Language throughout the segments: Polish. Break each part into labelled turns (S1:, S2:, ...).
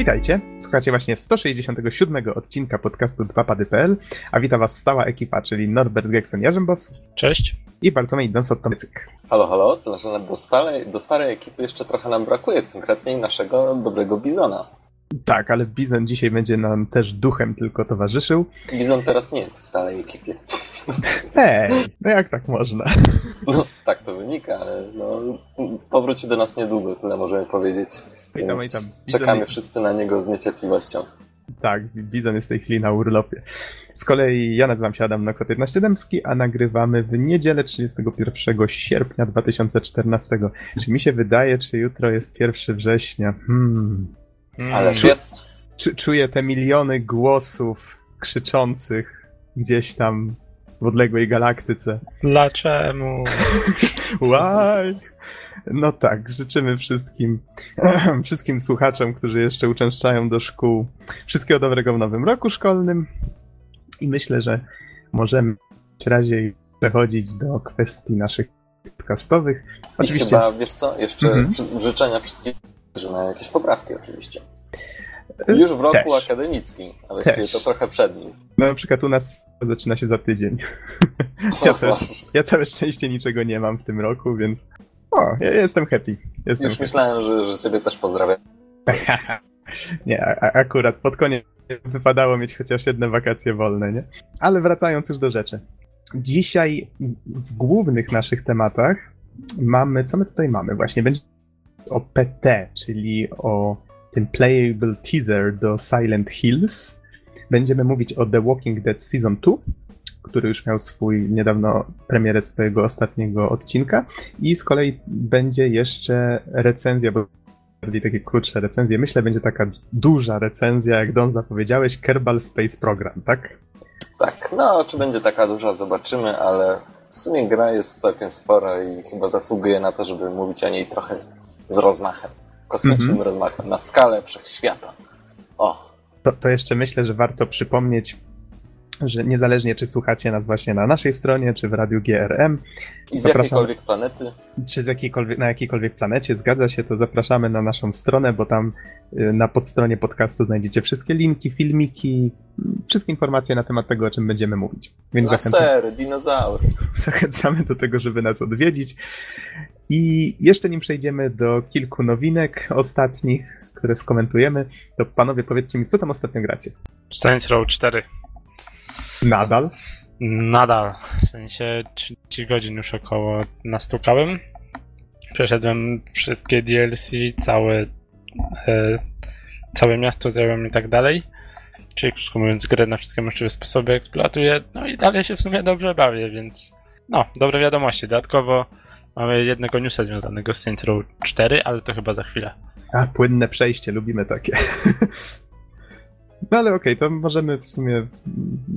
S1: Witajcie, słuchacie właśnie 167 odcinka podcastu 2pady.pl, a wita was stała ekipa, czyli Norbert Gekson-Jarzębowski
S2: Cześć.
S1: i Bartłomiej Donsot-Tomycyk.
S3: Halo, halo, to znaczy do, stale, do starej ekipy jeszcze trochę nam brakuje, konkretnie naszego dobrego Bizona.
S1: Tak, ale Bizon dzisiaj będzie nam też duchem tylko towarzyszył.
S3: Bizon teraz nie jest w stałej ekipie.
S1: Ej, no jak tak można?
S3: No, tak to wynika, ale no, powróci do nas niedługo, tyle możemy powiedzieć.
S1: Oj tam,
S3: Więc
S1: tam.
S3: Czekamy wszyscy na niego z niecierpliwością.
S1: Tak, Bizon jest w tej chwili na urlopie. Z kolei ja nazywam się Adam Noxa 15 Dębski, a nagrywamy w niedzielę 31 sierpnia 2014. Czy mi się wydaje, czy jutro jest 1 września? Hmm.
S3: Ale
S1: Czu-
S3: jest.
S1: Czu- czuję te miliony głosów krzyczących gdzieś tam w odległej galaktyce.
S2: Dlaczego?
S1: Why? No tak, życzymy wszystkim, wszystkim słuchaczom, którzy jeszcze uczęszczają do szkół, wszystkiego dobrego w nowym roku szkolnym. I myślę, że możemy w razie przechodzić do kwestii naszych podcastowych.
S3: I
S1: Oczywiście,
S3: chyba, wiesz co, jeszcze
S1: Mhm.
S3: przy- życzenia wszystkim, którzy mają jakieś poprawki oczywiście. Już w roku
S1: też.
S3: akademickim, a właściwie
S1: Też.
S3: to trochę przed nim.
S1: no, na przykład u nas zaczyna się za tydzień. Ja też. Ja całe szczęście niczego nie mam w tym roku, więc o, ja jestem happy. Jestem
S3: Już myślałem, że, że ciebie też pozdrawiam.
S1: nie, a, akurat pod koniec wypadało mieć chociaż jedne wakacje wolne, nie? Ale wracając już do rzeczy. Dzisiaj w głównych naszych tematach mamy, co my tutaj mamy? Właśnie będzie o PT, czyli o tym playable teaser do Silent Hills. Będziemy mówić o The Walking Dead Season 2, który już miał swój niedawno premierę swojego ostatniego odcinka i z kolei będzie jeszcze recenzja, bo bardziej takie krótsze recenzje. Myślę, będzie taka duża recenzja, jak Don zapowiedziałeś, Kerbal Space Program, tak?
S3: Tak, no czy będzie taka duża, zobaczymy, ale w sumie gra jest całkiem spora i chyba zasługuje na to, żeby mówić o niej trochę z rozmachem. Kosmicznym
S1: Mhm.
S3: rozmachem, na skalę wszechświata. O,
S1: To, to jeszcze myślę, że warto przypomnieć, że niezależnie czy słuchacie nas właśnie na naszej stronie, czy w Radiu GRM,
S3: i z jakiejkolwiek planety,
S1: czy z jakiejkolwiek, na jakiejkolwiek planecie, zgadza się, to zapraszamy na naszą stronę, bo tam y, na podstronie podcastu znajdziecie wszystkie linki, filmiki, mm, wszystkie informacje na temat tego, o czym będziemy mówić. Więc
S3: lasery, dinozaury.
S1: zachęcamy do tego, żeby nas odwiedzić. I jeszcze nim przejdziemy do kilku nowinek ostatnich, które skomentujemy, to panowie powiedzcie mi, co tam ostatnio gracie?
S2: Saints Row 4.
S1: Nadal?
S2: Nadal. W sensie 30 godzin już około nastukałem. Przeszedłem wszystkie DLC, całe, e, całe miasto zająłem i tak dalej. Czyli krótko mówiąc, grę na wszystkie możliwe sposoby eksploatuję. No i dalej się w sumie dobrze bawię, więc no, dobre wiadomości. Dodatkowo mamy jednego newsa związanego z Saints Row 4, ale to chyba za chwilę.
S1: A, płynne przejście, lubimy takie. No ale okej, to możemy w sumie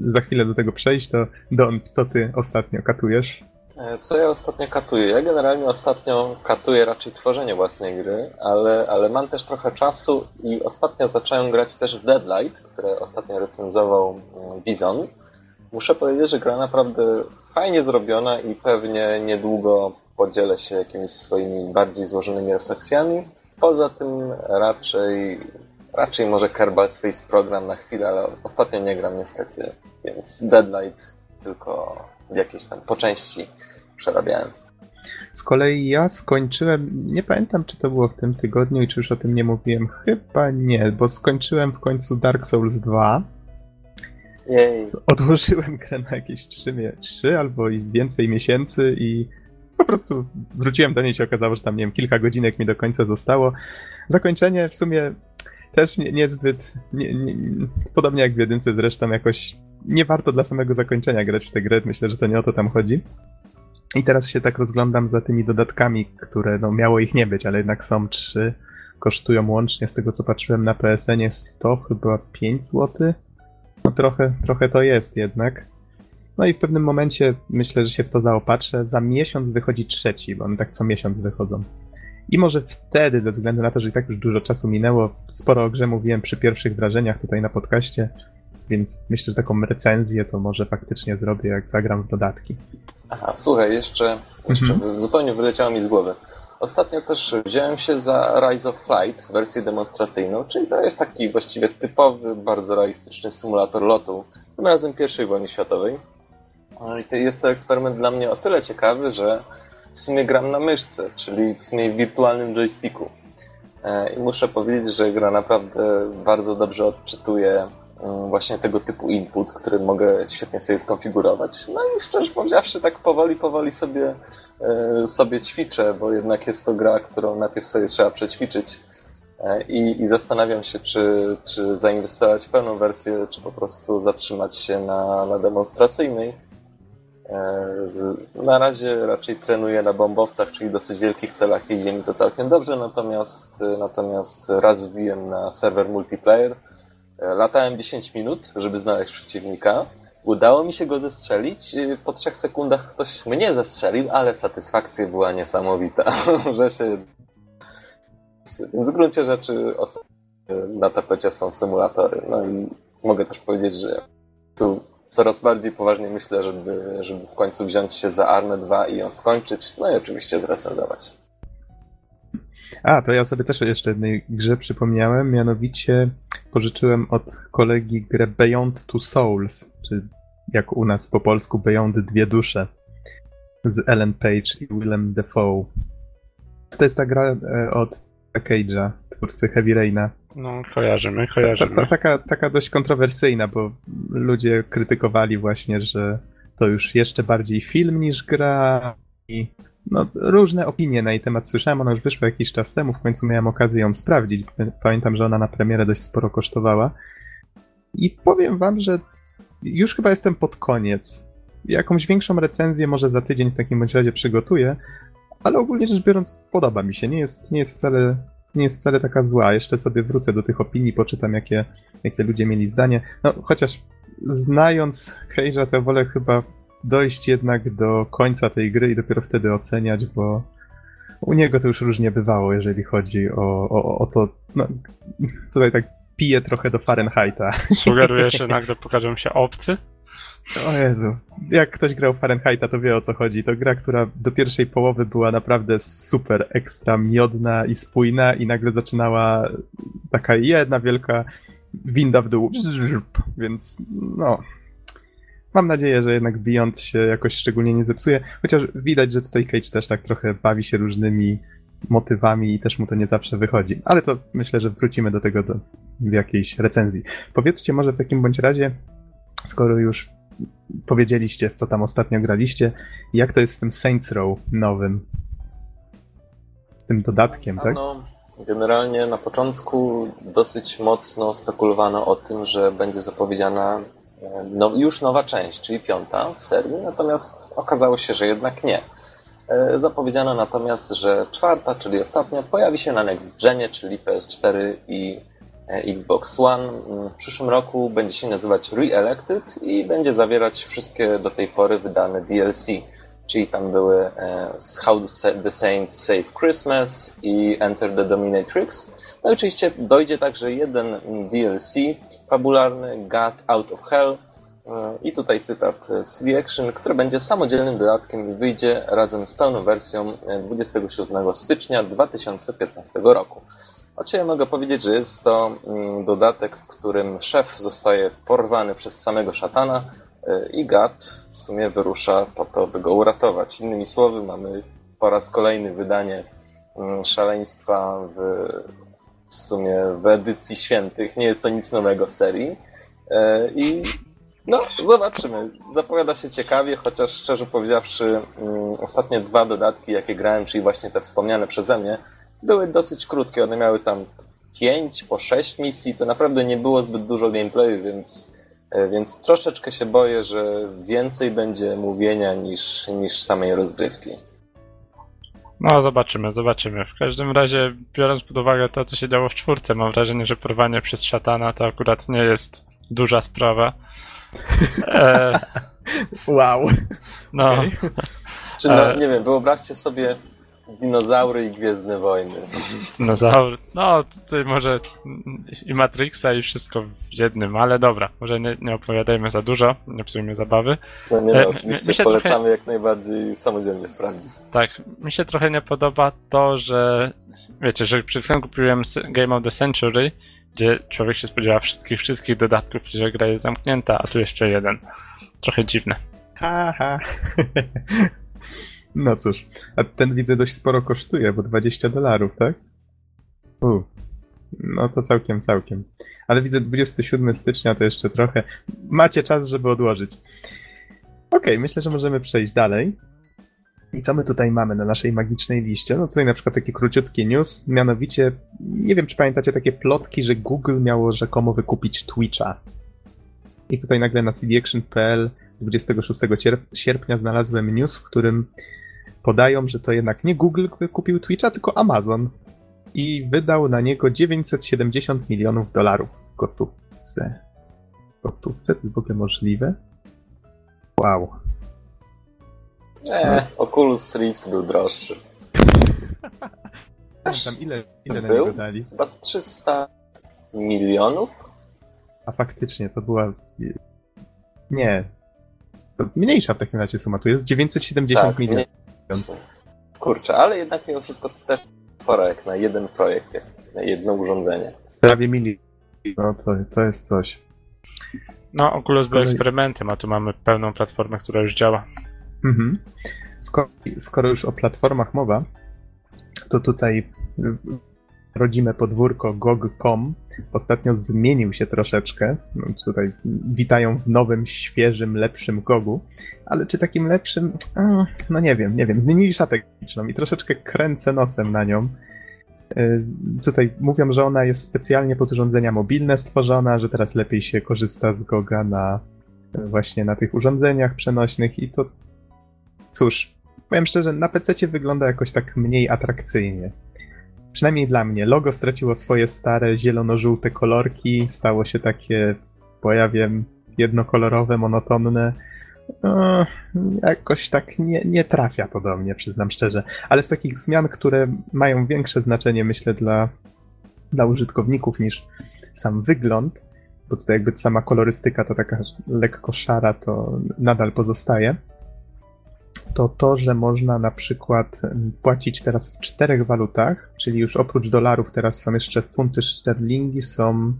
S1: za chwilę do tego przejść. To Don, co ty ostatnio katujesz?
S3: E, Co ja ostatnio katuję? Ja generalnie ostatnio katuję raczej tworzenie własnej gry, ale, ale mam też trochę czasu i ostatnio zacząłem grać też w Deadlight, które ostatnio recenzował mm, Bizon. Muszę powiedzieć, że gra naprawdę fajnie zrobiona i pewnie niedługo podzielę się jakimiś swoimi bardziej złożonymi refleksjami. Poza tym raczej, raczej może Kerbal Space Program na chwilę, ale ostatnio nie gram niestety, więc Deadlight tylko jakieś tam po części przerabiałem.
S1: Z kolei ja skończyłem, nie pamiętam czy to było w tym tygodniu i czy już o tym nie mówiłem, chyba nie, bo skończyłem w końcu Dark Souls 2.
S3: Jej,
S1: Odłożyłem grę na jakieś 3, mie- 3 albo i więcej miesięcy i po prostu wróciłem do niej i się okazało, że tam, nie wiem, kilka godzinek mi do końca zostało. Zakończenie w sumie też nie, niezbyt, nie, nie, podobnie jak w jedynce zresztą jakoś nie warto dla samego zakończenia grać w tę grę, myślę, że to nie o to tam chodzi. I teraz się tak rozglądam za tymi dodatkami, które no miało ich nie być, ale jednak są trzy. Kosztują łącznie, z tego co patrzyłem na PSN-ie 100 chyba 5 zł. No trochę, trochę to jest jednak. No i w pewnym momencie myślę, że się w to zaopatrzę. Za miesiąc wychodzi trzeci, bo one tak co miesiąc wychodzą. I może wtedy, ze względu na to, że i tak już dużo czasu minęło, sporo o grze mówiłem przy pierwszych wrażeniach tutaj na podcaście, więc myślę, że taką recenzję to może faktycznie zrobię, jak zagram w dodatki.
S3: aha, słuchaj, jeszcze, jeszcze
S1: Mhm.
S3: zupełnie wyleciało mi z głowy. ostatnio też wziąłem się za Rise of Flight, wersję demonstracyjną, czyli to jest taki właściwie typowy, bardzo realistyczny symulator lotu, tym razem I wojny światowej. No i jest to eksperyment dla mnie o tyle ciekawy, że w sumie gram na myszce, czyli w sumie w wirtualnym joysticku. E, I muszę powiedzieć, że gra naprawdę bardzo dobrze odczytuje mm, właśnie tego typu input, który mogę świetnie sobie skonfigurować. No i szczerze powiedziawszy, tak powoli, powoli sobie, e, sobie ćwiczę, bo jednak jest to gra, którą najpierw sobie trzeba przećwiczyć. E, I, I, zastanawiam się, czy, czy zainwestować w pełną wersję, czy po prostu zatrzymać się na, na demonstracyjnej. Na razie raczej trenuję na bombowcach, czyli dosyć wielkich celach idzie mi to całkiem dobrze, natomiast, natomiast raz wbiłem na serwer multiplayer, latałem 10 minut, żeby znaleźć przeciwnika, udało mi się go zestrzelić, po trzech sekundach ktoś mnie zestrzelił, ale satysfakcja była niesamowita, że się... Więc w gruncie rzeczy na tapecie są symulatory, no i mogę też powiedzieć, że tu coraz bardziej poważnie myślę, żeby, żeby w końcu wziąć się za Armę 2 i ją skończyć, no i oczywiście zrecenzować.
S1: A, to ja sobie też jeszcze jednej grze przypomniałem, mianowicie pożyczyłem od kolegi grę Beyond Two Souls, czy jak u nas po polsku Beyond Dwie Dusze z Ellen Page i Willem Dafoe. To jest ta gra e, od Cage'a, twórcy Heavy Raina.
S2: No, kojarzymy, kojarzymy.
S1: Ta, ta, taka, taka dość kontrowersyjna, bo ludzie krytykowali właśnie, że to już jeszcze bardziej film niż gra i no, różne opinie na jej temat słyszałem. Ona już wyszła jakiś czas temu, w końcu miałem okazję ją sprawdzić. Pamiętam, że ona na premierę dość sporo kosztowała. I powiem wam, że już chyba jestem pod koniec. Jakąś większą recenzję może za tydzień w takim bądź razie przygotuję, ale ogólnie rzecz biorąc podoba mi się. Nie jest, nie jest wcale nie jest wcale taka zła. Jeszcze sobie wrócę do tych opinii, poczytam, jakie, jakie ludzie mieli zdanie. No, chociaż znając Cage'a, to wolę chyba dojść jednak do końca tej gry i dopiero wtedy oceniać, bo u niego to już różnie bywało, jeżeli chodzi o, o, o to. No, tutaj tak piję trochę do Fahrenheita.
S2: Sugerujesz, że nagle pokażą się obcy?
S1: O Jezu, jak ktoś grał Fahrenheita, to wie o co chodzi. To gra, która do pierwszej połowy była naprawdę super ekstra miodna i spójna i nagle zaczynała taka jedna wielka winda w dół. Więc no, mam nadzieję, że jednak Beyond się jakoś szczególnie nie zepsuje. Chociaż widać, że tutaj Cage też tak trochę bawi się różnymi motywami i też mu to nie zawsze wychodzi. Ale to myślę, że wrócimy do tego do, w jakiejś recenzji. Powiedzcie może w takim bądź razie, skoro już powiedzieliście, co tam ostatnio graliście. Jak to jest z tym Saints Row nowym? Z tym dodatkiem, tak?
S3: No, generalnie na początku dosyć mocno spekulowano o tym, że będzie zapowiedziana e, no, już nowa część, czyli piąta w serii, natomiast okazało się, że jednak nie. E, zapowiedziano natomiast, że czwarta, czyli ostatnia, pojawi się na Next Genie, czyli PS4 i Xbox One. Mm, w przyszłym roku będzie się nazywać Re-Elected i będzie zawierać wszystkie do tej pory wydane DLC. Czyli tam były e, How the Saints Save Christmas i Enter the Dominatrix. No i oczywiście dojdzie także jeden DLC fabularny, God Out of Hell. E, I tutaj cytat The Action, który będzie samodzielnym dodatkiem i wyjdzie razem z pełną wersją 27 stycznia 2015 roku. Znaczy ja mogę powiedzieć, że jest to mm, dodatek, w którym szef zostaje porwany przez samego szatana y, i Gat w sumie wyrusza po to, by go uratować. Innymi słowy, mamy po raz kolejny wydanie mm, szaleństwa w, w sumie w edycji świętych. Nie jest to nic nowego w serii. Y, I no, zobaczymy. Zapowiada się ciekawie, chociaż szczerze powiedziawszy, mm, ostatnie dwa dodatki, jakie grałem, czyli właśnie te wspomniane przeze mnie, były dosyć krótkie. One miały tam 5 po 6 misji. To naprawdę nie było zbyt dużo gameplayu, więc, e, więc troszeczkę się boję, że więcej będzie mówienia niż, niż samej rozgrywki.
S2: No, zobaczymy, zobaczymy. W każdym razie, biorąc pod uwagę to, co się działo w czwórce, mam wrażenie, że porwanie przez szatana to akurat nie jest duża sprawa.
S1: E... Wow.
S2: No.
S3: Okay. Czy no, nie wiem, wyobraźcie sobie dinozaury i Gwiezdne Wojny.
S2: Dinozaury. No, tutaj może i Matrixa i wszystko w jednym, ale dobra, może nie, nie opowiadajmy za dużo, nie psujmy zabawy.
S3: No nie
S2: E,
S3: no, oczywiście
S2: mi
S3: polecamy
S2: trochę-
S3: jak najbardziej samodzielnie sprawdzić.
S2: Tak, mi się trochę nie podoba to, że wiecie, że przed chwilą kupiłem Game of the Century, gdzie człowiek się spodziewa wszystkich, wszystkich dodatków że gra jest zamknięta, a tu jeszcze jeden. Trochę dziwne.
S1: Haha. No cóż, a ten widzę dość sporo kosztuje, bo 20 dolarów, tak? U. No to całkiem, całkiem. Ale widzę 27 stycznia to jeszcze trochę. Macie czas, żeby odłożyć. Okej, myślę, że możemy przejść dalej. I co my tutaj mamy na naszej magicznej liście? No tutaj na przykład taki króciutki news, mianowicie, nie wiem czy pamiętacie takie plotki, że Google miało rzekomo wykupić Twitcha. I tutaj nagle na cdaction.pl 26 cier- sierpnia znalazłem news, w którym podają, że to jednak nie Google kupił Twitcha, tylko Amazon. I wydał na niego 970 milionów dolarów w gotówce. W gotówce? To jest w ogóle możliwe? Wow.
S3: Nie, Oculus Rift był droższy.
S1: Tam ile, ile na niego dali?
S3: Chyba 300 milionów?
S1: A faktycznie to była. Nie. To mniejsza w takim razie suma. Tu jest 970
S3: Tak,
S1: milionów.
S3: Kurczę, ale jednak mimo wszystko też sporo jak na jeden projekt, jak na jedno urządzenie.
S1: Prawie milion. No to, to jest coś.
S2: No, Oculus
S1: Z
S2: był eksperymentem, a tu mamy pełną platformę, która już działa.
S1: Mhm. Skoro, skoro już o platformach mowa, to tutaj rodzime podwórko GOG.com ostatnio zmienił się troszeczkę. No, tutaj witają w nowym, świeżym, lepszym GOGu. Ale czy takim lepszym? No nie wiem, nie wiem. Zmienili szatę graficzną i troszeczkę kręcę nosem na nią. Y, Tutaj mówią, że ona jest specjalnie pod urządzenia mobilne stworzona, że teraz lepiej się korzysta z GOGa na właśnie na tych urządzeniach przenośnych i to cóż, powiem szczerze, na PC wygląda jakoś tak mniej atrakcyjnie. Przynajmniej dla mnie. Logo straciło swoje stare zielono-żółte kolorki, stało się takie, bo ja wiem, jednokolorowe, monotonne. No, jakoś tak nie, nie trafia to do mnie, przyznam szczerze. Ale z takich zmian, które mają większe znaczenie, myślę, dla, dla użytkowników niż sam wygląd, bo tutaj jakby sama kolorystyka to taka lekko szara, to nadal pozostaje to to, że można na przykład płacić teraz w czterech walutach, czyli już oprócz dolarów teraz są jeszcze funty sterlingi, są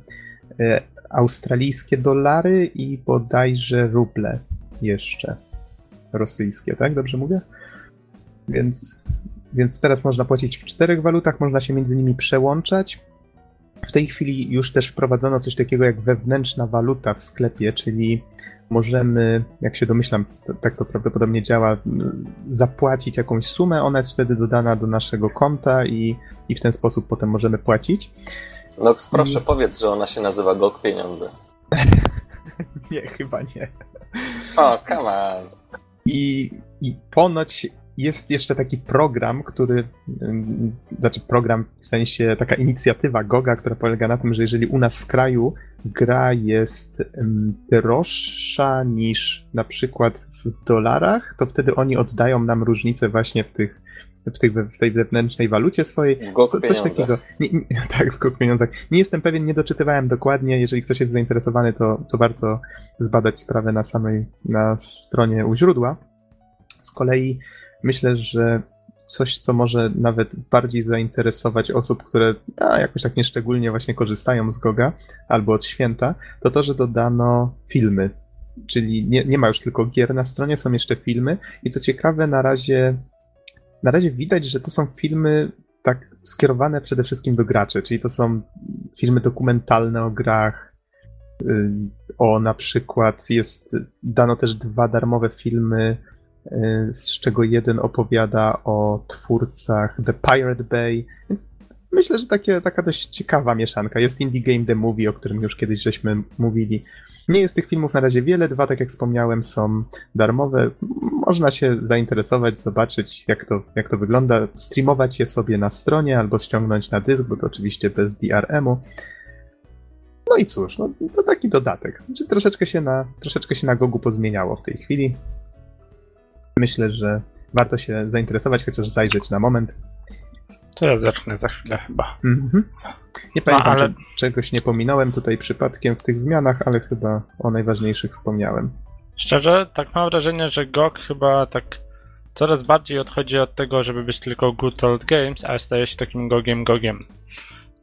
S1: e, australijskie dolary i bodajże ruble jeszcze rosyjskie, tak? Dobrze mówię? Więc, więc teraz można płacić w czterech walutach, można się między nimi przełączać. W tej chwili już też wprowadzono coś takiego jak wewnętrzna waluta w sklepie, czyli możemy, jak się domyślam, tak to prawdopodobnie działa, zapłacić jakąś sumę, ona jest wtedy dodana do naszego konta i, i w ten sposób potem możemy płacić.
S3: Nox, proszę
S1: Mm.
S3: powiedz, że ona się nazywa GOG Pieniądze.
S1: Nie, chyba nie.
S3: O, come on.
S1: I, I ponoć jest jeszcze taki program, który, znaczy program w sensie taka inicjatywa Goga, która polega na tym, że jeżeli u nas w kraju gra jest droższa niż na przykład w dolarach, to wtedy oni oddają nam różnicę właśnie w tych w, tych, w tej wewnętrznej walucie swojej. Co, coś
S3: Pieniądze.
S1: takiego. Nie, nie, tak, w GOG pieniądzach. Nie jestem pewien, nie doczytywałem dokładnie. Jeżeli ktoś jest zainteresowany, to, to warto zbadać sprawę na samej na stronie u źródła. Z kolei myślę, że coś, co może nawet bardziej zainteresować osób, które a, jakoś tak nieszczególnie właśnie korzystają z Goga albo od święta, to to, że dodano filmy. Czyli nie, nie ma już tylko gier na stronie, są jeszcze filmy. I co ciekawe, na razie na razie widać, że to są filmy tak skierowane przede wszystkim do graczy, czyli to są filmy dokumentalne o grach, y, o na przykład jest, dano też dwa darmowe filmy, z czego jeden opowiada o twórcach The Pirate Bay, więc myślę, że takie, taka dość ciekawa mieszanka. Jest Indie Game The Movie, o którym już kiedyś żeśmy mówili. Nie jest tych filmów na razie wiele, dwa, tak jak wspomniałem, są darmowe. Można się zainteresować, zobaczyć, jak to, jak to wygląda, streamować je sobie na stronie albo ściągnąć na dysk, bo to oczywiście bez DRM-u. No i cóż, no, to taki dodatek. Znaczy, troszeczkę, się na, troszeczkę się na Gogu pozmieniało w tej chwili. Myślę, że warto się zainteresować, chociaż zajrzeć na moment.
S2: To ja zacznę za chwilę chyba.
S1: Mhm. Nie pamiętam,
S2: ale-
S1: czy czegoś nie pominąłem tutaj przypadkiem w tych zmianach, ale chyba o najważniejszych wspomniałem.
S2: Szczerze, tak mam wrażenie, że GOG chyba tak coraz bardziej odchodzi od tego, żeby być tylko Good Old Games, a staje się takim GOGiem GOGiem.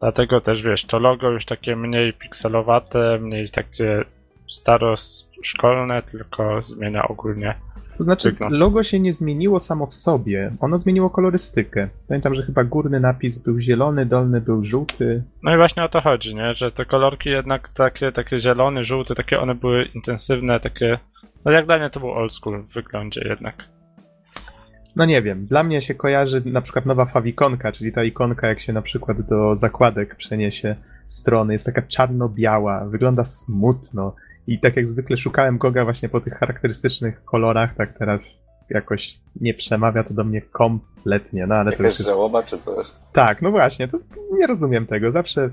S2: Dlatego też wiesz, to logo już takie mniej pikselowate, mniej takie staroszkolne, tylko zmienia ogólnie.
S1: To znaczy,
S2: Wygląd.
S1: logo się nie zmieniło samo w sobie, ono zmieniło kolorystykę. Pamiętam, że chyba górny napis był zielony, dolny był żółty.
S2: No i właśnie o to chodzi, nie? Że te kolorki jednak takie, takie zielony, żółty, takie one były intensywne, takie. No jak dla mnie to był old school w wyglądzie jednak.
S1: No nie wiem, dla mnie się kojarzy na przykład nowa fawikonka, czyli ta ikonka, jak się na przykład do zakładek przeniesie strony, jest taka czarno-biała, wygląda smutno. I tak jak zwykle szukałem Goga właśnie po tych charakterystycznych kolorach, tak teraz jakoś nie przemawia to do mnie kompletnie, no ale to
S3: Jakaś
S1: już jest...
S3: żałoba czy coś?
S1: Tak, no właśnie, to nie rozumiem tego. Zawsze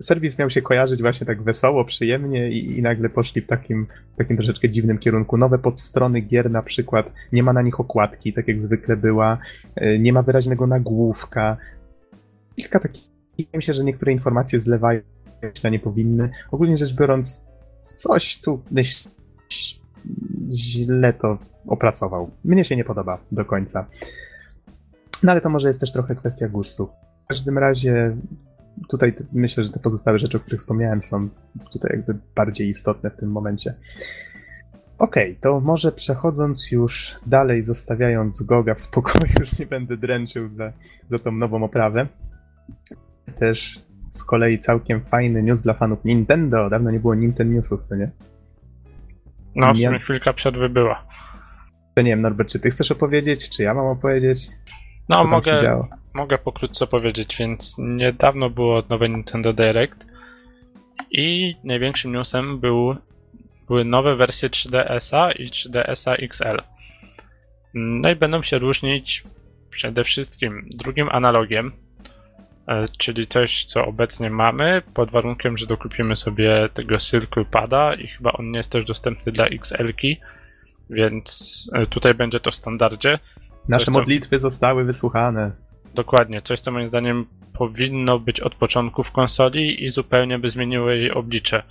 S1: serwis miał się kojarzyć właśnie tak wesoło, przyjemnie i, i nagle poszli w takim, takim troszeczkę dziwnym kierunku. Nowe podstrony gier na przykład, nie ma na nich okładki, tak jak zwykle była, y, nie ma wyraźnego nagłówka. Kilka takich, wydaje mi się, że niektóre informacje zlewają nie powinny. Ogólnie rzecz biorąc, coś tu myśl, źle to opracował. Mnie się nie podoba do końca. No ale to może jest też trochę kwestia gustu. W każdym razie tutaj myślę, że te pozostałe rzeczy, o których wspomniałem, są tutaj jakby bardziej istotne w tym momencie. Okej, to może przechodząc już dalej, zostawiając Goga w spokoju, już nie będę dręczył za, za tą nową oprawę. Też z kolei całkiem fajny news dla fanów Nintendo. Dawno nie było Nintendo Newsów, co nie?
S2: No, w sumie chwilka przerwy była.
S1: To nie wiem, Norbert, czy ty chcesz opowiedzieć, czy ja mam opowiedzieć?
S2: No, mogę, mogę pokrótce powiedzieć, więc niedawno było nowe Nintendo Direct i największym newsem był, były nowe wersje 3DS-a i 3DS-a XL. No i będą się różnić przede wszystkim drugim analogiem, czyli coś, co obecnie mamy, pod warunkiem, że dokupimy sobie tego Circle Pada i chyba on nie jest też dostępny dla XL-ki, więc e, tutaj będzie to w standardzie.
S1: Nasze
S2: Coś, co-
S1: modlitwy zostały wysłuchane.
S2: Dokładnie, coś co moim zdaniem powinno być od początku w konsoli i zupełnie by zmieniło jej oblicze.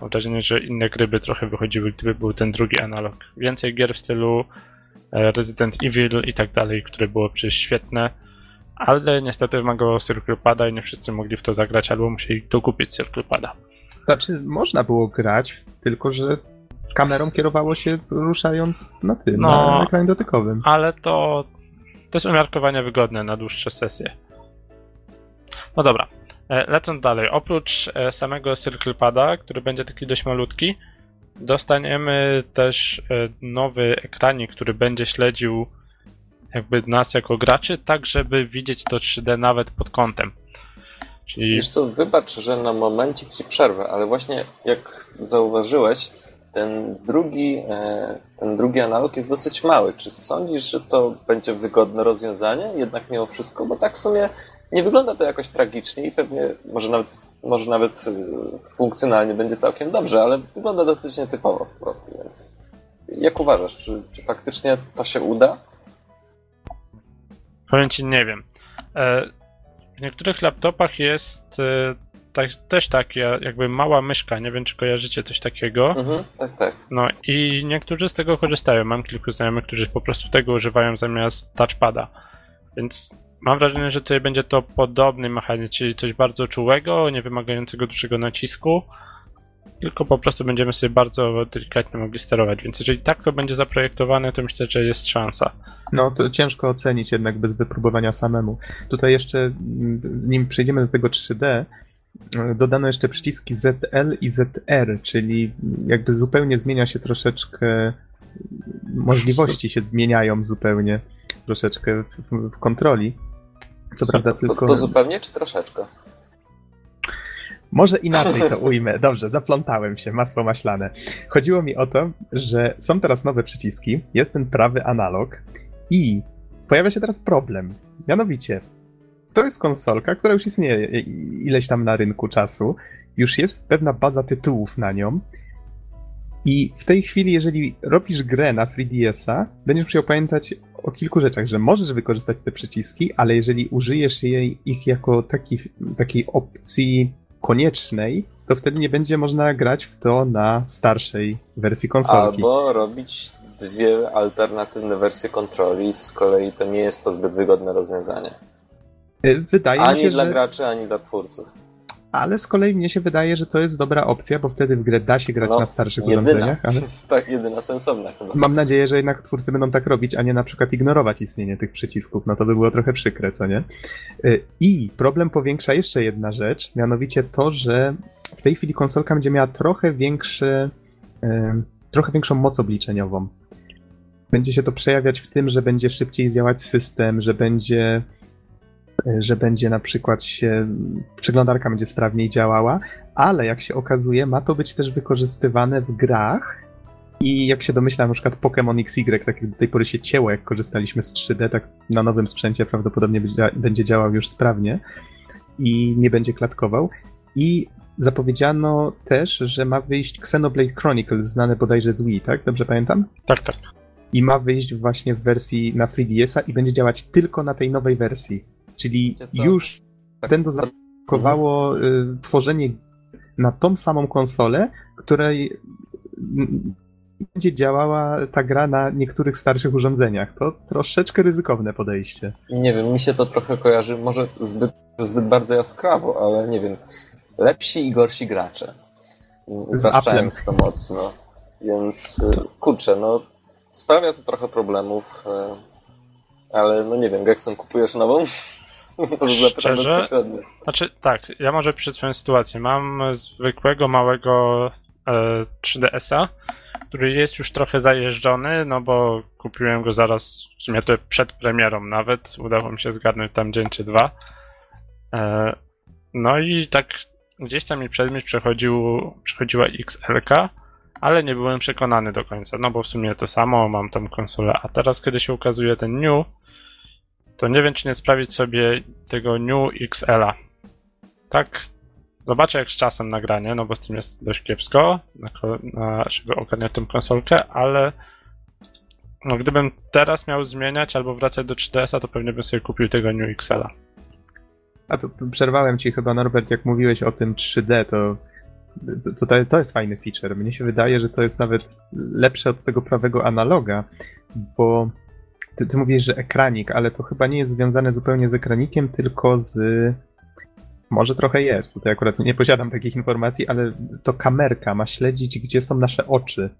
S2: Mam wrażenie, że inne gry by trochę wychodziły, gdyby był ten drugi analog. Więcej gier w stylu e, Resident Evil i tak dalej, które było przecież świetne, ale niestety wymagało Circle Pada i nie wszyscy mogli w to zagrać albo musieli dokupić Circle Pada.
S1: Znaczy, można było grać, tylko że kamerą kierowało się ruszając na tym,
S2: No.
S1: na ekranie dotykowym.
S2: ale to, to jest umiarkowanie wygodne na dłuższe sesje. No dobra, e, lecąc dalej, oprócz e, samego Circle Pada, który będzie taki dość malutki, dostaniemy też e, nowy ekranik, który będzie śledził jakby nas jako graczy, tak żeby widzieć to 3D nawet pod kątem. Czyli
S3: Wiesz co, wybacz, że na momencik ci przerwę, ale właśnie jak zauważyłeś, ten drugi, e, ten drugi analog jest dosyć mały. Czy sądzisz, że to będzie wygodne rozwiązanie jednak mimo wszystko? Bo tak w sumie nie wygląda to jakoś tragicznie i pewnie może nawet, może nawet e, funkcjonalnie będzie całkiem dobrze, ale wygląda dosyć nietypowo po prostu, więc jak uważasz, czy, czy faktycznie to się uda?
S2: Powiem ci, nie wiem. E, W niektórych laptopach jest e, tak, też takie jakby mała myszka, nie wiem czy kojarzycie coś takiego.
S3: Mhm, tak, tak.
S2: No i niektórzy z tego korzystają. Mam kilku znajomych, którzy po prostu tego używają zamiast touchpada. Więc mam wrażenie, że tutaj będzie to podobny mechanizm, czyli coś bardzo czułego, nie wymagającego dużego nacisku. Tylko po prostu będziemy sobie bardzo delikatnie mogli sterować. Więc jeżeli tak to będzie zaprojektowane, to myślę, że jest szansa.
S1: No to ciężko ocenić jednak bez wypróbowania samemu. Tutaj jeszcze, mm, nim przejdziemy do tego 3D, y, dodano jeszcze przyciski ZL i ZR, czyli jakby zupełnie zmienia się troszeczkę, możliwości się zmieniają zupełnie troszeczkę w, kontroli. Co prawda
S3: To,
S1: tylko...
S3: to zupełnie czy troszeczkę?
S1: Może inaczej to ujmę. Dobrze, zaplątałem się, masło maślane. Chodziło mi o to, że są teraz nowe przyciski, jest ten prawy analog i pojawia się teraz problem. Mianowicie, to jest konsolka, która już istnieje ileś tam na rynku czasu, już jest pewna baza tytułów na nią i w tej chwili, jeżeli robisz grę na 3DS-a, będziesz musiał pamiętać o kilku rzeczach, że możesz wykorzystać te przyciski, ale jeżeli użyjesz jej, ich jako taki, takiej opcji koniecznej, to wtedy nie będzie można grać w to na starszej wersji konsolki.
S3: Albo robić dwie alternatywne wersje kontroli, z kolei to nie jest to zbyt wygodne rozwiązanie.
S1: Wydaje
S3: ani
S1: mi się,
S3: dla
S1: że...
S3: graczy, ani dla twórców.
S1: Ale z kolei mnie się wydaje, że to jest dobra opcja, bo wtedy w grę da się grać
S3: No,
S1: na starszych
S3: jedyna.
S1: urządzeniach, ale
S3: Tak, jedyna sensowna chyba.
S1: mam nadzieję, że jednak twórcy będą tak robić, a nie na przykład ignorować istnienie tych przycisków. No to by było trochę przykre, co nie? Y, I problem powiększa jeszcze jedna rzecz, mianowicie to, że w tej chwili konsolka będzie miała trochę większy, y, trochę większą moc obliczeniową. Będzie się to przejawiać w tym, że będzie szybciej działać system, że będzie że będzie na przykład się, przeglądarka będzie sprawniej działała, ale jak się okazuje, ma to być też wykorzystywane w grach i jak się domyślam, na przykład Pokémon XY, tak jak do tej pory się cięło, jak korzystaliśmy z 3D, tak na nowym sprzęcie prawdopodobnie będzie- działał już sprawnie i nie będzie klatkował. I zapowiedziano też, że ma wyjść Xenoblade Chronicles, znane bodajże z Wii, tak? Dobrze pamiętam?
S2: Tak, tak.
S1: i ma wyjść właśnie w wersji na 3DS-a i będzie działać tylko na tej nowej wersji. Czyli już
S3: Tak,
S1: Nintendo zablokowało y, tworzenie na tą samą konsolę, której będzie działała ta gra na niektórych starszych urządzeniach. To troszeczkę ryzykowne podejście.
S3: Nie wiem, mi się to trochę kojarzy, może zbyt, zbyt bardzo jaskrawo, ale nie wiem. Lepsi i gorsi gracze. Upraszczając to mocno. Więc y, kurczę, no sprawia to trochę problemów, y, ale no nie wiem, Gexon kupujesz nową?
S2: Szczerze? Znaczy, tak, ja może przedstawię sytuację. Mam zwykłego, małego e, 3DS-a, który jest już trochę zajeżdżony, no bo kupiłem go zaraz, w sumie to przed premierą nawet, udało mi się zgarnąć tam dzień czy dwa. E, no i tak gdzieś tam mi przedmiot przechodził, przechodziła XL-ka, ale nie byłem przekonany do końca, no bo w sumie to samo, mam tam konsolę, a teraz kiedy się ukazuje ten New, to nie wiem, czy nie sprawić sobie tego New XL-a. Tak, zobaczę jak z czasem nagranie, no bo z tym jest dość kiepsko, na, na, żeby ogarniać tą konsolkę, ale no, gdybym teraz miał zmieniać albo wracać do 3DS-a, to pewnie bym sobie kupił tego New XL-a.
S1: A to przerwałem ci chyba, Norbert, jak mówiłeś o tym 3D, to, to, to, to jest fajny feature. Mnie się wydaje, że to jest nawet lepsze od tego prawego analoga, bo ty, ty mówisz, że ekranik, ale to chyba nie jest związane zupełnie z ekranikiem, tylko z. Może trochę jest. Tutaj akurat nie posiadam takich informacji, ale to kamerka ma śledzić, gdzie są nasze oczy.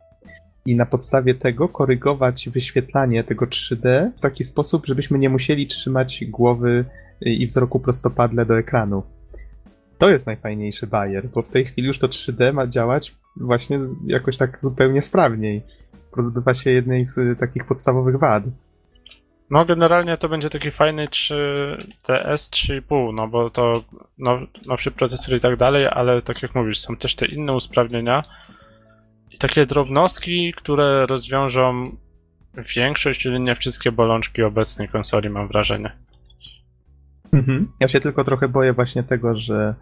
S1: I na podstawie tego korygować wyświetlanie tego 3D w taki sposób, żebyśmy nie musieli trzymać głowy i wzroku prostopadle do ekranu. To jest najfajniejszy bajer, bo w tej chwili już to 3D ma działać właśnie jakoś tak zupełnie sprawniej. Pozbywa się jednej z y, takich podstawowych wad.
S2: No generalnie to będzie taki fajny 3 DS 3,5, no bo to now, nowszy procesor i tak dalej, ale tak jak mówisz, są też te inne usprawnienia i takie drobnostki, które rozwiążą większość, czyli nie wszystkie bolączki obecnej konsoli, mam wrażenie.
S1: Mhm. Ja się tylko trochę boję właśnie tego, że,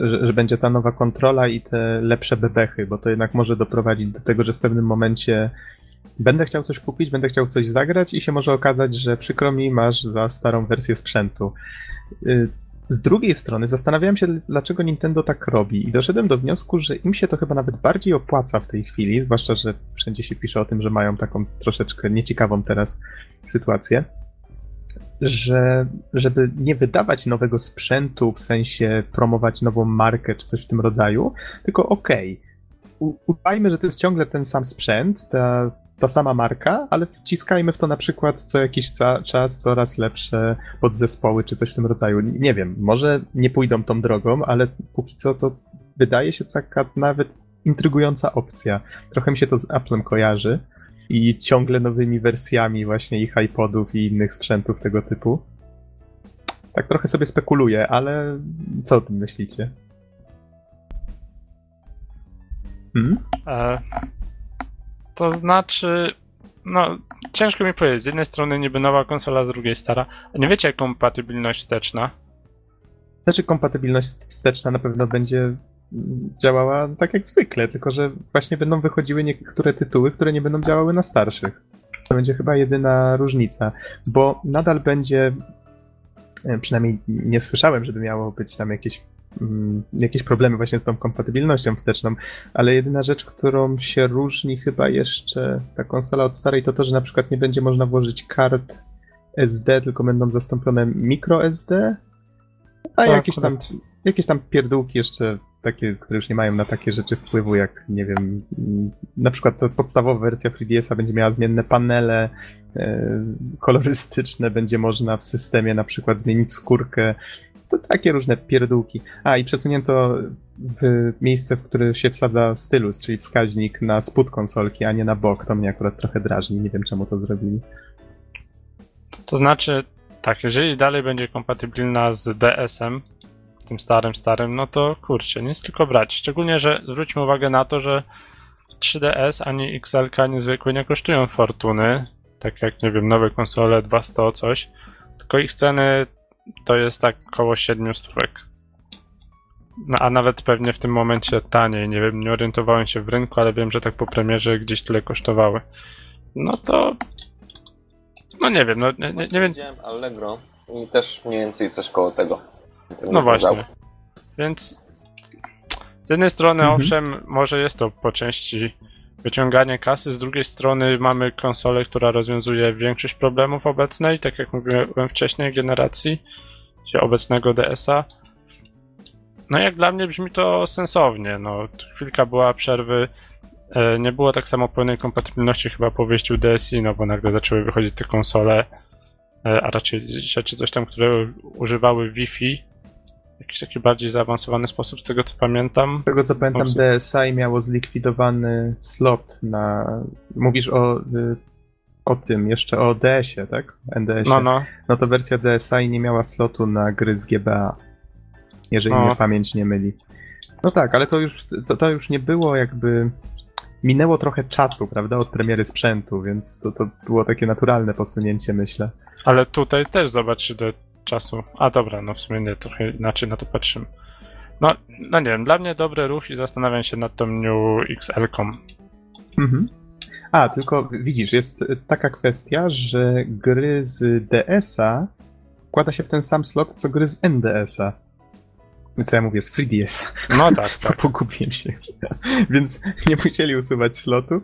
S1: że, że będzie ta nowa kontrola i te lepsze bebechy, bo to jednak może doprowadzić do tego, że w pewnym momencie będę chciał coś kupić, będę chciał coś zagrać i się może okazać, że przykro mi, masz za starą wersję sprzętu. Y, Z drugiej strony zastanawiałem się, dlaczego Nintendo tak robi i doszedłem do wniosku, że im się to chyba nawet bardziej opłaca w tej chwili, zwłaszcza, że wszędzie się pisze o tym, że mają taką troszeczkę nieciekawą teraz sytuację, że żeby nie wydawać nowego sprzętu, w sensie promować nową markę czy coś w tym rodzaju, tylko okej, u- udajmy, że to jest ciągle ten sam sprzęt, ta, ta sama marka, ale wciskajmy w to na przykład co jakiś ca- czas coraz lepsze podzespoły czy coś w tym rodzaju. Nie wiem, może nie pójdą tą drogą, ale póki co to wydaje się taka nawet intrygująca opcja. Trochę mi się to z Applem kojarzy i ciągle nowymi wersjami właśnie ich iPodów i innych sprzętów tego typu. Tak trochę sobie spekuluję, ale co o tym myślicie? Hmm?
S2: E, to znaczy, no, ciężko mi powiedzieć. Z jednej strony niby nowa konsola, z drugiej stara. A nie wiecie, kompatybilność wsteczna?
S1: Znaczy, kompatybilność wsteczna na pewno będzie działała tak jak zwykle, tylko że właśnie będą wychodziły niektóre tytuły, które nie będą działały na starszych. To będzie chyba jedyna różnica, bo nadal będzie, e, przynajmniej nie słyszałem, żeby miało być tam jakieś, jakieś problemy właśnie z tą kompatybilnością wsteczną, ale jedyna rzecz, którą się różni chyba jeszcze ta konsola od starej, to to, że na przykład nie będzie można włożyć kart SD, tylko będą zastąpione micro SD, a
S2: Tak,
S1: jakieś tam, jakieś tam pierdółki jeszcze takie, które już nie mają na takie rzeczy wpływu, jak nie wiem, mm, na przykład podstawowa wersja 3DS-a będzie miała zmienne panele e, kolorystyczne, będzie można w systemie na przykład zmienić skórkę. To takie różne pierdółki. A i przesunięto w miejsce, w które się wsadza stylus, czyli wskaźnik na spód konsolki, a nie na bok. To mnie akurat trochę drażni. Nie wiem czemu to zrobili.
S2: To znaczy, tak, jeżeli dalej będzie kompatybilna z DS-em, tym starym, starym, no to kurczę, nic tylko brać. Szczególnie, że zwróćmy uwagę na to, że 3DS ani XL ani zwykłe nie kosztują fortuny, tak jak, nie wiem, nowe konsole 200 coś, tylko ich ceny to jest tak około 7 stówek. No, a nawet pewnie w tym momencie taniej, nie wiem, nie orientowałem się w rynku, ale wiem, że tak po premierze gdzieś tyle kosztowały. No to... No nie wiem, no nie, nie, nie wiem,
S3: Widziałem Allegro i też mniej więcej coś koło tego.
S2: No
S3: nie
S2: właśnie. Więc z jednej strony,
S1: Mhm.
S2: owszem, może jest to po części wyciąganie kasy, z drugiej strony mamy konsolę, która rozwiązuje większość problemów obecnej, tak jak mówiłem wcześniej, generacji, obecnego DS-a. No jak dla mnie brzmi to sensownie. No, chwilka była przerwy. e, Nie było tak samo pełnej kompatybilności chyba po wyjściu DSi, no bo nagle zaczęły wychodzić te konsole, e, a raczej rzeczy coś tam, które używały Wi-Fi jakiś taki bardziej zaawansowany sposób, z tego co pamiętam.
S1: Z tego co pamiętam, DSi miało zlikwidowany slot na. Mówisz o, y, o tym, jeszcze o DS-ie, tak? NDS-ie.
S2: No, no.
S1: No to wersja DSi nie miała slotu na gry z GBA. Jeżeli
S2: No.
S1: mnie pamięć nie myli. No tak, ale to już, to, to już nie było jakby. Minęło trochę czasu, prawda, od premiery sprzętu, więc to, to było takie naturalne posunięcie, myślę.
S2: Ale tutaj też zobacz czasu. A dobra, no w sumie nie, trochę inaczej na to patrzymy. No, no nie wiem, dla mnie dobry ruch i zastanawiam się nad tą New XL-ką.
S1: Mhm. A, tylko widzisz, jest taka kwestia, że gry z DS-a wkłada się w ten sam slot, co gry z NDS-a. Co ja mówię, z 3DS.
S2: No tak, tak.
S1: Pogubiłem się. Więc nie musieli usuwać slotu.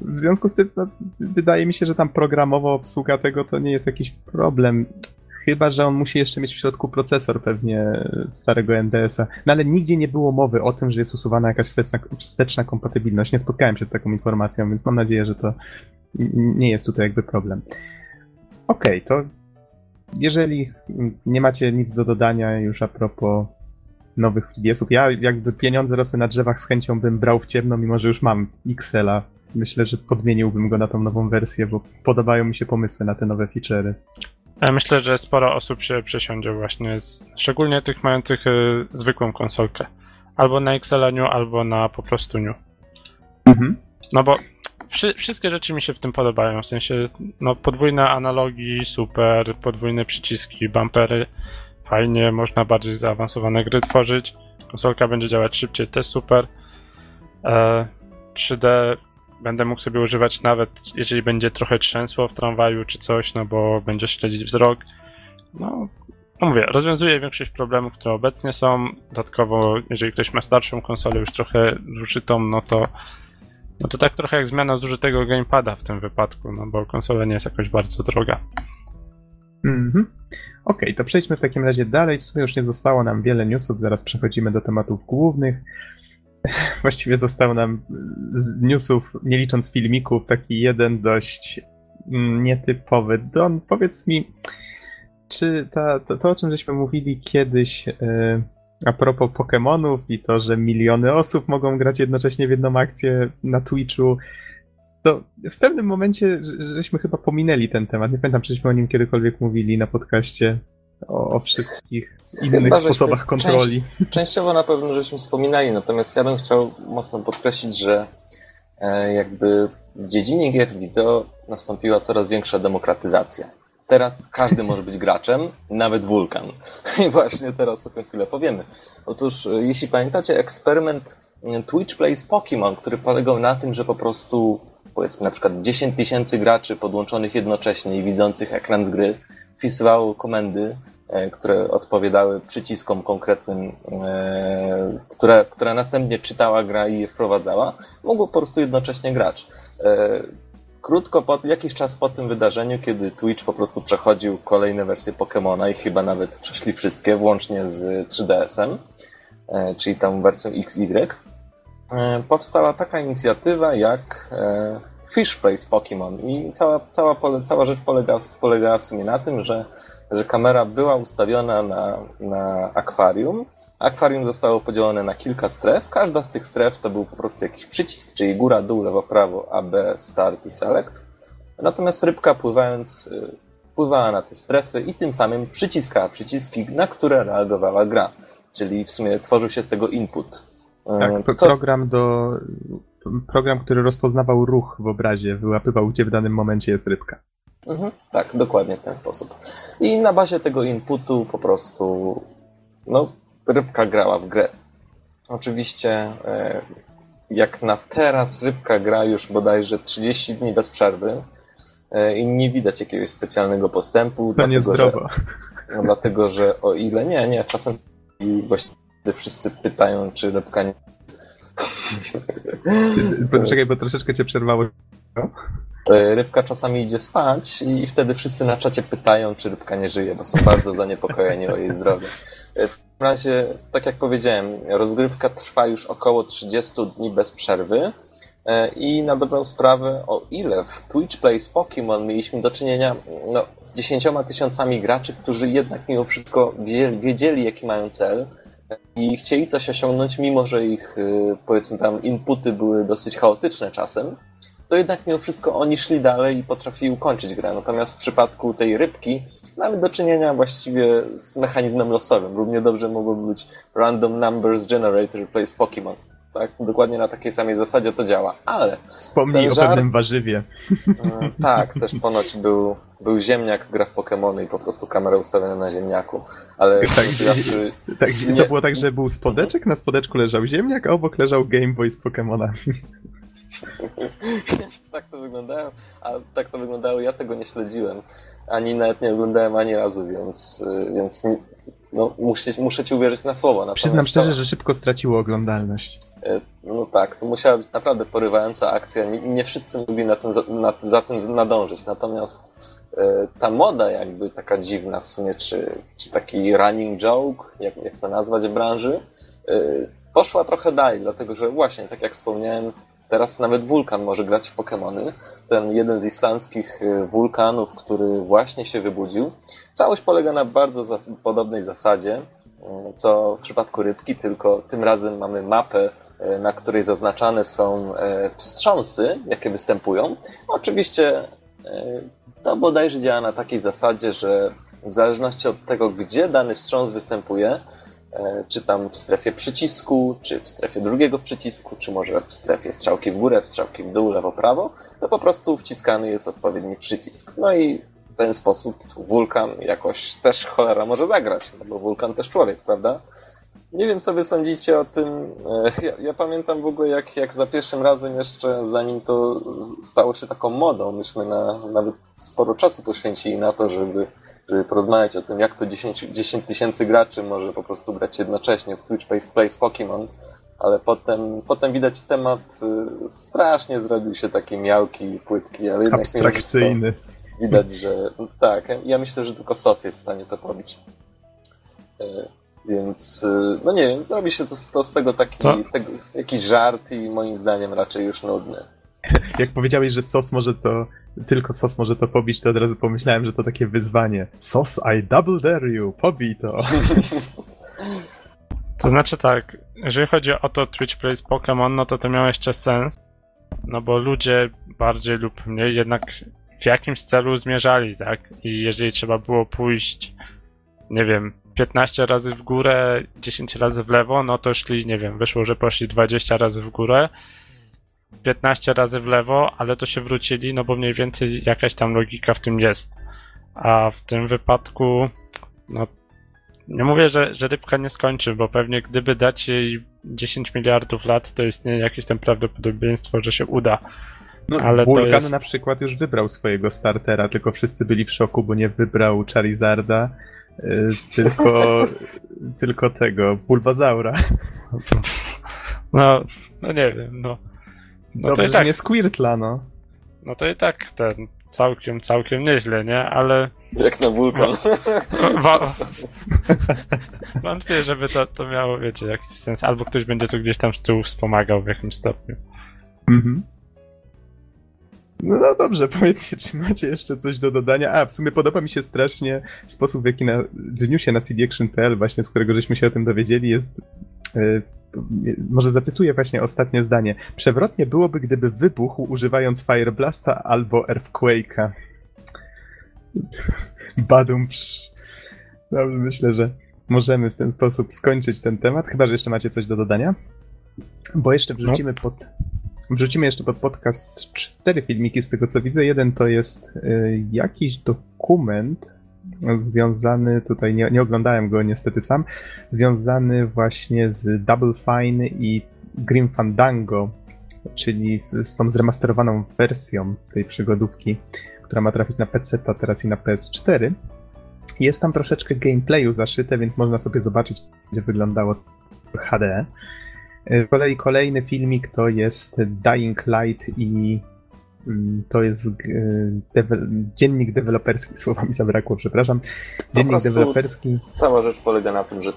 S1: W związku z tym, no, wydaje mi się, że tam programowo obsługa tego to nie jest jakiś problem. Chyba, że on musi jeszcze mieć w środku procesor pewnie starego NDS-a. No ale nigdzie nie było mowy o tym, że jest usuwana jakaś wsteczna, wsteczna kompatybilność. Nie spotkałem się z taką informacją, więc mam nadzieję, że to nie jest tutaj jakby problem. Okej, to jeżeli nie macie nic do dodania już a propos nowych 3DS-ów, ja jakby pieniądze rosły na drzewach, z chęcią bym brał w ciemno, mimo że już mam XL-a. Myślę, że podmieniłbym go na tą nową wersję, bo podobają mi się pomysły na te nowe feature'y.
S2: Ja myślę, że sporo osób się przesiądzie właśnie, z, szczególnie tych mających y, zwykłą konsolkę. Albo na New, albo na po prostu New.
S1: Mhm.
S2: No bo wszy, wszystkie rzeczy mi się w tym podobają, w sensie no podwójne analogi, super, podwójne przyciski, bumpery, fajnie, można bardziej zaawansowane gry tworzyć, konsolka będzie działać szybciej, też super. E, 3D będę mógł sobie używać nawet jeżeli będzie trochę trzęsło w tramwaju czy coś, no bo będzie śledzić wzrok. No, no mówię, rozwiązuje większość problemów, które obecnie są. Dodatkowo, jeżeli ktoś ma starszą konsolę, już trochę zużytą, no to no to tak trochę jak zmiana zużytego gamepada w tym wypadku, no bo konsola nie jest jakoś bardzo droga.
S1: Mhm. Okej, to przejdźmy w takim razie dalej. W sumie już nie zostało nam wiele newsów, zaraz przechodzimy do tematów głównych. Właściwie został nam z newsów, nie licząc filmików, taki jeden dość mm, nietypowy. Don, powiedz mi, czy ta, to, to, o czym żeśmy mówili kiedyś e, a propos Pokémonów i to, że miliony osób mogą grać jednocześnie w jedną akcję na Twitchu, to w pewnym momencie żeśmy chyba pominęli ten temat. Nie pamiętam, czy żeśmy o nim kiedykolwiek mówili na podcaście o, o wszystkich innych
S3: Chyba,
S1: sposobach kontroli.
S3: Częściowo na pewno żeśmy wspominali, natomiast ja bym chciał mocno podkreślić, że e, jakby w dziedzinie gier wideo nastąpiła coraz większa demokratyzacja. Teraz każdy może być graczem, nawet wulkan. I właśnie teraz o tym chwilę powiemy. Otóż, e, jeśli pamiętacie eksperyment e, Twitch Plays Pokémon, który polegał na tym, że po prostu powiedzmy na przykład 10 tysięcy graczy podłączonych jednocześnie i widzących ekran z gry wpisywało komendy, które odpowiadały przyciskom konkretnym, e, które, które następnie czytała gra i je wprowadzała, mogło po prostu jednocześnie grać. E, krótko po, jakiś czas po tym wydarzeniu, kiedy Twitch po prostu przechodził kolejne wersje Pokémona i chyba nawet przeszli wszystkie, włącznie z 3DS-em, czyli tą wersją XY, powstała taka inicjatywa jak Fish Place Pokémon i cała, cała, cała rzecz polega, polegała w sumie na tym, że, że kamera była ustawiona na, na akwarium. Akwarium zostało podzielone na kilka stref. Każda z tych stref to był po prostu jakiś przycisk, czyli góra, dół, lewo, prawo, A, B, start i select. Natomiast rybka pływając y, wpływała na te strefy i tym samym przyciskała przyciski, na które reagowała gra. Czyli w sumie tworzył się z tego input.
S1: Tak, to... program do program, który rozpoznawał ruch w obrazie, wyłapywał, gdzie w danym momencie jest rybka.
S3: Mhm, tak, dokładnie w ten sposób. I na bazie tego inputu po prostu no, rybka grała w grę. Oczywiście e, jak na teraz rybka gra już bodajże 30 dni bez przerwy e, i nie widać jakiegoś specjalnego postępu.
S1: To.
S3: Że, no, dlatego, że o ile nie, nie, czasem i właściwie wszyscy pytają, czy rybka nie
S1: Czekaj, bo troszeczkę cię przerwało.
S3: E, rybka czasami idzie spać i wtedy wszyscy na czacie pytają, czy rybka nie żyje, bo są bardzo zaniepokojeni o jej zdrowie. E, w razie, tak jak powiedziałem, rozgrywka trwa już około 30 dni bez przerwy e, i na dobrą sprawę, o ile w Twitch Plays Pokémon mieliśmy do czynienia no, z 10 tysiącami graczy, którzy jednak mimo wszystko wiedzieli, jaki mają cel, i chcieli coś osiągnąć, mimo że ich, powiedzmy tam, inputy były dosyć chaotyczne czasem, to jednak mimo wszystko oni szli dalej i potrafili ukończyć grę. Natomiast w przypadku tej rybki mamy do czynienia właściwie z mechanizmem losowym. Równie dobrze mogłoby być Random Numbers Generator Plays Pokémon. Tak? Dokładnie na takiej samej zasadzie to działa. Ale.
S1: Wspomnij o żart, pewnym warzywie.
S3: Mm, tak, też ponoć był, był ziemniak, gra w Pokémony i po prostu kamera ustawiona na ziemniaku. Ale tak,
S1: tak, nie... to było tak, że był spodeczek, na spodeczku leżał ziemniak, a obok leżał Game Boy z Pokémona.
S3: Więc tak to wyglądało, a tak to wyglądało, ja tego nie śledziłem. Ani nawet nie oglądałem ani razu, więc, więc no, muszę, muszę ci uwierzyć na słowo. Natomiast
S1: Przyznam szczerze, że szybko straciło oglądalność.
S3: E, no tak, to musiała być naprawdę porywająca akcja. Nie, nie wszyscy mogli na tym, na, za tym nadążyć. Natomiast e, ta moda jakby taka dziwna w sumie, czy, czy taki running joke, jak, jak to nazwać w branży, poszła trochę dalej, dlatego że właśnie, tak jak wspomniałem, Teraz nawet wulkan może grać w Pokémony. Ten jeden z islandzkich y, wulkanów, który właśnie się wybudził. Całość polega na bardzo za podobnej zasadzie, y, co w przypadku rybki, tylko tym razem mamy mapę, y, na której zaznaczane są wstrząsy, jakie występują. Oczywiście to bodajże działa na takiej zasadzie, że w zależności od tego, gdzie dany wstrząs występuje, E, czy tam w strefie przycisku, czy w strefie drugiego przycisku, czy może w strefie strzałki w górę, strzałki w dół, lewo, prawo, to po prostu wciskany jest odpowiedni przycisk. No i w ten sposób wulkan jakoś też cholera może zagrać, no bo wulkan też człowiek, prawda? Nie wiem, co wy sądzicie o tym. E, ja, ja, pamiętam w ogóle, jak, jak za pierwszym razem jeszcze, zanim to stało się taką modą, myśmy na, nawet sporo czasu poświęcili na to, żeby żeby porozmawiać o tym, jak to 10, 10 tysięcy graczy może po prostu grać jednocześnie w Twitch Plays, Plays Pokémon, ale potem, potem widać temat y, strasznie zrobił się taki miałki i płytki, ale jednak
S1: abstrakcyjny.
S3: Widać, że tak, ja myślę, że tylko SOS jest w stanie to pobić. Y, więc, y, no nie wiem, zrobi się to, to z tego taki tego, jakiś żart i moim zdaniem raczej już nudny.
S1: Jak powiedziałeś, że SOS może to tylko sos może to pobić, to od razu pomyślałem, że to takie wyzwanie. Sos, I double dare you, pobij to.
S2: To znaczy tak, jeżeli chodzi o to Twitch Plays Pokémon, no to to miało jeszcze sens, no bo ludzie bardziej lub mniej jednak w jakimś celu zmierzali, tak? I jeżeli trzeba było pójść, nie wiem, 15 razy w górę, 10 razy w lewo, no to szli, nie wiem, wyszło, że poszli 20 razy w górę, 15 razy w lewo, ale to się wrócili, no bo mniej więcej jakaś tam logika w tym jest. A w tym wypadku, no nie mówię, że, że rybka nie skończy, bo pewnie gdyby dać jej 10 miliardów lat, to istnieje jakieś tam prawdopodobieństwo, że się uda.
S1: No,
S2: Ale
S1: Wulkan
S2: jest-
S1: na przykład już wybrał swojego startera, tylko wszyscy byli w szoku, bo nie wybrał Charizarda, y, tylko, tylko tego, Bulbazaura.
S2: No, no nie wiem, no. No
S1: Dobrze,
S2: to i
S1: że
S2: tak,
S1: nie Squirtla, no.
S2: no to i tak ten całkiem, całkiem nieźle, nie? Ale
S3: Jak na wulkan.
S2: wa- wątpię, żeby to, to miało, wiecie, jakiś sens. Albo ktoś będzie tu gdzieś tam z tyłu wspomagał w jakimś stopniu.
S1: Mhm. No, no dobrze, powiedzcie, czy macie jeszcze coś do dodania? A, w sumie podoba mi się strasznie sposób, w jaki na, w newsie na cdaction.pl, właśnie z którego żeśmy się o tym dowiedzieli, jest... e, może zacytuję właśnie ostatnie zdanie. Przewrotnie byłoby, gdyby wybuchł używając Fire Blasta albo Earthquake'a. Badum psz. Dobrze, myślę, że możemy w ten sposób skończyć ten temat, chyba, że jeszcze macie coś do dodania? Bo jeszcze wrzucimy pod Wrzucimy jeszcze pod podcast cztery filmiki z tego co widzę. Jeden to jest y, jakiś dokument związany, tutaj nie, nie oglądałem go niestety sam, związany właśnie z Double Fine i Grim Fandango, czyli z tą zremasterowaną wersją tej przygodówki, która ma trafić na PC, a teraz i na PS4. Jest tam troszeczkę gameplayu zaszyte, więc można sobie zobaczyć, jak wyglądało HD. Z kolei kolejny filmik to jest Dying Light i to jest e, dziennik deweloperski, słowa mi zabrakło, przepraszam. Dziennik deweloperski.
S3: Cała rzecz polega na tym, że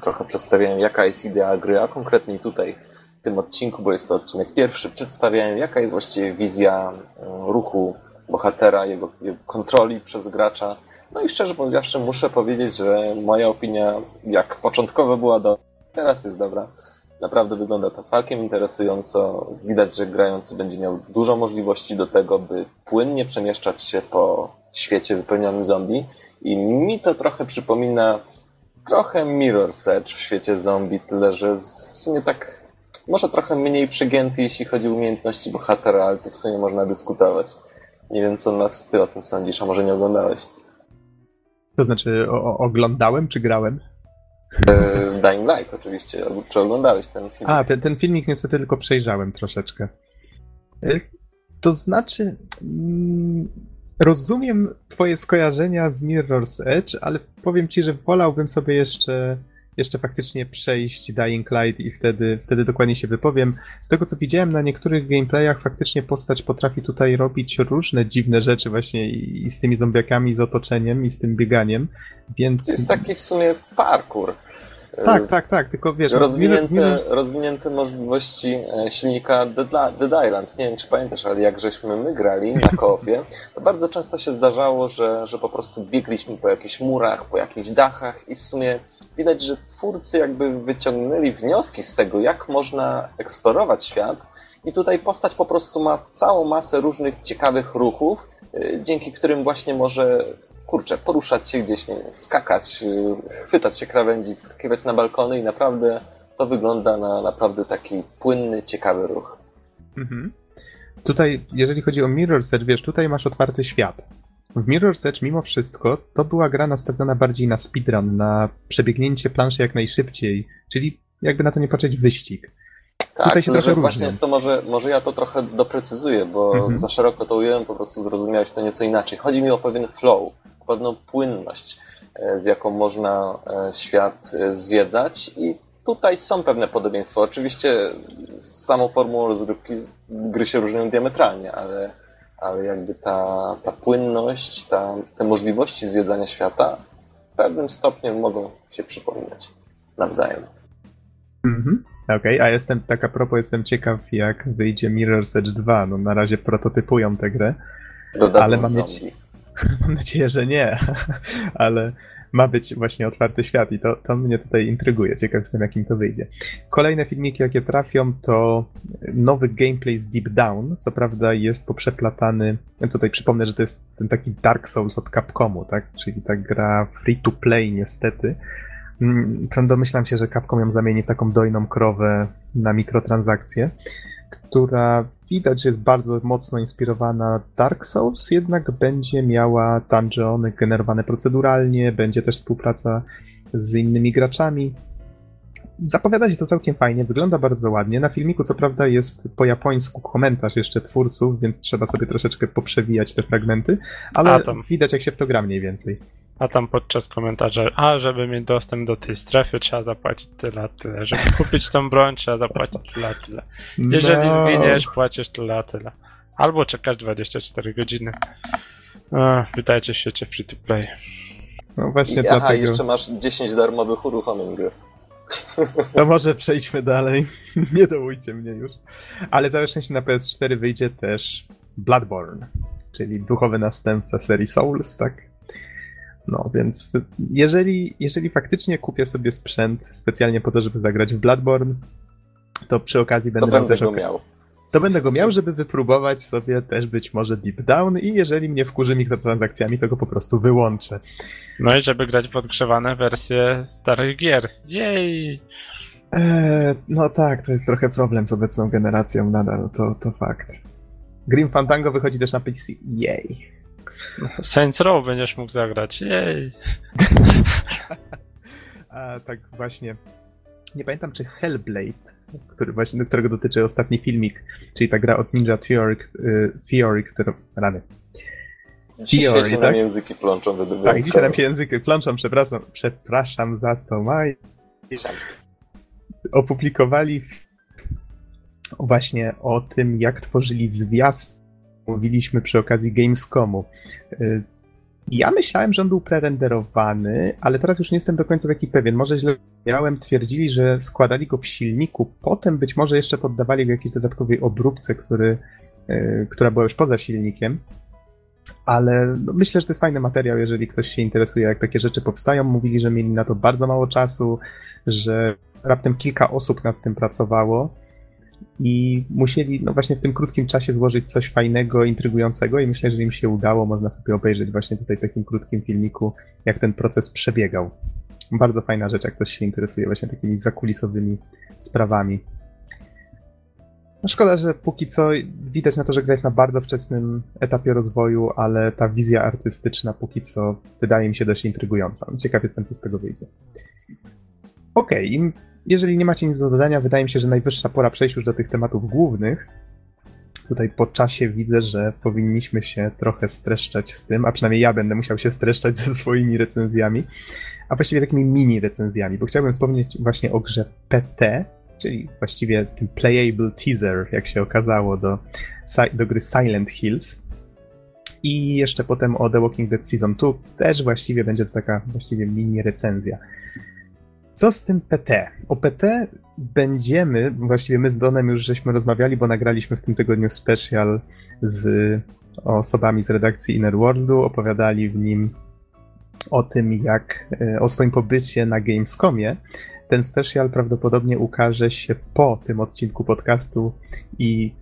S3: trochę przedstawiają, jaka jest idea gry, a konkretniej tutaj w tym odcinku, bo jest to odcinek pierwszy, przedstawiają, jaka jest właściwie wizja e, ruchu bohatera, jego, jego kontroli przez gracza. No i szczerze powiedziawszy, muszę powiedzieć, że moja opinia, jak początkowo była do teraz jest dobra. Naprawdę wygląda to całkiem interesująco. Widać, że grający będzie miał dużo możliwości do tego, by płynnie przemieszczać się po świecie wypełnionym zombie. I mi to trochę przypomina trochę Mirror's Edge w świecie zombie, tyle że w sumie tak może trochę mniej przegięty, jeśli chodzi o umiejętności bohatera, ale to w sumie można dyskutować. Nie wiem, co Max, ty o tym sądzisz, a może nie oglądałeś.
S1: To znaczy, o, oglądałem czy grałem?
S3: E, Dying Light oczywiście, czy oglądałeś ten film?
S1: A, ten, ten filmik niestety tylko przejrzałem troszeczkę. Y, To znaczy, mm, rozumiem twoje skojarzenia z Mirror's Edge, ale powiem ci, że wolałbym sobie jeszcze, jeszcze faktycznie przejść Dying Light i wtedy, wtedy dokładnie się wypowiem. Z tego co widziałem na niektórych gameplayach, faktycznie postać potrafi tutaj robić różne dziwne rzeczy właśnie i, i z tymi zombiakami, z otoczeniem i z tym bieganiem, więc...
S3: Jest taki w sumie parkour. E,
S1: Tak, tak, tak, tylko wiesz... no,
S3: Rozwinięte,
S1: Mirror's-
S3: rozwinięte możliwości e, silnika Dead, Dead Island. Nie wiem, czy pamiętasz, ale jak żeśmy my grali na koopie, to bardzo często się zdarzało, że, że po prostu biegliśmy po jakichś murach, po jakichś dachach i w sumie widać, że twórcy jakby wyciągnęli wnioski z tego, jak można eksplorować świat i tutaj postać po prostu ma całą masę różnych ciekawych ruchów, e, dzięki którym właśnie może kurczę, poruszać się gdzieś, nie wiem, skakać, yy, chwytać się krawędzi, wskakiwać na balkony i naprawdę to wygląda na naprawdę taki płynny, ciekawy ruch.
S1: Mhm. Tutaj, jeżeli chodzi o Mirror's Edge, wiesz, tutaj masz otwarty świat. W Mirror's Edge, mimo wszystko, to była gra nastawiona bardziej na speedrun, na przebiegnięcie planszy jak najszybciej, czyli jakby na to nie patrzeć wyścig.
S3: Tak,
S1: Tutaj się
S3: to,
S1: trochę
S3: że właśnie
S1: różnią.
S3: to może, może ja to trochę doprecyzuję, bo
S1: Mhm.
S3: za szeroko to ująłem, po prostu zrozumiałeś to nieco inaczej. Chodzi mi o pewien flow, pewną płynność, e, z jaką można e, świat e, zwiedzać i tutaj są pewne podobieństwa. Oczywiście z samą formułą rozgrywki gry się różnią diametralnie, ale, ale jakby ta, ta płynność, ta, te możliwości zwiedzania świata w pewnym stopniu mogą się przypominać nawzajem.
S1: Mhm. Okej, a jestem, tak a propos, jestem ciekaw, jak wyjdzie Mirror's Edge 2. No na razie prototypują tę grę.
S3: Dodadzą
S1: Ale mam
S3: zombie.
S1: mieć- Mam nadzieję, że nie, ale ma być właśnie otwarty świat i to, to mnie tutaj intryguje. Ciekaw jestem, jakim to wyjdzie. Kolejne filmiki, jakie trafią, to nowy gameplay z Deep Down. Co prawda jest poprzeplatany. Tutaj przypomnę, że to jest ten taki Dark Souls od Capcomu, tak? Czyli ta gra free to play, niestety. Mm, Domyślam się, że Capcom ją zamieni w taką dojną krowę na mikrotransakcje, która widać, że jest bardzo mocno inspirowana Dark Souls, jednak będzie miała dungeony generowane proceduralnie, będzie też współpraca z innymi graczami. zapowiada się to całkiem fajnie, wygląda bardzo ładnie. Na filmiku co prawda jest po japońsku komentarz jeszcze twórców, więc trzeba sobie troszeczkę poprzewijać te fragmenty, ale widać jak się w to gra mniej więcej.
S2: A tam podczas komentarza, a żeby mieć dostęp do tej strefy trzeba zapłacić tyle, tyle. Żeby kupić tą broń trzeba zapłacić tyle, tyle. Jeżeli no. zginiesz, płacisz tyle, tyle. Albo czekasz 24 godziny. A, witajcie w świecie free to play.
S3: No właśnie I, dlatego... Aha, jeszcze masz 10 darmowych uruchomień gry.
S1: No może przejdźmy dalej. Nie dołujcie mnie już. Ale całe szczęście na PS4 wyjdzie też Bloodborne, czyli duchowy następca serii Souls, tak? No, więc jeżeli, jeżeli faktycznie kupię sobie sprzęt specjalnie po to, żeby zagrać w Bloodborne, to przy okazji będę,
S3: to będę też go miał.
S1: To będę go miał, żeby wypróbować sobie też być może Deep Down i jeżeli mnie wkurzy mikrotransakcjami, to go po prostu wyłączę.
S2: No i żeby grać w odgrzewane wersje starych gier. Jej!
S1: Eee, no tak, to jest trochę problem z obecną generacją nadal, to, to fakt. Grim Fandango wychodzi też na PC. Jej.
S2: Saints Row będziesz mógł zagrać. Jej.
S1: A tak właśnie. Nie pamiętam, czy Hellblade, który właśnie, do którego dotyczy ostatni filmik, czyli ta gra od Ninja Theory, y, Theory która... Rany.
S3: Theory, tak? nam języki plączą
S1: według Tak, dzisiaj nam się języki plączą, przepraszam, przepraszam za to, Maj. Opublikowali właśnie o tym, jak tworzyli zwiastun mówiliśmy przy okazji Gamescomu. Y, ja myślałem, że on był prerenderowany, ale teraz już nie jestem do końca taki pewien. Może źle miałem, twierdzili, że składali go w silniku, potem być może jeszcze poddawali go jakiejś dodatkowej obróbce, który, y, która była już poza silnikiem. Ale no, myślę, że to jest fajny materiał, jeżeli ktoś się interesuje, jak takie rzeczy powstają. Mówili, że mieli na to bardzo mało czasu, że raptem kilka osób nad tym pracowało i musieli no właśnie w tym krótkim czasie złożyć coś fajnego, intrygującego i myślę, że im się udało. Można sobie obejrzeć właśnie tutaj w takim krótkim filmiku, jak ten proces przebiegał. Bardzo fajna rzecz, jak ktoś się interesuje właśnie takimi zakulisowymi sprawami. No szkoda, że póki co widać na to, że gra jest na bardzo wczesnym etapie rozwoju, ale ta wizja artystyczna póki co wydaje mi się dość intrygująca. Ciekaw jestem, co z tego wyjdzie. Okej, okay, jeżeli nie macie nic do dodania, wydaje mi się, że najwyższa pora przejść już do tych tematów głównych. Tutaj po czasie widzę, że powinniśmy się trochę streszczać z tym, a przynajmniej ja będę musiał się streszczać ze swoimi recenzjami, a właściwie takimi mini recenzjami, bo chciałbym wspomnieć właśnie o grze PT, czyli właściwie ten playable teaser, jak się okazało, do, do gry Silent Hills. I jeszcze potem o The Walking Dead Season 2, też właściwie będzie to taka właściwie mini recenzja. Co z tym PT? O PT będziemy, właściwie my z Donem już żeśmy rozmawiali, bo nagraliśmy w tym tygodniu special z osobami z redakcji Inner Worldu, opowiadali w nim o tym, jak e, o swoim pobycie na Gamescomie. Ten special prawdopodobnie ukaże się po tym odcinku podcastu i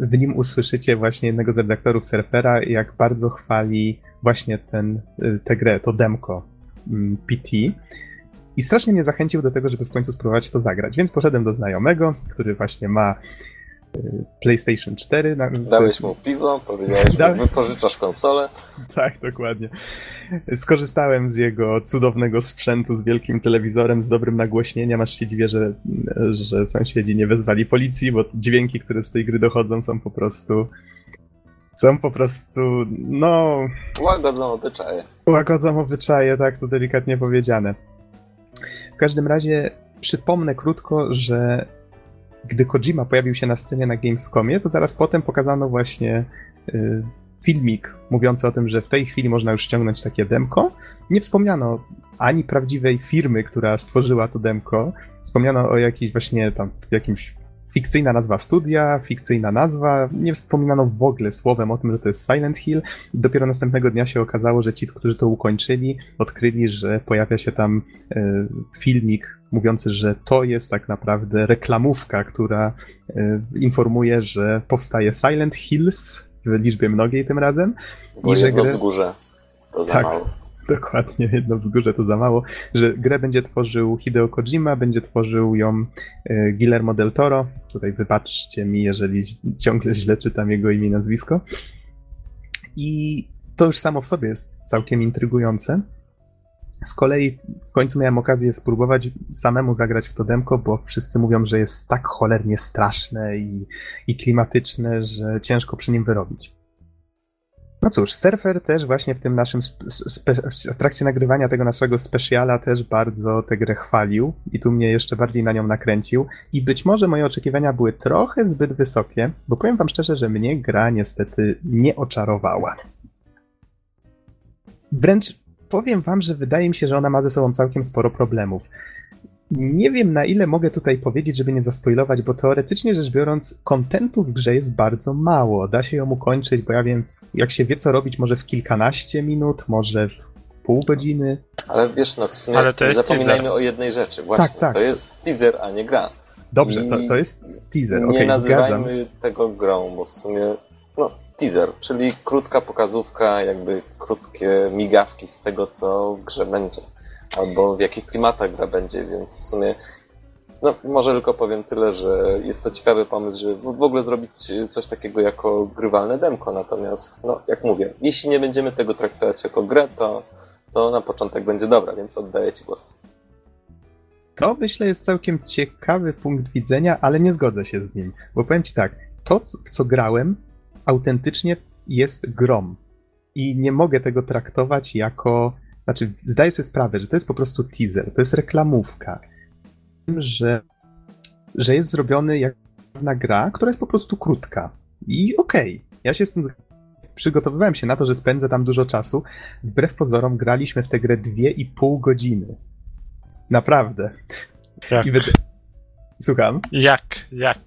S1: w nim usłyszycie właśnie jednego z redaktorów Surfera, jak bardzo chwali właśnie ten, e, tę grę, to demko mm, PT. I strasznie mnie zachęcił do tego, żeby w końcu spróbować to zagrać. Więc poszedłem do znajomego, który właśnie ma y, PlayStation 4.
S3: Dałeś mu piwo, powiedziałeś, że wypożyczasz konsolę.
S1: Tak, dokładnie. Skorzystałem z jego cudownego sprzętu z wielkim telewizorem, z dobrym nagłośnieniem, aż się dziwię, że, że sąsiedzi nie wezwali policji, bo dźwięki, które z tej gry dochodzą są po prostu są po prostu, no...
S3: Łagodzą obyczaje.
S1: Łagodzą obyczaje, tak to delikatnie powiedziane. W każdym razie przypomnę krótko, że gdy Kojima pojawił się na scenie na Gamescomie, to zaraz potem pokazano właśnie y, filmik mówiący o tym, że w tej chwili można już ściągnąć takie demko. Nie wspomniano ani prawdziwej firmy, która stworzyła to demko. Wspomniano o jakiejś właśnie tam jakimś fikcyjna nazwa studia, fikcyjna nazwa. Nie wspominano w ogóle słowem o tym, że to jest Silent Hill. Dopiero następnego dnia się okazało, że ci, którzy to ukończyli, odkryli, że pojawia się tam e, filmik mówiący, że to jest tak naprawdę reklamówka, która e, informuje, że powstaje Silent Hills w liczbie mnogiej tym razem.
S3: Bo I że grę... wzgórze. To za tak. mało.
S1: Dokładnie, jedno wzgórze to za mało, że grę będzie tworzył Hideo Kojima, będzie tworzył ją e, Guillermo del Toro. Tutaj wybaczcie mi, jeżeli ciągle źle czytam jego imię i nazwisko. I to już samo w sobie jest całkiem intrygujące. Z kolei w końcu miałem okazję spróbować samemu zagrać w to demko, bo wszyscy mówią, że jest tak cholernie straszne i, i klimatyczne, że ciężko przy nim wyrobić. No cóż, Surfer też właśnie w tym naszym, w trakcie nagrywania tego naszego speciala też bardzo tę grę chwalił i tu mnie jeszcze bardziej na nią nakręcił i być może moje oczekiwania były trochę zbyt wysokie, bo powiem wam szczerze, że mnie gra niestety nie oczarowała. Wręcz powiem wam, że wydaje mi się, że ona ma ze sobą całkiem sporo problemów. Nie wiem na ile mogę tutaj powiedzieć, żeby nie zaspoilować, bo teoretycznie rzecz biorąc, kontentu w grze jest bardzo mało. Da się ją ukończyć, bo ja wiem, jak się wie co robić, może w kilkanaście minut, może w pół godziny.
S3: Ale wiesz, no w sumie Ale to jest zapominajmy teaser. o jednej rzeczy. Właśnie, tak, tak. to jest teaser, a nie gra.
S1: Dobrze, to, to jest teaser, okej,
S3: Nie
S1: okay,
S3: nazywajmy zgadzam. tego grą, bo w sumie no, teaser, czyli krótka pokazówka, jakby krótkie migawki z tego, co w grze będzie. Albo w jakich klimatach gra będzie, więc w sumie no, może tylko powiem tyle, że jest to ciekawy pomysł, żeby w ogóle zrobić coś takiego jako grywalne demko, natomiast, no, jak mówię, jeśli nie będziemy tego traktować jako grę, to, to na początek będzie dobra, więc oddaję Ci głos.
S1: To myślę jest całkiem ciekawy punkt widzenia, ale nie zgodzę się z nim, bo powiem Ci tak, to w co grałem autentycznie jest grom. I nie mogę tego traktować jako, znaczy zdaję sobie sprawę, że to jest po prostu teaser, to jest reklamówka, że, że jest zrobiony jak na gra, która jest po prostu krótka. I okej, okay, ja się z tym przygotowywałem się na to, że spędzę tam dużo czasu. Wbrew pozorom graliśmy w tę grę dwie i pół godziny. Naprawdę.
S2: Jak?
S1: Wyda... Słucham?
S2: Jak? Jak?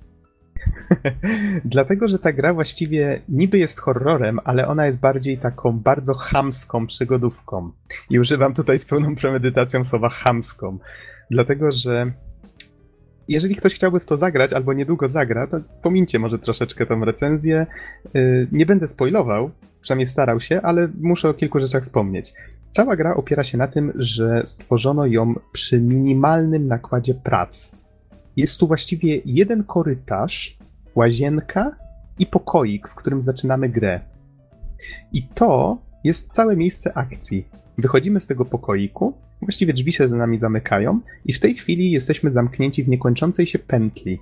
S1: Dlatego, że ta gra właściwie niby jest horrorem, ale ona jest bardziej taką bardzo chamską przygodówką. I używam tutaj z pełną premedytacją słowa chamską. Dlatego, że jeżeli ktoś chciałby w to zagrać albo niedługo zagra, to pomincie może troszeczkę tą recenzję. Y, nie będę spoilował, przynajmniej starał się, ale muszę o kilku rzeczach wspomnieć. Cała gra opiera się na tym, że stworzono ją przy minimalnym nakładzie prac. Jest tu właściwie jeden korytarz, łazienka i pokoik, w którym zaczynamy grę. I to jest całe miejsce akcji. Wychodzimy z tego pokoiku, właściwie drzwi się za nami zamykają, i w tej chwili jesteśmy zamknięci w niekończącej się pętli.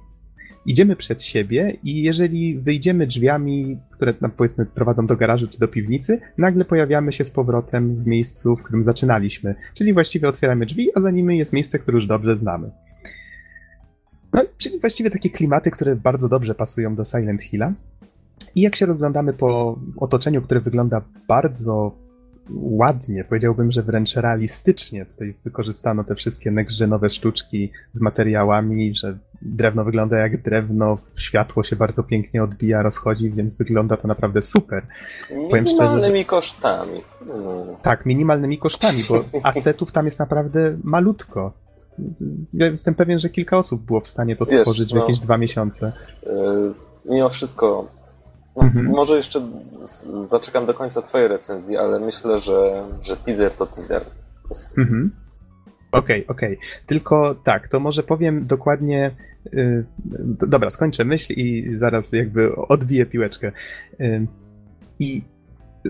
S1: Idziemy przed siebie, i jeżeli wyjdziemy drzwiami, które nam powiedzmy prowadzą do garażu czy do piwnicy, nagle pojawiamy się z powrotem w miejscu, w którym zaczynaliśmy. Czyli właściwie otwieramy drzwi, a za nimi jest miejsce, które już dobrze znamy. No, czyli właściwie takie klimaty, które bardzo dobrze pasują do Silent Hilla. I jak się rozglądamy po otoczeniu, które wygląda bardzo ładnie, powiedziałbym, że wręcz realistycznie tutaj wykorzystano te wszystkie next-genowe sztuczki z materiałami, że drewno wygląda jak drewno, światło się bardzo pięknie odbija, rozchodzi, więc wygląda to naprawdę super.
S3: Minimalnymi kosztami.
S1: Hmm. Tak, minimalnymi kosztami, bo asetów tam jest naprawdę malutko. Ja jestem pewien, że kilka osób było w stanie to stworzyć Wiesz, no, w jakieś dwa miesiące.
S3: Yy, mimo wszystko Mhm. Może jeszcze zaczekam do końca twojej recenzji, ale myślę, że, że teaser to teaser.
S1: Mhm. Okej, okay, okej. Okay. Tylko tak, to może powiem dokładnie. Yy, dobra, skończę myśl i zaraz jakby odbiję piłeczkę. Yy, I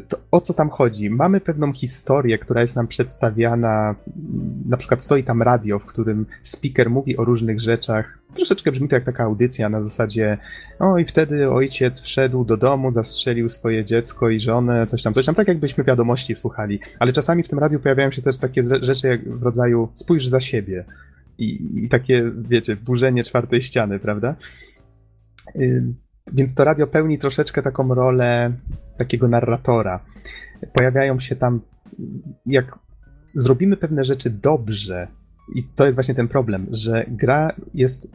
S1: to, o co tam chodzi? Mamy pewną historię, która jest nam przedstawiana. Na przykład stoi tam radio, w którym speaker mówi o różnych rzeczach. Troszeczkę brzmi to jak taka audycja na zasadzie. O, i wtedy ojciec wszedł do domu, zastrzelił swoje dziecko i żonę, coś tam, coś tam, tak jakbyśmy wiadomości słuchali. Ale czasami w tym radiu pojawiają się też takie rzeczy jak w rodzaju spójrz za siebie. I, i takie, wiecie, burzenie czwartej ściany, prawda? Więc to radio pełni troszeczkę taką rolę takiego narratora. Pojawiają się tam, jak zrobimy pewne rzeczy dobrze, i to jest właśnie ten problem, że gra jest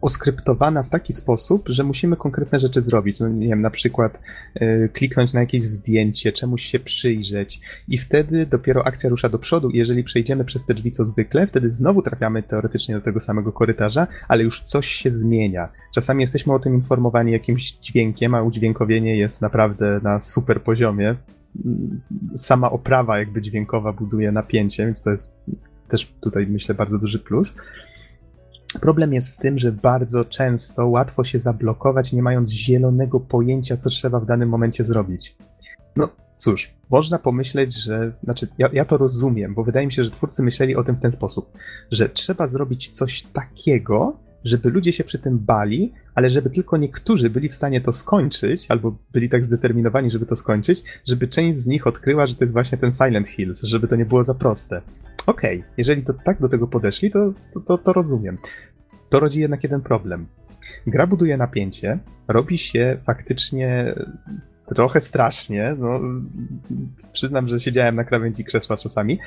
S1: oskryptowana w taki sposób, że musimy konkretne rzeczy zrobić. No, nie wiem, na przykład y, kliknąć na jakieś zdjęcie, czemuś się przyjrzeć i wtedy dopiero akcja rusza do przodu jeżeli przejdziemy przez te drzwi co zwykle, wtedy znowu trafiamy teoretycznie do tego samego korytarza, ale już coś się zmienia. Czasami jesteśmy o tym informowani jakimś dźwiękiem, a udźwiękowienie jest naprawdę na super poziomie. Sama oprawa jakby dźwiękowa buduje napięcie, więc to jest też tutaj myślę bardzo duży plus. Problem jest w tym, że bardzo często łatwo się zablokować, nie mając zielonego pojęcia, co trzeba w danym momencie zrobić. No, cóż, można pomyśleć, że. Znaczy, ja, ja to rozumiem, bo wydaje mi się, że twórcy myśleli o tym w ten sposób, że trzeba zrobić coś takiego, żeby ludzie się przy tym bali, ale żeby tylko niektórzy byli w stanie to skończyć, albo byli tak zdeterminowani, żeby to skończyć, żeby część z nich odkryła, że to jest właśnie ten Silent Hills, żeby to nie było za proste. Okej, okay, jeżeli to tak do tego podeszli, to, to, to, to rozumiem. To rodzi jednak jeden problem. Gra buduje napięcie, robi się faktycznie trochę strasznie. No, przyznam, że siedziałem na krawędzi krzesła czasami,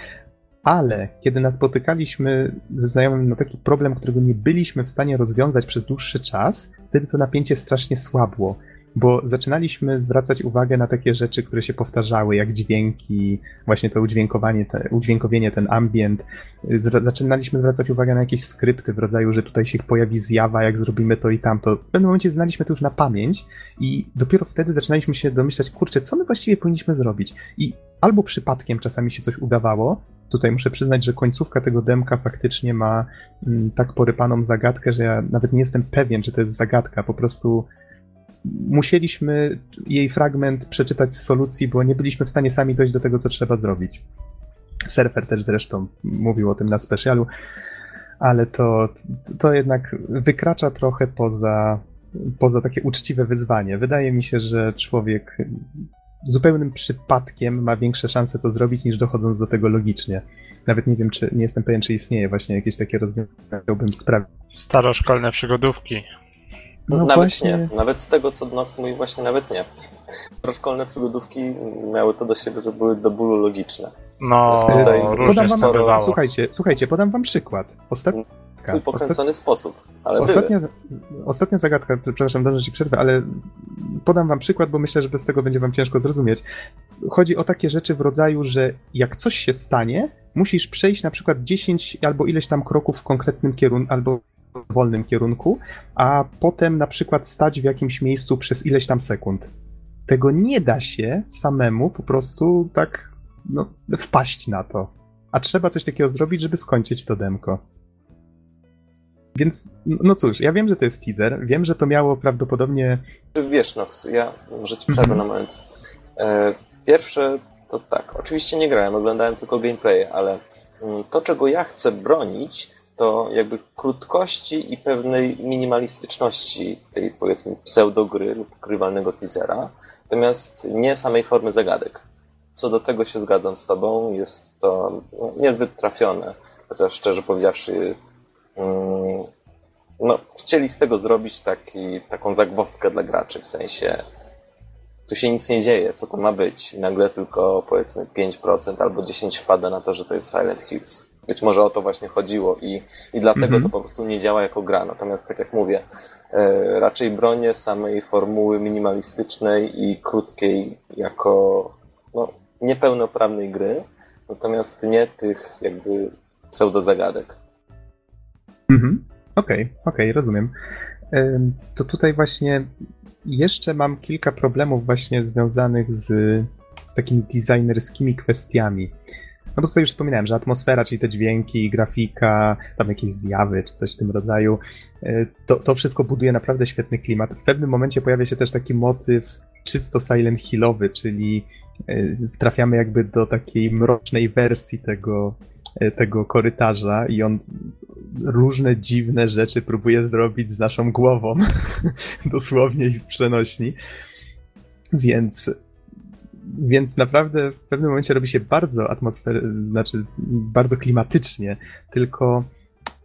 S1: ale kiedy napotykaliśmy ze znajomym na taki problem, którego nie byliśmy w stanie rozwiązać przez dłuższy czas, wtedy to napięcie strasznie słabło bo zaczynaliśmy zwracać uwagę na takie rzeczy, które się powtarzały, jak dźwięki, właśnie to udźwiękowanie, te, udźwiękowienie, ten ambient. zaczynaliśmy zwracać uwagę na jakieś skrypty w rodzaju, że tutaj się pojawi zjawa, jak zrobimy to i tamto. W pewnym momencie znaliśmy to już na pamięć i dopiero wtedy zaczynaliśmy się domyślać, kurczę, co my właściwie powinniśmy zrobić? I albo przypadkiem czasami się coś udawało, Tutaj muszę przyznać, że końcówka tego demka faktycznie ma mm, tak porypaną zagadkę, że ja nawet nie jestem pewien, czy to jest zagadka. Po prostu musieliśmy jej fragment przeczytać z solucji, bo nie byliśmy w stanie sami dojść do tego, co trzeba zrobić. Surfer też zresztą mówił o tym na specjalu, ale to, to jednak wykracza trochę poza, poza takie uczciwe wyzwanie. Wydaje mi się, że człowiek zupełnym przypadkiem ma większe szanse to zrobić, niż dochodząc do tego logicznie. Nawet nie wiem, czy nie jestem pewien, czy istnieje właśnie jakieś takie rozwiązanie, chciałbym sprawdzić.
S2: Staroszkolne przygodówki.
S3: No nawet właśnie... nie. Nawet z tego, co Nox mówi, właśnie nawet nie. Szkolne przygodówki miały to do siebie, że były do bólu logiczne.
S2: No, tutaj
S1: podam wam, słuchajcie, słuchajcie, podam wam przykład. Ostatnio
S3: W pokręcony sposób, ale
S1: ostatnia, ostatnia zagadka, przepraszam, dobrze ci przerwę, ale podam wam przykład, bo myślę, że bez tego będzie wam ciężko zrozumieć. Chodzi o takie rzeczy w rodzaju, że jak coś się stanie, musisz przejść na przykład 10 albo ileś tam kroków w konkretnym kierunku, albo wolnym kierunku, a potem na przykład stać w jakimś miejscu przez ileś tam sekund. Tego nie da się samemu po prostu tak no, wpaść na to. A trzeba coś takiego zrobić, żeby skończyć to demko. Więc, no cóż, ja wiem, że to jest teaser, wiem, że to miało prawdopodobnie...
S3: Wiesz, Nox, ja może ci przerwę na moment. E, pierwsze to tak, oczywiście nie grałem, oglądałem tylko gameplay, ale mm, to, czego ja chcę bronić, to jakby krótkości i pewnej minimalistyczności tej powiedzmy pseudogry lub grywalnego teasera, natomiast nie samej formy zagadek. Co do tego się zgadzam z tobą, jest to no, niezbyt trafione, chociaż szczerze powiedziawszy, mm, no, chcieli z tego zrobić taki, taką zagwostkę dla graczy, w sensie tu się nic nie dzieje, co to ma być? I nagle tylko powiedzmy 5% albo 10% wpada na to, że to jest Silent Hills. Być może o to właśnie chodziło i, i dlatego -hmm. to po prostu nie działa jako gra. Natomiast tak jak mówię, e, raczej bronię samej formuły minimalistycznej i krótkiej jako no, niepełnoprawnej gry, natomiast nie tych jakby pseudozagadek.
S1: Mhm. Okej, okay, okej, okay, rozumiem. To tutaj właśnie jeszcze mam kilka problemów właśnie związanych z, z takimi designerskimi kwestiami. No bo tutaj już wspominałem, że atmosfera, czyli te dźwięki, grafika, tam jakieś zjawy czy coś w tym rodzaju, e, to, to wszystko buduje naprawdę świetny klimat. W pewnym momencie pojawia się też taki motyw czysto Silent Hillowy, czyli e, trafiamy jakby do takiej mrocznej wersji tego, e, tego korytarza i on różne dziwne rzeczy próbuje zrobić z naszą głową, dosłownie i w przenośni. Więc więc naprawdę w pewnym momencie robi się bardzo atmosfer, znaczy bardzo klimatycznie, tylko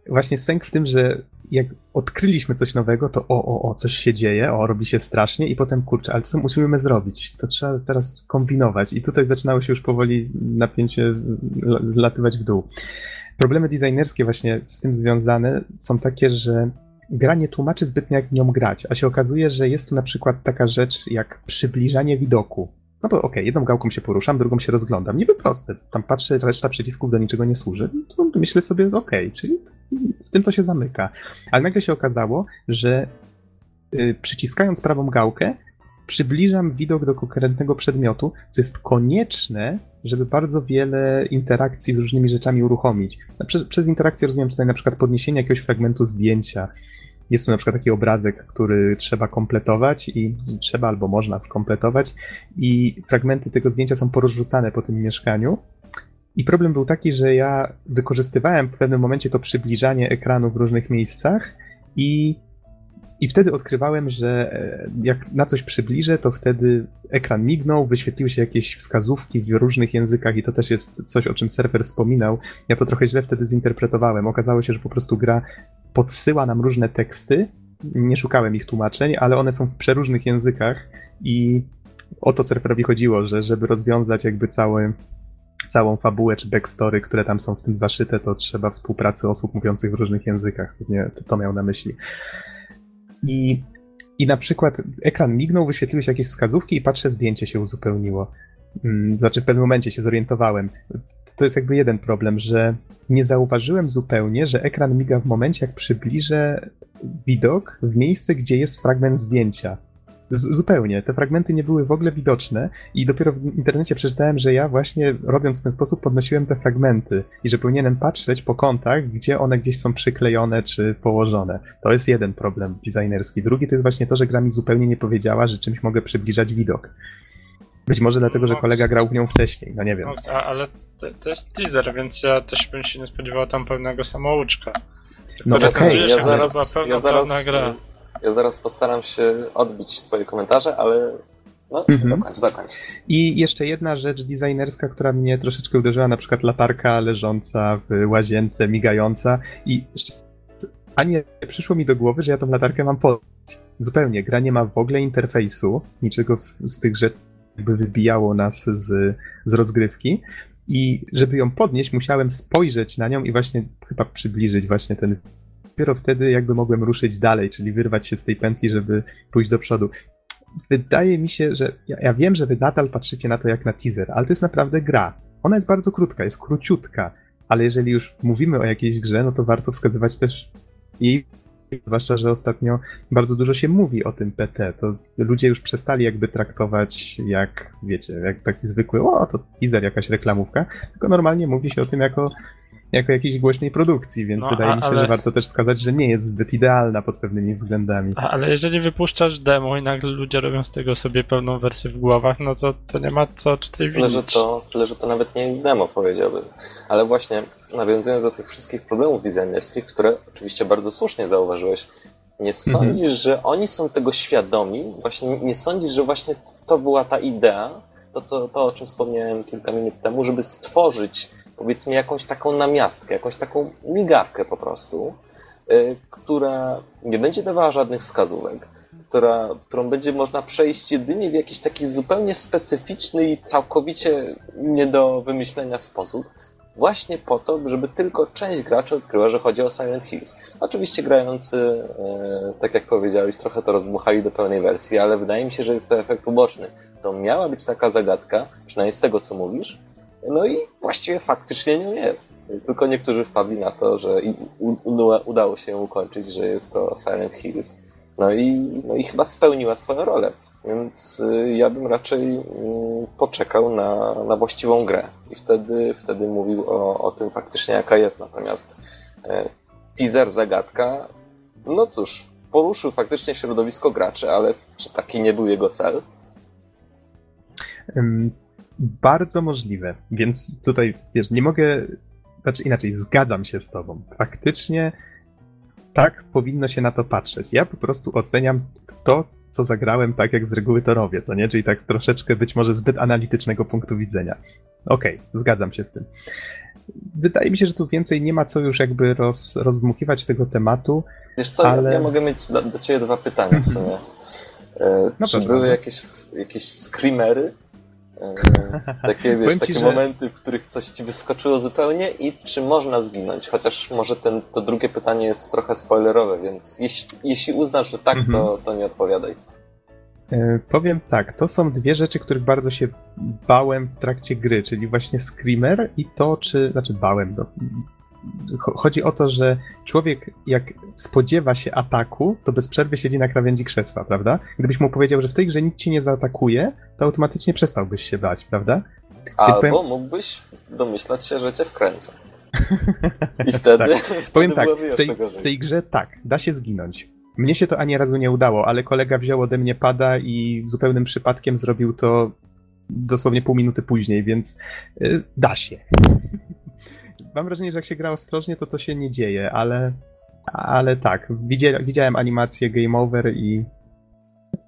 S1: właśnie sęk w tym, że jak odkryliśmy coś nowego, to o, o, o, coś się dzieje, o, robi się strasznie i potem kurczę, ale co musimy zrobić? Co trzeba teraz kombinować? I tutaj zaczynało się już powoli napięcie zlatywać w dół. Problemy designerskie właśnie z tym związane są takie, że gra nie tłumaczy zbytnio jak nią grać, a się okazuje, że jest tu na przykład taka rzecz jak przybliżanie widoku. No to okej, okay, jedną gałką się poruszam, drugą się rozglądam. Niby proste. Tam patrzę, reszta przycisków do niczego nie służy. No myślę sobie, okej, okay, czyli w tym to się zamyka. Ale nagle się okazało, że y, przyciskając prawą gałkę, przybliżam widok do konkretnego przedmiotu, co jest konieczne, żeby bardzo wiele interakcji z różnymi rzeczami uruchomić. Przez, przez interakcję rozumiem tutaj na przykład podniesienie jakiegoś fragmentu zdjęcia, jest tu na przykład taki obrazek, który trzeba kompletować i trzeba albo można skompletować i fragmenty tego zdjęcia są porozrzucane po tym mieszkaniu. I problem był taki, że ja wykorzystywałem w pewnym momencie to przybliżanie ekranu w różnych miejscach i i wtedy odkrywałem, że e, jak na coś przybliżę, to wtedy ekran mignął, wyświetliły się jakieś wskazówki w różnych językach i to też jest coś, o czym serwer wspominał. Ja to trochę źle wtedy zinterpretowałem. Okazało się, że po prostu gra podsyła nam różne teksty. Nie szukałem ich tłumaczeń, ale one są w przeróżnych językach i o to serwerowi chodziło, że żeby rozwiązać jakby cały, całą fabułę czy backstory, które tam są w tym zaszyte, to trzeba współpracy osób mówiących w różnych językach. Nie, to, to miał na myśli. I, I na przykład ekran mignął, wyświetliły się jakieś wskazówki i patrzę, zdjęcie się uzupełniło. Mm, znaczy w pewnym momencie się zorientowałem. To jest jakby jeden problem, że nie zauważyłem zupełnie, że ekran miga w momencie, jak przybliżę widok w miejsce, gdzie jest fragment zdjęcia. Z zupełnie. Te fragmenty nie były w ogóle widoczne i dopiero w internecie przeczytałem, że ja właśnie robiąc w ten sposób podnosiłem te fragmenty i że powinienem patrzeć po kątach, gdzie one gdzieś są przyklejone czy położone. To jest jeden problem designerski. Drugi to jest właśnie to, że gra mi zupełnie nie powiedziała, że czymś mogę przybliżać widok. Być może dlatego, że no, kolega grał w nią wcześniej, no nie wiem.
S2: No, ale to, to, jest teaser, więc ja też bym się nie spodziewał tam pewnego samouczka.
S3: No okej, okay. ja zaraz, ja zaraz, gra. Ja zaraz postaram się odbić twoje komentarze, ale no, mhm. dokończ, dokończ.
S1: I jeszcze jedna rzecz designerska, która mnie troszeczkę uderzyła, na przykład latarka leżąca w łazience, migająca i ani nie przyszło mi do głowy, że ja tą latarkę mam podnieść. Zupełnie, gra nie ma w ogóle interfejsu, niczego z tych rzeczy jakby wybijało nas z, z rozgrywki i żeby ją podnieść, musiałem spojrzeć na nią i właśnie chyba przybliżyć właśnie ten dopiero wtedy jakby mogłem ruszyć dalej, czyli wyrwać się z tej pętli, żeby pójść do przodu. Wydaje mi się, że ja, ja wiem, że wy nadal patrzycie na to jak na teaser, ale to jest naprawdę gra. Ona jest bardzo krótka, jest króciutka, ale jeżeli już mówimy o jakiejś grze, no to warto wskazywać też jej zwłaszcza, że ostatnio bardzo dużo się mówi o tym PT, to ludzie już przestali jakby traktować jak, wiecie, jak taki zwykły, o, to teaser, jakaś reklamówka, tylko normalnie mówi się o tym jako jako jakiejś głośnej produkcji, więc no, wydaje a, mi się, ale... że warto też wskazać, że nie jest zbyt idealna pod pewnymi względami.
S2: A, ale jeżeli wypuszczasz demo i nagle ludzie robią z tego sobie pełną wersję w głowach, no to, to nie ma co tutaj
S3: tyle, że to Tyle, że to nawet nie jest demo, powiedziałbym. Ale właśnie nawiązując do tych wszystkich problemów designerskich, które oczywiście bardzo słusznie zauważyłeś, nie mhm. sądzisz, mhm. że oni są tego świadomi? Właśnie nie sądzisz, że właśnie to była ta idea, to, co, to o czym wspomniałem kilka minut temu, żeby stworzyć powiedzmy jakąś taką namiastkę, jakąś taką migawkę po prostu, y, która nie będzie dawała żadnych wskazówek, która, którą będzie można przejść jedynie w jakiś taki zupełnie specyficzny i całkowicie nie do wymyślenia sposób, właśnie po to, żeby tylko część graczy odkryła, że chodzi o Silent Hills. Oczywiście grający, y, tak jak powiedziałeś, trochę to rozmuchali do pełnej wersji, ale wydaje mi się, że jest to efekt uboczny. To miała być taka zagadka, przynajmniej z tego, co mówisz, no i właściwie faktycznie nią jest. Tylko niektórzy wpadli na to, że udało się ukończyć, że jest to Silent Hills. No i, no i chyba spełniła swoją rolę. Więc y, ja bym raczej mm, poczekał na, na właściwą grę i wtedy, wtedy mówił o, o tym faktycznie jaka jest. Natomiast e, teaser zagadka, no cóż, poruszył faktycznie środowisko graczy, ale czy taki nie był jego cel?
S1: Bardzo możliwe, więc tutaj, wiesz, nie mogę, znaczy inaczej, zgadzam się z tobą. Faktycznie tak powinno się na to patrzeć. Ja po prostu oceniam to, co zagrałem tak, jak z reguły to robię, co nie? Czyli tak troszeczkę być może zbyt analitycznego punktu widzenia. Okej, okay, zgadzam się z tym. Wydaje mi się, że tu więcej nie ma co już jakby roz, rozdmuchiwać tego tematu.
S3: Wiesz co, ale... ja, mogę mieć do, do ciebie dwa pytania w sumie. E, no czy były jakieś, jakieś screamery, takie, wiesz, takie momenty, w których coś ci wyskoczyło zupełnie i czy można zginąć? Chociaż może ten, to drugie pytanie jest trochę spoilerowe, więc jeśli, jeśli uznasz, że tak, mhm. to, to nie odpowiadaj.
S1: E, powiem tak, to są dwie rzeczy, których bardzo się bałem w trakcie gry, czyli właśnie Screamer i to, czy, znaczy bałem, no, chodzi o to, że człowiek jak spodziewa się ataku, to bez przerwy siedzi na krawędzi krzesła, prawda? Gdybyś mu powiedział, że w tej grze nikt ci nie zaatakuje, to automatycznie przestałbyś się bać, prawda?
S3: Albo powiem... mógłbyś domyślać się, że cię wkręca. I wtedy, tak.
S1: wtedy powiem tak, w tej, w tej grze tak, da się zginąć. Mnie się to ani razu nie udało, ale kolega wziął ode mnie pada i zupełnym przypadkiem zrobił to dosłownie pół minuty później, więc y, da się. Mam wrażenie, że jak się gra ostrożnie, to to się nie dzieje, ale, ale tak, widziałem animację Game Over i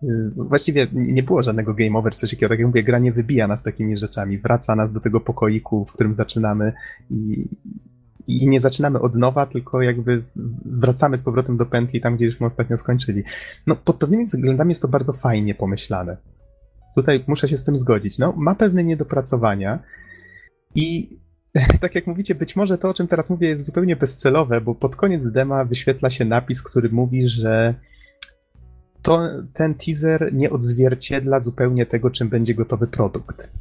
S1: y, właściwie nie było żadnego Game Over, coś takiego, tak jak mówię, gra nie wybija nas takimi rzeczami, wraca nas do tego pokoiku, w którym zaczynamy i, i nie zaczynamy od nowa, tylko jakby wracamy z powrotem do pętli tam, gdzie żeśmy ostatnio skończyli. No, pod pewnymi względami jest to bardzo fajnie pomyślane. Tutaj muszę się z tym zgodzić. No, ma pewne niedopracowania i tak jak mówicie, być może to, o czym teraz mówię, jest zupełnie bezcelowe, bo pod koniec dema wyświetla się napis, który mówi, że to, ten teaser nie odzwierciedla zupełnie tego, czym będzie gotowy produkt.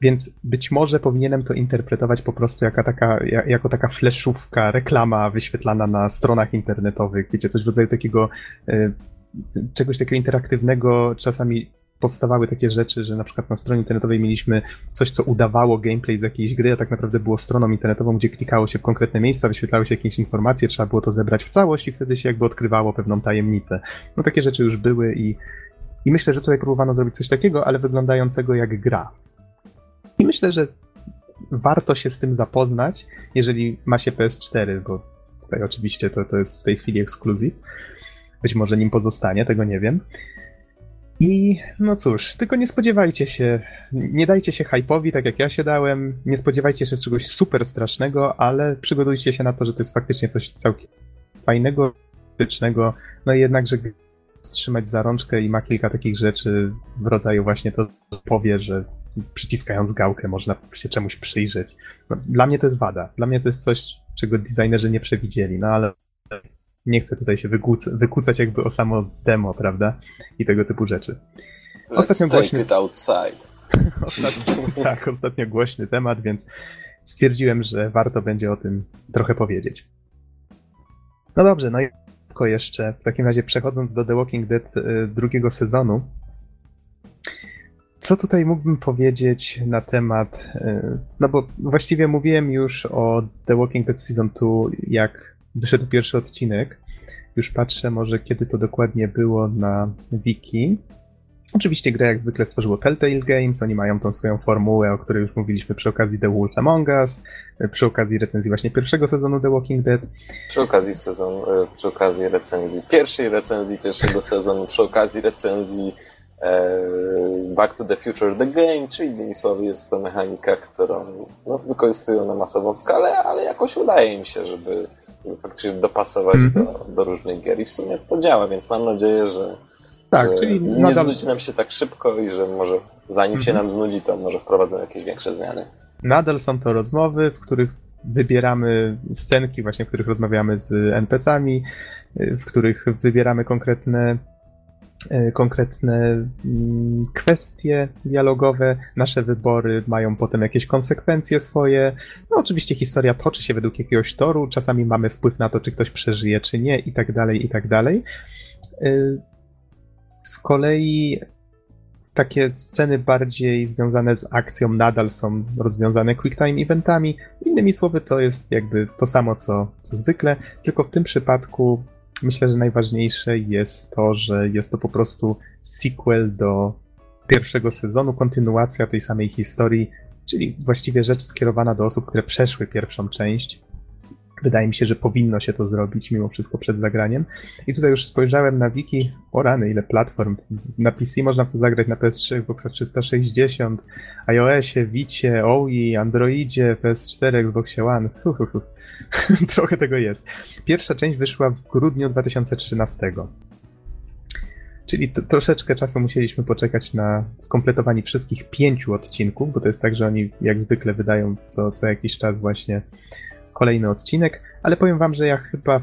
S1: Więc być może powinienem to interpretować po prostu jako taka, jako taka fleszówka, reklama wyświetlana na stronach internetowych, wiecie, coś w rodzaju takiego e, czegoś takiego interaktywnego, czasami powstawały takie rzeczy, że na przykład na stronie internetowej mieliśmy coś, co udawało gameplay z jakiejś gry, a tak naprawdę było stroną internetową, gdzie klikało się w konkretne miejsca, wyświetlały się jakieś informacje, trzeba było to zebrać w całość i wtedy się jakby odkrywało pewną tajemnicę. No takie rzeczy już były i, i myślę, że tutaj próbowano zrobić coś takiego, ale wyglądającego jak gra. I myślę, że warto się z tym zapoznać, jeżeli ma się PS4, bo tutaj oczywiście to, to jest w tej chwili ekskluzyw. Być może nim pozostanie, tego nie wiem. I no cóż, tylko nie spodziewajcie się, nie dajcie się hype'owi, tak jak ja się dałem, nie spodziewajcie się czegoś super strasznego, ale przygotujcie się na to, że to jest faktycznie coś całkiem fajnego, fantastycznego, no i jednakże trzymać za rączkę i ma kilka takich rzeczy w rodzaju właśnie to powie, że przyciskając gałkę można się czemuś przyjrzeć. No, dla mnie to jest wada. Dla mnie to jest coś, czego designerzy nie przewidzieli, no ale nie chcę tutaj się wykłócać, wykłócać jakby o samo demo, prawda? I tego typu rzeczy.
S3: Ostatnio głośny... outside.
S1: ostatnio, tak, ostatnio głośny temat, więc stwierdziłem, że warto będzie o tym trochę powiedzieć. No dobrze, no i jeszcze, w takim razie przechodząc do The Walking Dead y, drugiego sezonu, co tutaj mógłbym powiedzieć na temat. Y, no bo właściwie mówiłem już o The Walking Dead Season 2, jak wyszedł pierwszy odcinek. Już patrzę, może kiedy to dokładnie było na wiki. Oczywiście grę jak zwykle stworzyło Telltale Games, oni mają tą swoją formułę, o której już mówiliśmy przy okazji The Wolf Among Us, przy okazji recenzji właśnie pierwszego sezonu The Walking Dead.
S3: Przy okazji sezon, e, przy okazji recenzji pierwszej recenzji pierwszego sezonu, przy okazji recenzji e, Back to the Future The Game, czyli innymi słowy jest to mechanika, którą no, wykorzystują na masową skalę, ale jakoś udaje im się, żeby faktycznie dopasować mm -hmm. do, do różnych gier i w sumie to działa, więc mam nadzieję, że,
S1: tak, że czyli
S3: nie nadal... znudzi nam się tak szybko i że może zanim mm -hmm. się mhm. nam znudzi, to może wprowadzą jakieś większe zmiany.
S1: Nadal są to rozmowy, w których wybieramy scenki, właśnie w których rozmawiamy z NPC-ami, w których wybieramy konkretne konkretne mm, kwestie dialogowe, nasze wybory mają potem jakieś konsekwencje swoje. No oczywiście historia toczy się według jakiegoś toru, czasami mamy wpływ na to, czy ktoś przeżyje, czy nie, i tak dalej, i tak dalej. E, z kolei takie sceny bardziej związane z akcją nadal są rozwiązane quicktime eventami. Innymi słowy, to jest jakby to samo, co, co zwykle, tylko w tym przypadku myślę, że najważniejsze jest to, że jest to po prostu sequel do pierwszego sezonu, kontynuacja tej samej historii, czyli właściwie rzecz skierowana do osób, które przeszły pierwszą część. Wydaje mi się, że powinno się to zrobić mimo wszystko przed zagraniem. I tutaj już spojrzałem na wiki, o rany, ile platform. Na PC można w to zagrać na PS3, Xbox 360, iOSie, Vicie, OI, Androidzie, PS4, Xbox One. Trochę tego jest. Pierwsza część wyszła w grudniu 2013. Czyli to, troszeczkę czasu musieliśmy poczekać na skompletowanie wszystkich pięciu odcinków, bo to jest tak, że oni jak zwykle wydają co, co jakiś czas właśnie kolejny odcinek, ale powiem wam, że ja chyba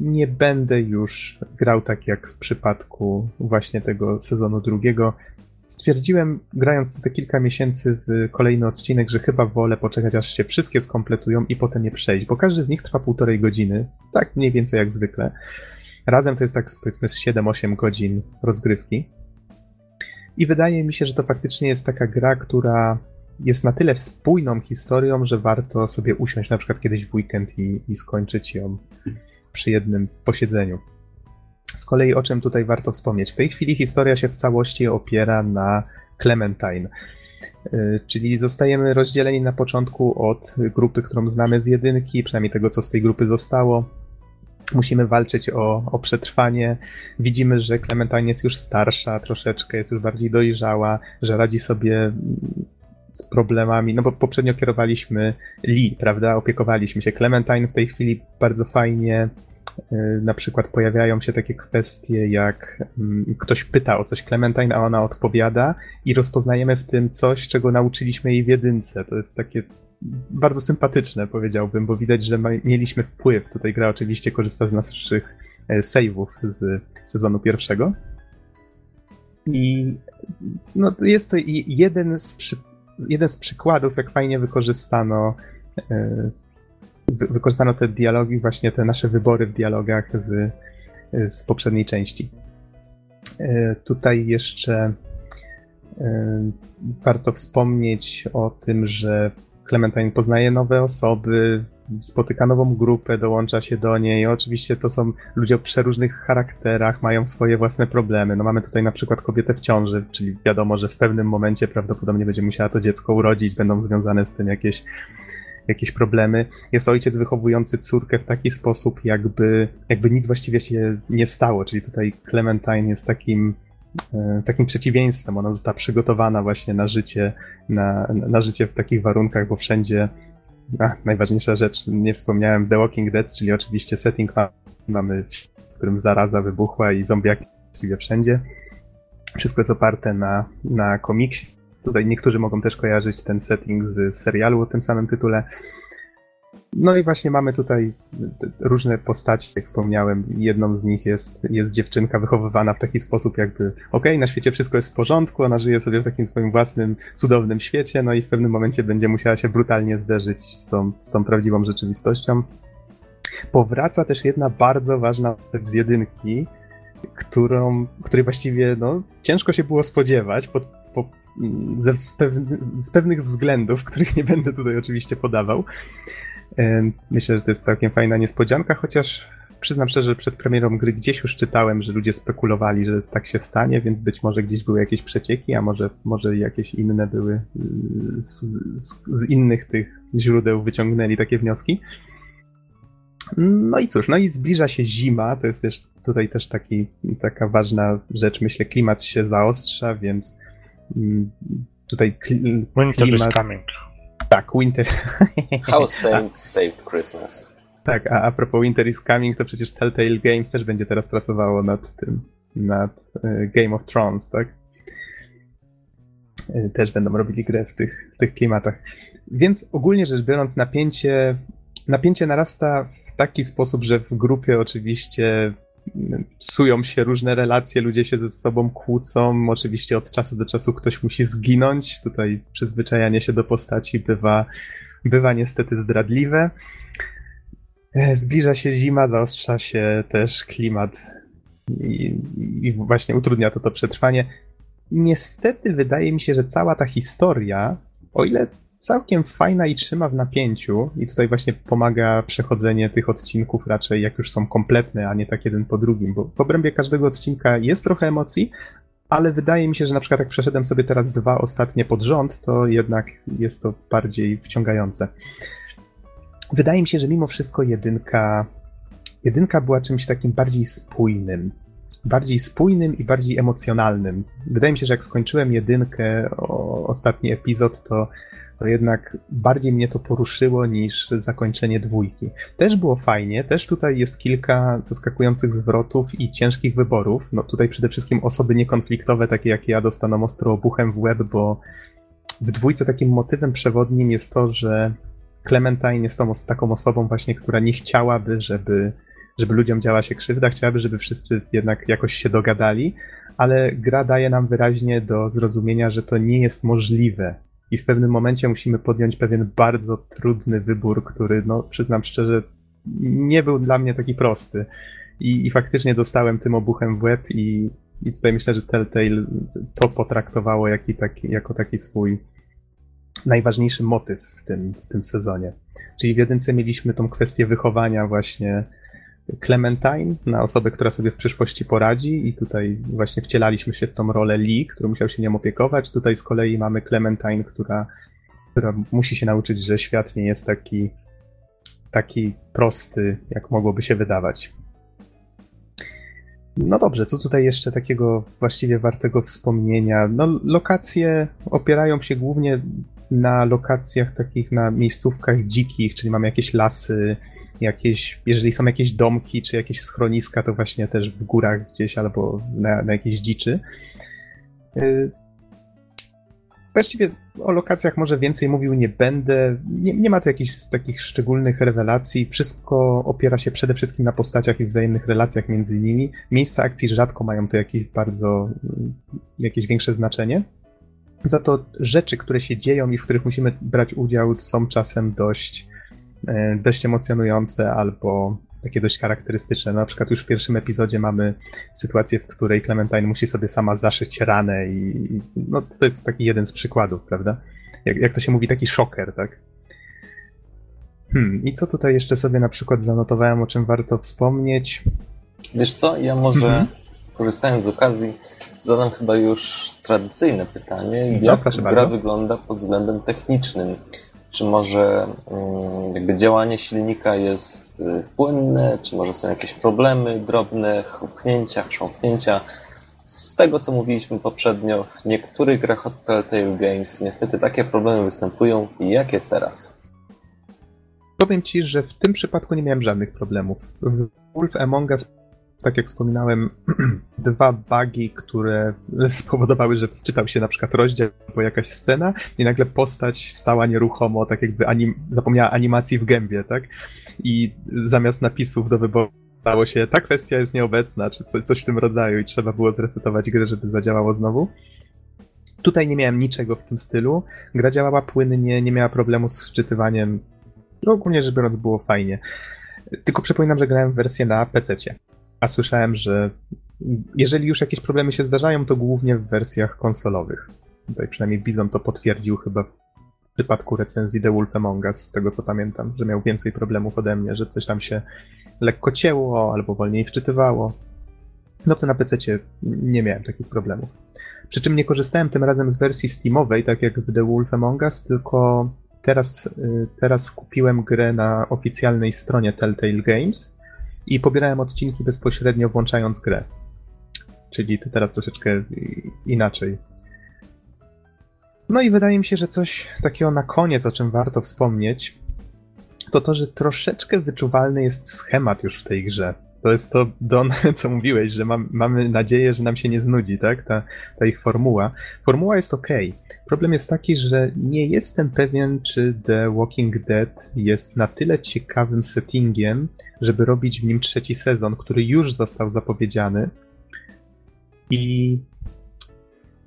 S1: nie będę już grał tak jak w przypadku właśnie tego sezonu drugiego. Stwierdziłem, grając te kilka miesięcy w kolejny odcinek, że chyba wolę poczekać, aż się wszystkie skompletują i potem je przejść, bo każdy z nich trwa półtorej godziny, tak mniej więcej jak zwykle. Razem to jest tak powiedzmy z 7-8 godzin rozgrywki. I wydaje mi się, że to faktycznie jest taka gra, która jest na tyle spójną historią, że warto sobie usiąść na przykład kiedyś w weekend i, i skończyć ją przy jednym posiedzeniu. Z kolei o czym tutaj warto wspomnieć? W tej chwili historia się w całości opiera na Clementine. Y, czyli zostajemy rozdzieleni na początku od grupy, którą znamy z jedynki, przynajmniej tego, co z tej grupy zostało. Musimy walczyć o, o przetrwanie. Widzimy, że Clementine jest już starsza troszeczkę, jest już bardziej dojrzała, że radzi sobie z problemami, no bo poprzednio kierowaliśmy Lee, prawda? Opiekowaliśmy się. Clementine w tej chwili bardzo fajnie y, na przykład pojawiają się takie kwestie, jak mm, ktoś pyta o coś Clementine, a ona odpowiada i rozpoznajemy w tym coś, czego nauczyliśmy jej w jedynce. To jest takie bardzo sympatyczne, powiedziałbym, bo widać, że mieliśmy wpływ. Tutaj gra oczywiście korzysta z naszych e, save'ów z sezonu pierwszego. I no, jest to jeden z, przy, jeden z przykładów, jak fajnie wykorzystano e, wykorzystano te dialogi, właśnie te nasze wybory w dialogach z, z poprzedniej części. E, tutaj jeszcze warto wspomnieć o tym, że Clementine poznaje nowe osoby, spotyka nową grupę, dołącza się do niej. Oczywiście to są ludzie o przeróżnych charakterach, mają swoje własne problemy. No mamy tutaj na przykład kobietę w ciąży, czyli wiadomo, że w pewnym momencie prawdopodobnie będzie musiała to dziecko urodzić, będą związane z tym jakieś, jakieś problemy. Jest ojciec wychowujący córkę w taki sposób, jakby, jakby nic właściwie się nie stało, czyli tutaj Clementine jest takim E, takim przeciwieństwem. Ona została przygotowana właśnie na życie, na, na życie w takich warunkach, bo wszędzie najważniejsza rzecz, nie wspomniałem, The Walking Dead, czyli oczywiście setting mamy, w którym zaraza wybuchła i zombiaki właściwie wszędzie. Wszystko jest oparte na, na komiksie. Tutaj niektórzy mogą też kojarzyć ten setting z serialu o tym samym tytule. No i właśnie mamy tutaj różne postaci, jak wspomniałem. Jedną z nich jest, jest dziewczynka wychowywana w taki sposób, jakby okej, okay, na świecie wszystko jest w porządku, ona żyje sobie w takim swoim własnym, cudownym świecie, no i w pewnym momencie będzie musiała się brutalnie zderzyć z tą, z tą prawdziwą rzeczywistością. Powraca też jedna bardzo ważna z jedynki, którą, której właściwie no, ciężko się było spodziewać pod, po, ze, z, pewny, z pewnych względów, których nie będę tutaj oczywiście podawał. Myślę, że to jest całkiem fajna niespodzianka, chociaż przyznam szczerze, że przed premierą gry gdzieś już czytałem, że ludzie spekulowali, że tak się stanie, więc być może gdzieś były jakieś przecieki, a może, może jakieś inne były z, z, z innych tych źródeł wyciągnęli takie wnioski. No i cóż, no i zbliża się zima, to jest też tutaj też taki, taka ważna rzecz, myślę, klimat się zaostrza, więc mm, tutaj
S2: klimat... Winter is coming.
S1: Tak, Winter.
S3: How Saints Saved Christmas.
S1: Tak, a, a propos Winter is Coming, to przecież Telltale Games też będzie teraz pracowało nad tym, nad y, Game of Thrones, tak? Y, też będą robili grę w tych, w tych klimatach. Więc ogólnie rzecz biorąc, napięcie, napięcie narasta w taki sposób, że w grupie oczywiście psują się różne relacje, ludzie się ze sobą kłócą. Oczywiście od czasu do czasu ktoś musi zginąć. Tutaj przyzwyczajanie się do postaci bywa, bywa niestety zdradliwe. E, zbliża się zima, zaostrza się też klimat i, i właśnie utrudnia to to przetrwanie. Niestety wydaje mi się, że cała ta historia, o ile całkiem fajna i trzyma w napięciu i tutaj właśnie pomaga przechodzenie tych odcinków raczej jak już są kompletne, a nie tak jeden po drugim, bo w obrębie każdego odcinka jest trochę emocji, ale wydaje mi się, że na przykład jak przeszedłem sobie teraz dwa ostatnie pod rząd, to jednak jest to bardziej wciągające. Wydaje mi się, że mimo wszystko jedynka, jedynka była czymś takim bardziej spójnym. Bardziej spójnym i bardziej emocjonalnym. Wydaje mi się, że jak skończyłem jedynkę, o, ostatni epizod, to to jednak bardziej mnie to poruszyło niż zakończenie dwójki. Też było fajnie, też tutaj jest kilka zaskakujących zwrotów i ciężkich wyborów. No tutaj przede wszystkim osoby niekonfliktowe, takie jak ja, dostaną ostro obuchem w łeb, bo w dwójce takim motywem przewodnim jest to, że Clementine jest tą, taką osobą właśnie, która nie chciałaby, żeby, żeby ludziom działa się krzywda, chciałaby, żeby wszyscy jednak jakoś się dogadali, ale gra daje nam wyraźnie do zrozumienia, że to nie jest możliwe, i w pewnym momencie musimy podjąć pewien bardzo trudny wybór, który, no, przyznam szczerze, nie był dla mnie taki prosty. I, i faktycznie dostałem tym obuchem w łeb i, i tutaj myślę, że Telltale to potraktowało jak taki, jako taki swój najważniejszy motyw w tym, w tym sezonie. Czyli w jedynce mieliśmy tą kwestię wychowania właśnie Clementine na osobę, która sobie w przyszłości poradzi i tutaj właśnie wcielaliśmy się w tą rolę Lee, który musiał się nią opiekować. Tutaj z kolei mamy Clementine, która, która musi się nauczyć, że świat nie jest taki, taki prosty, jak mogłoby się wydawać. No dobrze, co tutaj jeszcze takiego właściwie wartego wspomnienia? No, lokacje opierają się głównie na lokacjach takich, na miejscówkach dzikich, czyli mamy jakieś lasy, jakieś, jeżeli są jakieś domki czy jakieś schroniska, to właśnie też w górach gdzieś albo na, na jakiejś dziczy. Y, właściwie o lokacjach może więcej mówił nie będę. Nie, nie ma tu jakichś takich szczególnych rewelacji. Wszystko opiera się przede wszystkim na postaciach i wzajemnych relacjach między nimi. Miejsca akcji rzadko mają tu jakieś bardzo, jakieś większe znaczenie. Za to rzeczy, które się dzieją i w których musimy brać udział, są czasem dość dość emocjonujące albo takie dość charakterystyczne. Na przykład już w pierwszym epizodzie mamy sytuację, w której Clementine musi sobie sama zaszyć ranę i no, to jest taki jeden z przykładów, prawda? Jak, jak to się mówi, taki szoker, tak? Hmm, i co tutaj jeszcze sobie na przykład zanotowałem, o czym warto wspomnieć?
S3: Wiesz co, ja może mhm. korzystając z okazji zadam chyba już tradycyjne pytanie. No, jak gra bardzo. wygląda pod względem technicznym? Czy może mm, jakby działanie silnika jest y, płynne, czy może są jakieś problemy drobne, chrupnięcia, chrząknięcia. Z tego, co mówiliśmy poprzednio, w niektórych grach od Telltale Games niestety takie problemy występują. Jak jest teraz?
S1: Powiem Ci, że w tym przypadku nie miałem żadnych problemów. Wolf Among Us tak jak wspominałem, dwa bugi, które spowodowały, że wczytał się na przykład rozdział albo jakaś scena i nagle postać stała nieruchomo, tak jakby anim zapomniała animacji w gębie, tak? I zamiast napisów do wyboru stało się, ta kwestia jest nieobecna, czy coś, coś w tym rodzaju i trzeba było zresetować grę, żeby zadziałało znowu. Tutaj nie miałem niczego w tym stylu. Gra działała płynnie, nie miała problemu z wczytywaniem. Ogólnie rzecz biorąc było fajnie. Tylko przypominam, że grałem w wersję na PC. A słyszałem, że jeżeli już jakieś problemy się zdarzają, to głównie w wersjach konsolowych. Tutaj przynajmniej Bizon to potwierdził chyba w przypadku recenzji The Wolf Among Us, z tego co pamiętam, że miał więcej problemów ode mnie, że coś tam się lekko cięło albo wolniej wczytywało. No to na PC nie miałem takich problemów. Przy czym nie korzystałem tym razem z wersji Steamowej, tak jak w The Wolf Among Us, tylko teraz, y, teraz kupiłem grę na oficjalnej stronie Telltale Games i pobierałem odcinki bezpośrednio włączając grę. Czyli to teraz troszeczkę inaczej. No i wydaje mi się, że coś takiego na koniec, o czym warto wspomnieć, to to, że troszeczkę wyczuwalny jest schemat już w tej grze. To jest to, Don, co mówiłeś, że mam, mamy nadzieję, że nam się nie znudzi, tak? Ta, ta ich formuła. Formuła jest ok. Problem jest taki, że nie jestem pewien, czy The Walking Dead jest na tyle ciekawym settingiem, żeby robić w nim trzeci sezon, który już został zapowiedziany. I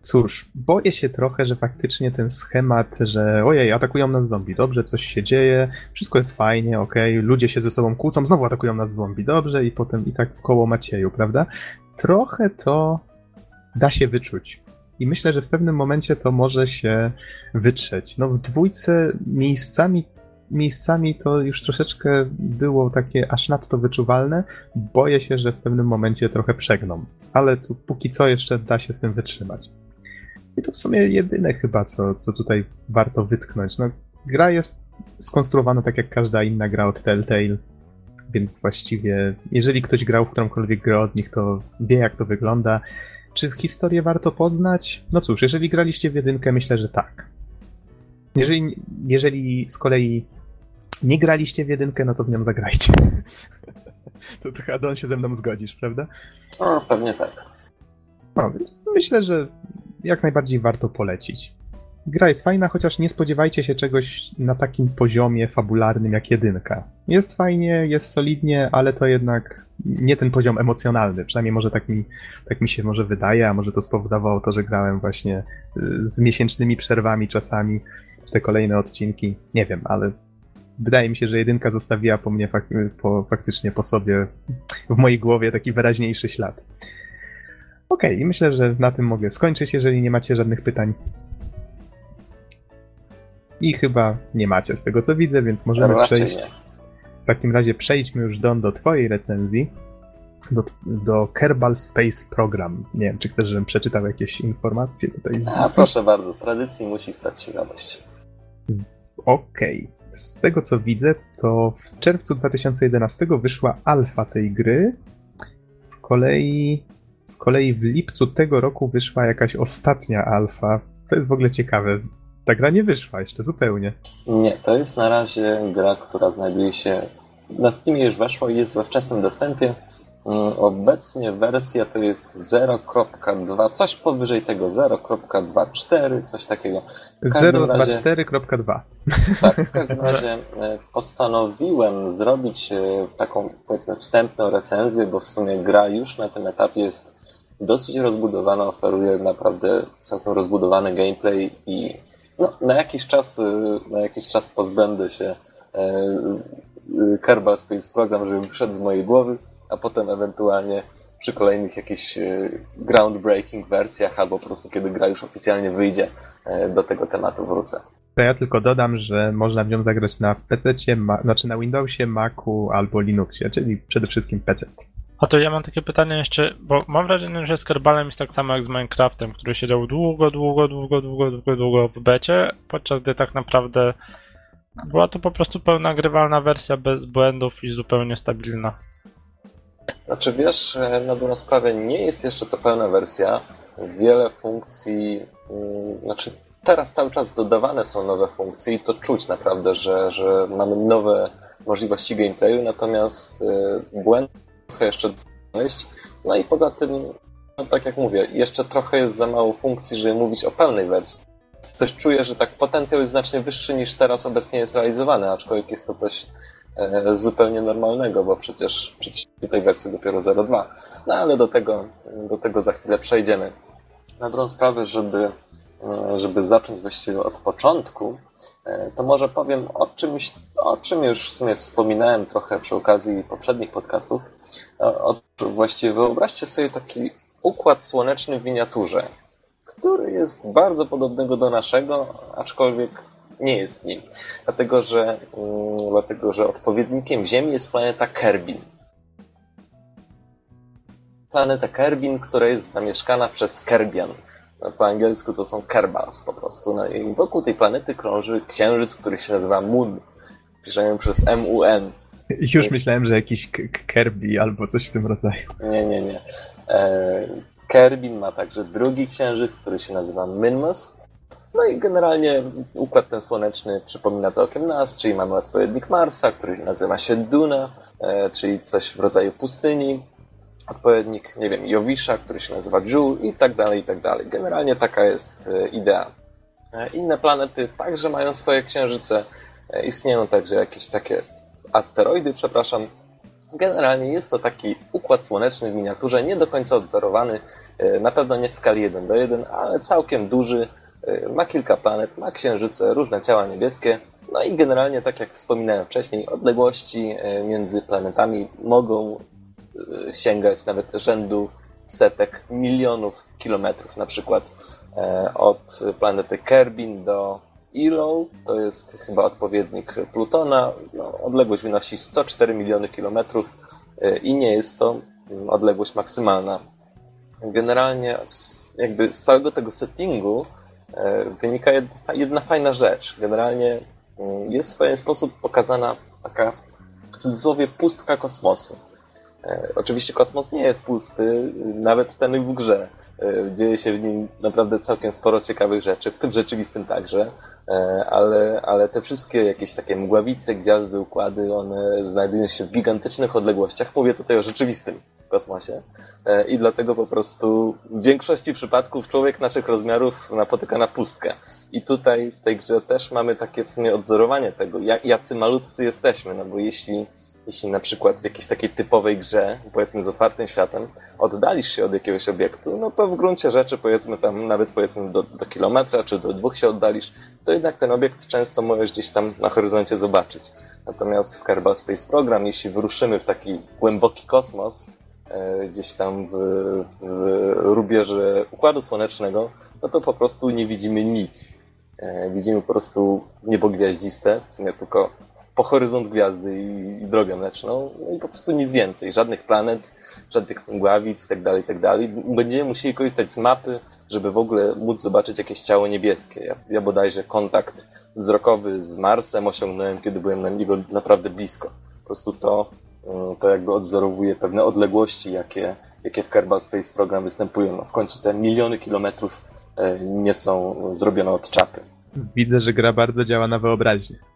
S1: cóż, boję się trochę, że faktycznie ten schemat, że ojej, atakują nas zombie, dobrze, coś się dzieje, wszystko jest fajnie, okej, okay, ludzie się ze sobą kłócą, znowu atakują nas zombie, dobrze, i potem i tak w koło Macieju, prawda? Trochę to da się wyczuć. I myślę, że w pewnym momencie to może się wytrzeć. No w dwójce miejscami miejscami to już troszeczkę było takie aż nadto wyczuwalne. Boję się, że w pewnym momencie trochę przegną. Ale tu póki co jeszcze da się z tym wytrzymać. I to w sumie jedyne chyba, co, co tutaj warto wytknąć. No, gra jest skonstruowana tak jak każda inna gra od Telltale, więc właściwie jeżeli ktoś grał w którąkolwiek grę od nich, to wie jak to wygląda. Czy historię warto poznać? No cóż, jeżeli graliście w jedynkę, myślę, że tak. Jeżeli, jeżeli z kolei nie graliście w jedynkę, no to w nią zagrajcie. to, to chyba Don się ze mną zgodzisz, prawda?
S3: No, pewnie tak.
S1: No, więc myślę, że jak najbardziej warto polecić. Gra jest fajna, chociaż nie spodziewajcie się czegoś na takim poziomie fabularnym jak jedynka. Jest fajnie, jest solidnie, ale to jednak nie ten poziom emocjonalny. Przynajmniej może tak mi, tak mi się może wydaje, a może to spowodowało to, że grałem właśnie y, z miesięcznymi przerwami czasami te kolejne odcinki. Nie wiem, ale wydaje mi się, że jedynka zostawiła po mnie fak po, faktycznie po sobie w mojej głowie taki wyraźniejszy ślad. Okej, okay, myślę, że na tym mogę skończyć, jeżeli nie macie żadnych pytań. I chyba nie macie z tego co widzę, więc możemy
S3: Raczej
S1: przejść.
S3: Nie.
S1: w takim razie przejdźmy już Don do twojej recenzji. Do, do Kerbal Space Program. Nie wiem, czy chcesz, żebym przeczytał jakieś informacje tutaj. Z...
S3: A proszę bardzo, tradycji musi stać się radość.
S1: Okej. Okay. Z tego co widzę, to w czerwcu 2011 wyszła alfa tej gry. Z kolei, z kolei w lipcu tego roku wyszła jakaś ostatnia alfa. To jest w ogóle ciekawe. Ta gra nie wyszła jeszcze zupełnie.
S3: Nie, to jest na razie gra, która znajduje się na Steamie już weszła i jest we wczesnym dostępie. Mm, obecnie wersja to jest 0.2, coś powyżej tego 0.24, coś takiego.
S1: 0.24.2.
S3: Tak, w każdym razie e, postanowiłem zrobić e, taką powiedzmy wstępną recenzję, bo w sumie gra już na tym etapie jest dosyć rozbudowana, oferuje naprawdę całkiem rozbudowany gameplay i no, na jakiś czas e, na jakiś czas pozbędę się Kerbal Space Program, żeby wyszedł z mojej głowy a potem ewentualnie przy kolejnych jakichś e, groundbreaking wersjach, albo po prostu kiedy gra już oficjalnie wyjdzie, e, do tego tematu wrócę.
S1: To ja tylko dodam, że można w nią zagrać na PC, znaczy na Windowsie, Macu albo Linuxie, czyli przede wszystkim PC.
S2: A to ja mam takie pytanie jeszcze, bo mam wrażenie, że z Kerbalem jest tak samo jak z Minecraftem, który siedział długo, długo, długo, długo, długo, długo w becie, podczas gdy tak naprawdę była to po prostu pełna grywalna wersja bez błędów i zupełnie stabilna.
S3: Znaczy wiesz, na dobrą sprawę nie jest jeszcze to pełna wersja. Wiele funkcji, mm, znaczy teraz cały czas dodawane są nowe funkcje i to czuć naprawdę, że, że mamy nowe możliwości gameplayu, natomiast y, błędy trochę jeszcze znaleźć. No i poza tym, no tak jak mówię, jeszcze trochę jest za mało funkcji, żeby mówić o pełnej wersji. Też czuję, że tak potencjał jest znacznie wyższy niż teraz obecnie jest realizowany, aczkolwiek jest to coś E, zupełnie normalnego, bo przecież, przecież tej wersji dopiero 0.2. No ale do tego, do tego za chwilę przejdziemy. Na drugą sprawę, żeby, e, żeby zacząć właściwie od początku, e, to może powiem o czymś, o czym już w sumie wspominałem trochę przy okazji poprzednich podcastów. Właściwie wyobraźcie sobie taki układ słoneczny w miniaturze, który jest bardzo podobnego do naszego, aczkolwiek nie jest nim. Dlatego, że, mm, dlatego, że odpowiednikiem Ziemi jest planeta Kerbin. Planeta Kerbin, która jest zamieszkana przez Kerbian. Po angielsku to są Kerbals po prostu. No i wokół tej planety krąży księżyc, który się nazywa Moon. Piszemy przez M-U-N.
S1: Już myślałem, że jakiś Kirby albo coś w tym rodzaju.
S3: Nie, nie, nie. E, Kerbin ma także drugi księżyc, który się nazywa Minmus. No i generalnie układ ten słoneczny przypomina całkiem nas, czyli mamy odpowiednik Marsa, który nazywa się Duna, e, czyli coś w rodzaju pustyni, odpowiednik, nie wiem, Jowisza, który się nazywa Joule i tak dalej, i tak dalej. Generalnie taka jest e, idea. E, inne planety także mają swoje księżyce, istnieją także jakieś takie asteroidy, przepraszam. Generalnie jest to taki układ słoneczny w miniaturze, nie do końca odzorowany, na pewno nie w skali 1 do 1, ale całkiem duży, Y, ma kilka planet, ma księżyce, różne ciała niebieskie. No i generalnie, tak jak wspominałem wcześniej, odległości y, między planetami mogą sięgać nawet rzędu setek milionów kilometrów. Na przykład od planety Kerbin do Ilo, to jest chyba odpowiednik Plutona, no, odległość wynosi 104 miliony kilometrów i nie jest to mm, odległość maksymalna. Generalnie z, jakby z całego tego settingu E, wynika jedna, jedna fajna rzecz. Generalnie mm, jest w pewien sposób pokazana taka w cudzysłowie pustka kosmosu. E, oczywiście kosmos nie jest pusty, nawet ten w grze. E, dzieje się w nim naprawdę całkiem sporo ciekawych rzeczy, w tym rzeczywistym także, ale, ale te wszystkie jakieś takie mgławice, gwiazdy, układy, one znajdują się w gigantycznych odległościach. Mówię tutaj o rzeczywistym kosmosie. E, i dlatego po prostu w większości przypadków człowiek naszych rozmiarów napotyka na pustkę. I tutaj w tej grze też mamy takie w sumie odzorowanie tego, jacy malutcy jesteśmy, no bo jeśli, jeśli na przykład w jakiejś takiej typowej grze, powiedzmy z otwartym światem, oddalisz się od jakiegoś obiektu, no to w gruncie rzeczy powiedzmy tam nawet powiedzmy do, do kilometra czy do dwóch się oddalisz, to jednak ten obiekt często możesz gdzieś tam na horyzoncie zobaczyć. Natomiast w Kerbal Space Program, jeśli wyruszymy w taki głęboki kosmos, E, gdzieś tam w, w rubieży Układu Słonecznego, no to po prostu nie widzimy nic. E, widzimy po prostu niebo gwiaździste, w sumie tylko po horyzont gwiazdy i, i drogę mleczną, no i po prostu nic więcej. Żadnych planet, żadnych mgławic tak itd. Tak Będziemy musieli korzystać z mapy, żeby w ogóle móc zobaczyć jakieś ciało niebieskie. Ja, ja bodajże kontakt wzrokowy z Marsem osiągnąłem, kiedy byłem na niego naprawdę blisko. Po prostu to, y, to jakby odzorowuje pewne odległości, jakie, jakie w Kerbal Space Program występują. No w końcu te miliony kilometrów y, nie są zrobione od czapy.
S1: Widzę, że gra bardzo działa na wyobraźnię.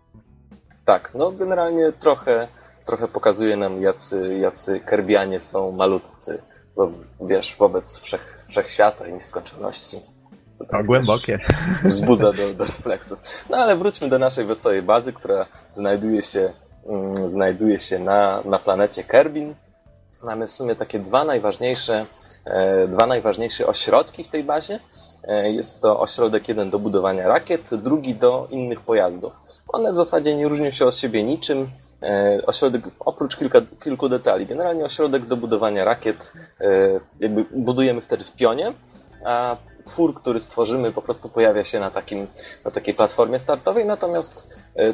S3: Tak, no generalnie trochę, trochę pokazuje nam, jacy, jacy Kerbianie są malutcy, bo, wiesz, wobec wszech, wszechświata i nieskończoności.
S1: To tak, głębokie.
S3: Wzbudza do, do refleksów. No ale wróćmy do naszej wesołej bazy, która znajduje się, mm, znajduje się na, na planecie Kerbin. Mamy w sumie takie dwa najważniejsze, e, dwa najważniejsze ośrodki w tej bazie. E, jest to ośrodek jeden do budowania rakiet, drugi do innych pojazdów. One w zasadzie nie różnią się od siebie niczym. E, ośrodek, oprócz kilka, kilku detali, generalnie ośrodek do budowania rakiet e, jakby budujemy wtedy w pionie, a twór, który stworzymy, po prostu pojawia się na, takim, na takiej platformie startowej, natomiast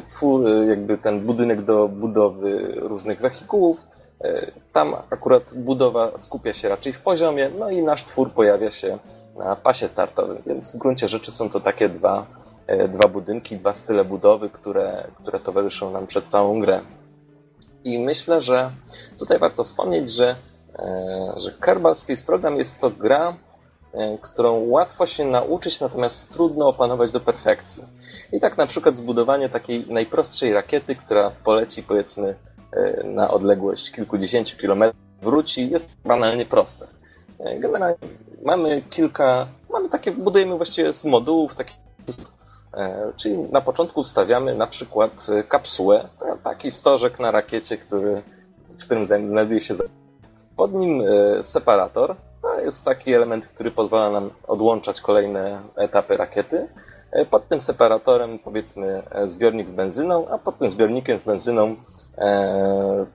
S3: twór, jakby ten budynek do budowy różnych wehikułów, tam akurat budowa skupia się raczej w poziomie, no i nasz twór pojawia się na pasie startowym, więc w gruncie rzeczy są to takie dwa, e, dwa budynki, dwa style budowy, które, które towarzyszą nam przez całą grę. I myślę, że tutaj warto wspomnieć, że, e, że Kerbal Space Program jest to gra, e, którą łatwo się nauczyć, natomiast trudno opanować do perfekcji. I tak na przykład zbudowanie takiej najprostszej rakiety, która poleci powiedzmy na odległość kilkudziesięciu kilometrów, wróci, jest banalnie proste. Generalnie mamy kilka, mamy takie, budujemy właściwie z modułów takich, e, czyli na początku wstawiamy na przykład e, kapsułę, taki stożek na rakiecie, który, w którym znajduje się pod nim e, separator. To jest taki element, który pozwala nam odłączać kolejne etapy rakiety. Pod tym separatorem powiedzmy zbiornik z benzyną, a pod tym zbiornikiem z benzyną e,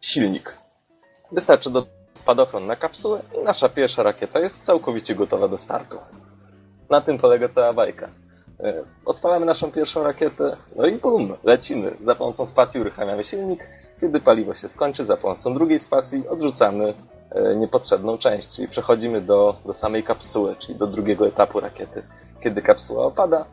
S3: silnik. Wystarczy do spadochron na kapsułę i nasza pierwsza rakieta jest całkowicie gotowa do startu. Na tym polega cała bajka. E, odpalamy naszą pierwszą rakietę, no i bum, lecimy. Za pomocą spacji uruchamiamy silnik. Kiedy paliwo się skończy, za pomocą drugiej spacji odrzucamy e, niepotrzebną część, czyli przechodzimy do, do samej kapsuły, czyli do drugiego etapu rakiety. Kiedy kapsuła opada,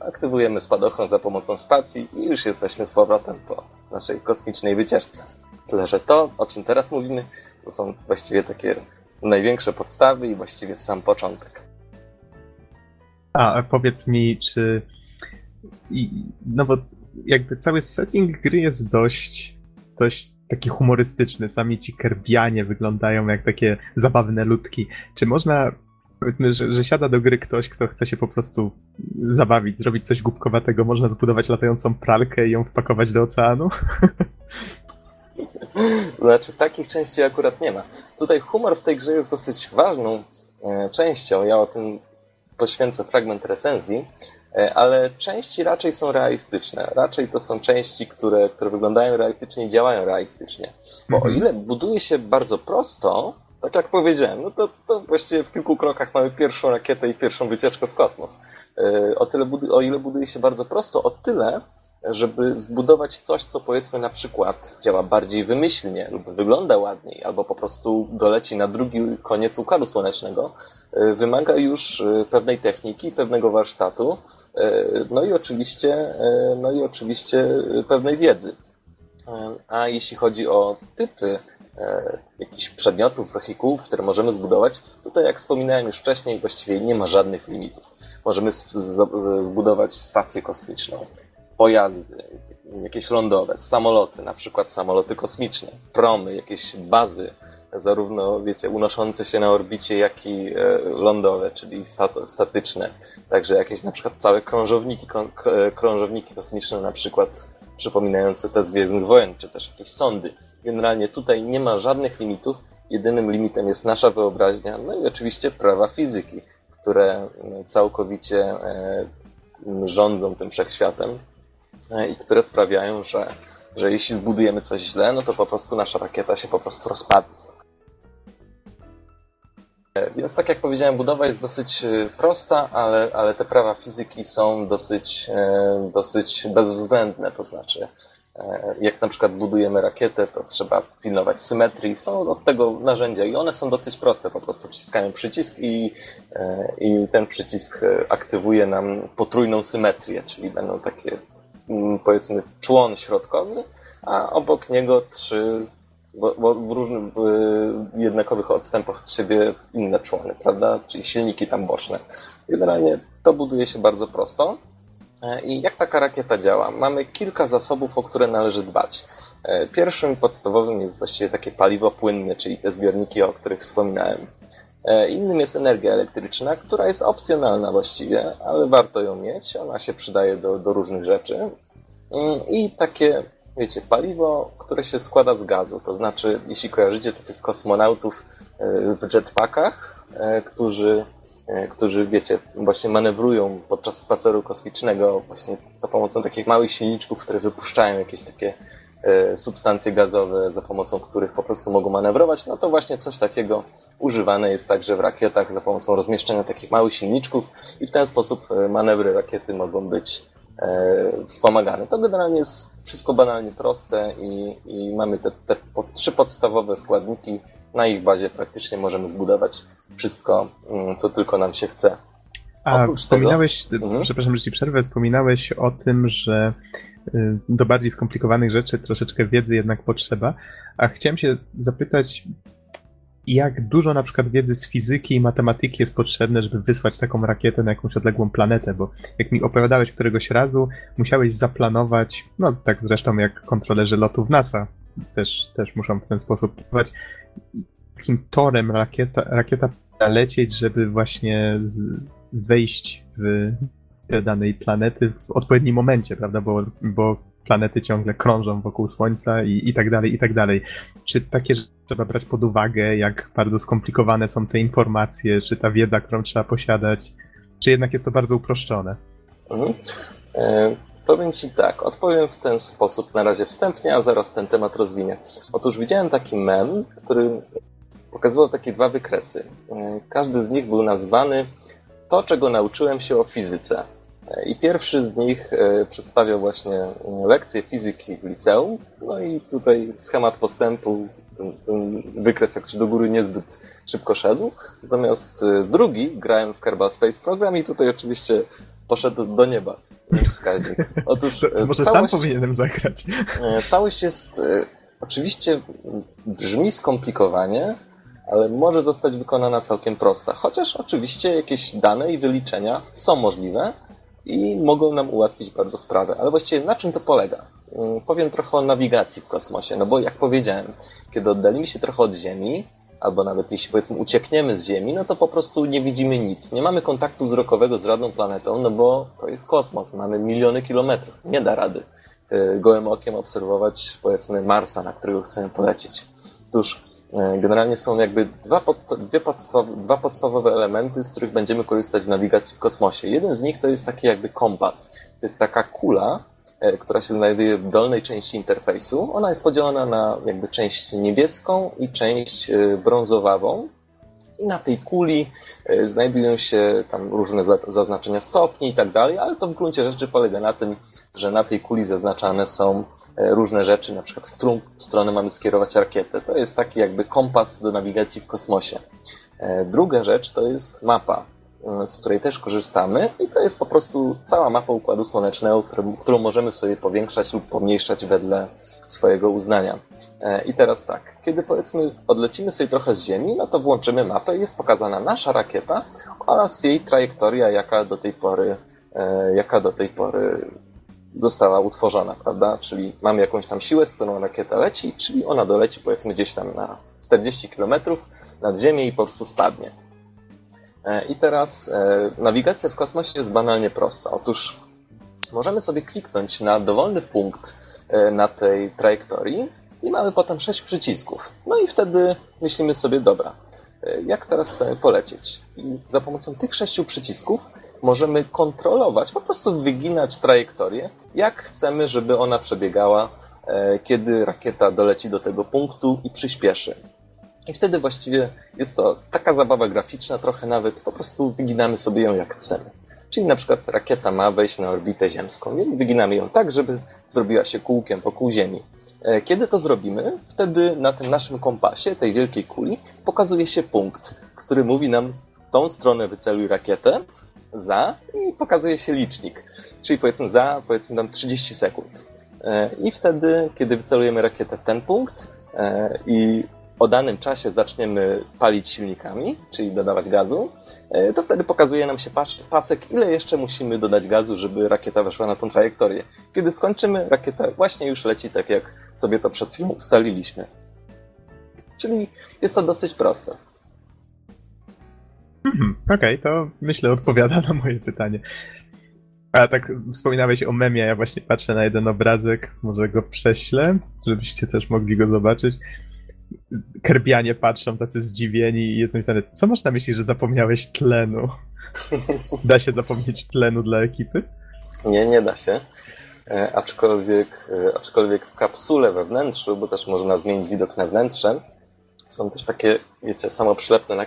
S3: aktywujemy spadochron za pomocą spacji i już jesteśmy z powrotem po naszej kosmicznej wycieczce. Tyle, że to, o czym teraz mówimy, to są właściwie takie największe podstawy i właściwie sam początek.
S1: A powiedz mi, czy. I, no bo jakby cały setting gry jest dość, dość taki humorystyczny. Sami ci kerbianie wyglądają jak takie zabawne ludki. Czy można, powiedzmy, że, że siada do gry ktoś, kto chce się po prostu zabawić, zrobić coś głupkowatego, można zbudować latającą pralkę i ją wpakować do oceanu?
S3: Znaczy, takich części akurat nie ma. Tutaj humor w tej grze jest dosyć ważną e, częścią. Ja o tym poświęcę fragment recenzji, e, ale części raczej są realistyczne. Raczej to są części, które, które wyglądają realistycznie i działają realistycznie. Bo mhm. o ile buduje się bardzo prosto, tak jak powiedziałem, no to, to właściwie w kilku krokach mamy pierwszą rakietę i pierwszą wycieczkę w kosmos. E, o, tyle, o ile buduje się bardzo prosto, o tyle żeby zbudować coś, co powiedzmy na przykład działa bardziej wymyślnie lub wygląda ładniej, albo po prostu doleci na drugi koniec układu słonecznego, y, wymaga już y, pewnej techniki, pewnego warsztatu, y, no i oczywiście, no i oczywiście pewnej wiedzy. A jeśli chodzi o typy jakichś przedmiotów, wehikułów, które możemy zbudować, tutaj jak wspominałem już wcześniej, właściwie nie ma żadnych limitów. Możemy zbudować stację kosmiczną, pojazdy, jakieś lądowe, samoloty, na przykład samoloty kosmiczne, promy, jakieś bazy, zarówno, wiecie, unoszące się na orbicie, jak i e, lądowe, czyli statyczne. Także jakieś na przykład całe krążowniki, krążowniki kosmiczne, na przykład przypominające te z Gwiezdnych Wojen, czy też jakieś sondy. Generalnie tutaj nie ma żadnych limitów. Jedynym limitem jest nasza wyobraźnia, no i oczywiście prawa fizyki, które całkowicie e, rządzą tym wszechświatem E, i które sprawiają, że, że jeśli zbudujemy coś źle, no to po prostu nasza rakieta się po prostu rozpadnie. Więc tak jak powiedziałem, budowa jest dosyć prosta, ale, ale te prawa fizyki są dosyć, dosyć bezwzględne. To znaczy, jak na przykład budujemy rakietę, to trzeba pilnować symetrii. Są od tego narzędzia i one są dosyć proste. Po prostu wciskają przycisk i, i ten przycisk aktywuje nam potrójną symetrię, czyli będą takie powiedzmy człon środkowy, a obok niego trzy bo w różnych jednakowych odstępach od siebie inne człony, prawda? Czyli silniki tam boczne. Generalnie to buduje się bardzo prosto. E, I jak taka rakieta działa? Mamy kilka zasobów, o które należy dbać. E, pierwszym podstawowym jest właściwie takie paliwo płynne, czyli te zbiorniki, o których wspominałem. E, innym jest energia elektryczna, która jest opcjonalna właściwie, ale warto ją mieć. Ona się przydaje do, do różnych rzeczy. Mm, I takie, wiecie, paliwo, które się składa z gazu. To znaczy, jeśli kojarzycie takich kosmonautów e, w jetpackach, e, którzy, którzy, wiecie, właśnie manewrują podczas spaceru kosmicznego właśnie za pomocą takich małych silniczków, które wypuszczają jakieś takie substancje gazowe, za pomocą których po prostu mogą manewrować, no to właśnie coś takiego używane jest także w rakietach za pomocą rozmieszczenia takich małych silniczków i w ten sposób e, manewry rakiety mogą być e, wspomagane. To generalnie jest wszystko banalnie proste i, i mamy te, te trzy podstawowe składniki. Na ich bazie praktycznie możemy zbudować wszystko, mm, co tylko nam się chce.
S1: A Oprócz wspominałeś, tego... Mhm. przepraszam, że ci przerwę, wspominałeś o tym, że Y, do bardziej skomplikowanych rzeczy troszeczkę wiedzy jednak potrzeba. A chciałem się zapytać, jak dużo na przykład wiedzy z fizyki i matematyki jest potrzebne, żeby wysłać taką rakietę na jakąś odległą planetę, bo jak mi opowiadałeś któregoś razu, musiałeś zaplanować, no tak zresztą jak kontrolerzy lotów NASA też, też muszą w ten sposób planować, jakim torem rakieta, rakieta lecieć, żeby właśnie z, wejść w danej planety w odpowiednim momencie, prawda? Bo, bo planety ciągle krążą wokół Słońca i, i tak dalej, i tak dalej. Czy takie rzeczy trzeba brać pod uwagę, jak bardzo skomplikowane są te informacje, czy ta wiedza, którą trzeba posiadać, czy jednak jest to bardzo uproszczone?
S3: Mhm. E, powiem Ci tak, odpowiem w ten sposób na razie wstępnie, a zaraz ten temat rozwinę. Otóż widziałem taki mem, który pokazywał takie dwa wykresy. E, każdy z nich był nazwany to, czego nauczyłem się o fizyce. I pierwszy z nich e, przedstawiał właśnie lekcję fizyki w liceum. No i tutaj schemat postępu, ten, ten wykres jakoś do góry niezbyt szybko szedł. Natomiast e, drugi grałem w Kerbal Space Program i tutaj oczywiście poszedł do nieba wskaźnik.
S1: Otóż to, e, może całość, sam powinienem zagrać.
S3: Całość jest oczywiście brzmi skomplikowanie, ale może zostać wykonana całkiem prosta. Chociaż oczywiście jakieś dane i wyliczenia są możliwe, i mogą nam ułatwić bardzo sprawę. Ale właściwie na czym to polega? Mm, powiem trochę o nawigacji w kosmosie, no bo jak powiedziałem, kiedy oddalimy się trochę od Ziemi, albo nawet jeśli powiedzmy uciekniemy z Ziemi, no to po prostu nie widzimy nic. Nie mamy kontaktu wzrokowego z żadną planetą, no bo to jest kosmos, mamy miliony kilometrów. Nie da rady y, gołym okiem obserwować powiedzmy Marsa, na którego chcemy polecieć. Otóż generalnie są jakby dwa, podsta dwa podstawowe elementy, z których będziemy korzystać w nawigacji w kosmosie. Jeden z nich to jest taki jakby kompas. To jest taka kula, e, która się znajduje w dolnej części interfejsu. Ona jest podzielona na jakby część niebieską i część e, brązowawą. I na tej kuli znajdują się tam różne zaznaczenia stopni i tak dalej, ale to w gruncie rzeczy polega na tym, że na tej kuli zaznaczane są E, różne rzeczy, na przykład w którą stronę mamy skierować rakietę. To jest taki jakby kompas do nawigacji w kosmosie. E, druga rzecz to jest mapa, e, z której też korzystamy i to jest po prostu cała mapa Układu Słonecznego, którą możemy sobie powiększać lub pomniejszać wedle swojego uznania. I teraz tak, kiedy powiedzmy odlecimy sobie trochę z Ziemi, no to włączymy mapę i jest pokazana nasza rakieta oraz jej trajektoria, jaka do tej pory, jaka do tej pory została utworzona, prawda? Czyli mamy jakąś tam siłę, z którą rakieta leci, czyli ona doleci powiedzmy gdzieś tam na 40 km nad Ziemię i po prostu spadnie. E, I teraz e, nawigacja w kosmosie jest banalnie prosta. Otóż możemy sobie kliknąć na dowolny punkt e, na tej trajektorii i mamy potem sześć przycisków. No i wtedy myślimy sobie, dobra, jak teraz chcemy polecieć? I za pomocą tych sześciu przycisków możemy kontrolować, po prostu wyginać trajektorię, jak chcemy, żeby ona przebiegała, e, kiedy rakieta doleci do tego punktu i przyspieszy. I wtedy właściwie jest to taka zabawa graficzna, trochę nawet po prostu wyginamy sobie ją jak chcemy. Czyli na przykład rakieta ma wejść na orbitę ziemską, więc wyginamy ją tak, żeby zrobiła się kółkiem wokół Ziemi. E, kiedy to zrobimy, wtedy na tym naszym kompasie, tej wielkiej kuli, pokazuje się punkt, który mówi nam tą stronę wyceluj rakietę za i pokazuje się licznik. Czyli powiedzmy za, powiedzmy tam 30 sekund. E, I wtedy, kiedy wycelujemy rakietę w ten punkt e, i o danym czasie zaczniemy palić silnikami, czyli dodawać gazu, e, to wtedy pokazuje nam się pasek, ile jeszcze musimy dodać gazu, żeby rakieta weszła na tą trajektorię. Kiedy skończymy, rakieta właśnie już leci tak, jak sobie to przed chwilą ustaliliśmy. Czyli jest to dosyć proste.
S1: Mhm, Okej, okay, to myślę odpowiada na moje pytanie. A tak wspominałeś o memie, ja właśnie patrzę na jeden obrazek, może go prześlę, żebyście też mogli go zobaczyć. Kerbianie patrzą tacy zdziwieni i jest napisane, co masz na myśli, że zapomniałeś tlenu? Da się zapomnieć tlenu dla ekipy?
S3: Nie, nie da się. E, aczkolwiek, e, aczkolwiek w kapsule we wnętrzu, bo też można zmienić widok na wnętrze, są też takie, wiecie, samoprzylepne na, e,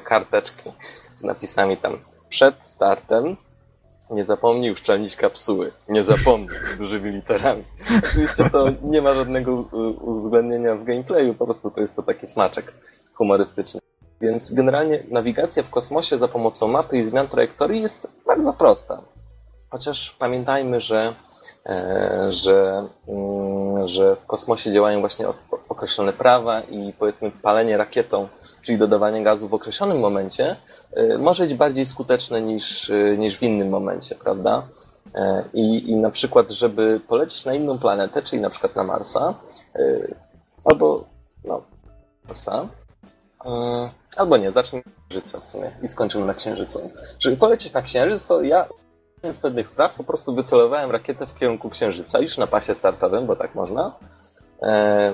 S3: karteczki z napisami tam przed startem nie zapomnij uszczelnić kapsuły. Nie zapomnij, dużymi literami. Oczywiście to nie ma żadnego uwzględnienia w gameplayu, po prostu to jest to taki smaczek humorystyczny. Więc generalnie nawigacja w kosmosie za pomocą mapy i zmian trajektorii jest bardzo prosta. Chociaż pamiętajmy, że, e, że, mm, że w kosmosie działają właśnie określone prawa i powiedzmy palenie rakietą, czyli dodawanie gazu w określonym momencie, y, może być bardziej skuteczne niż, y, niż w innym momencie, prawda? Y, I, I na przykład, żeby polecieć na inną planetę, czyli na przykład na Marsa, albo no, Marsa, albo nie, od Księżyca w sumie i skończymy na Księżycu. Żeby polecieć na Księżyc, to ja z pewnych praw po prostu wycelowałem rakietę w kierunku Księżyca, już na pasie startowym, bo tak można, E,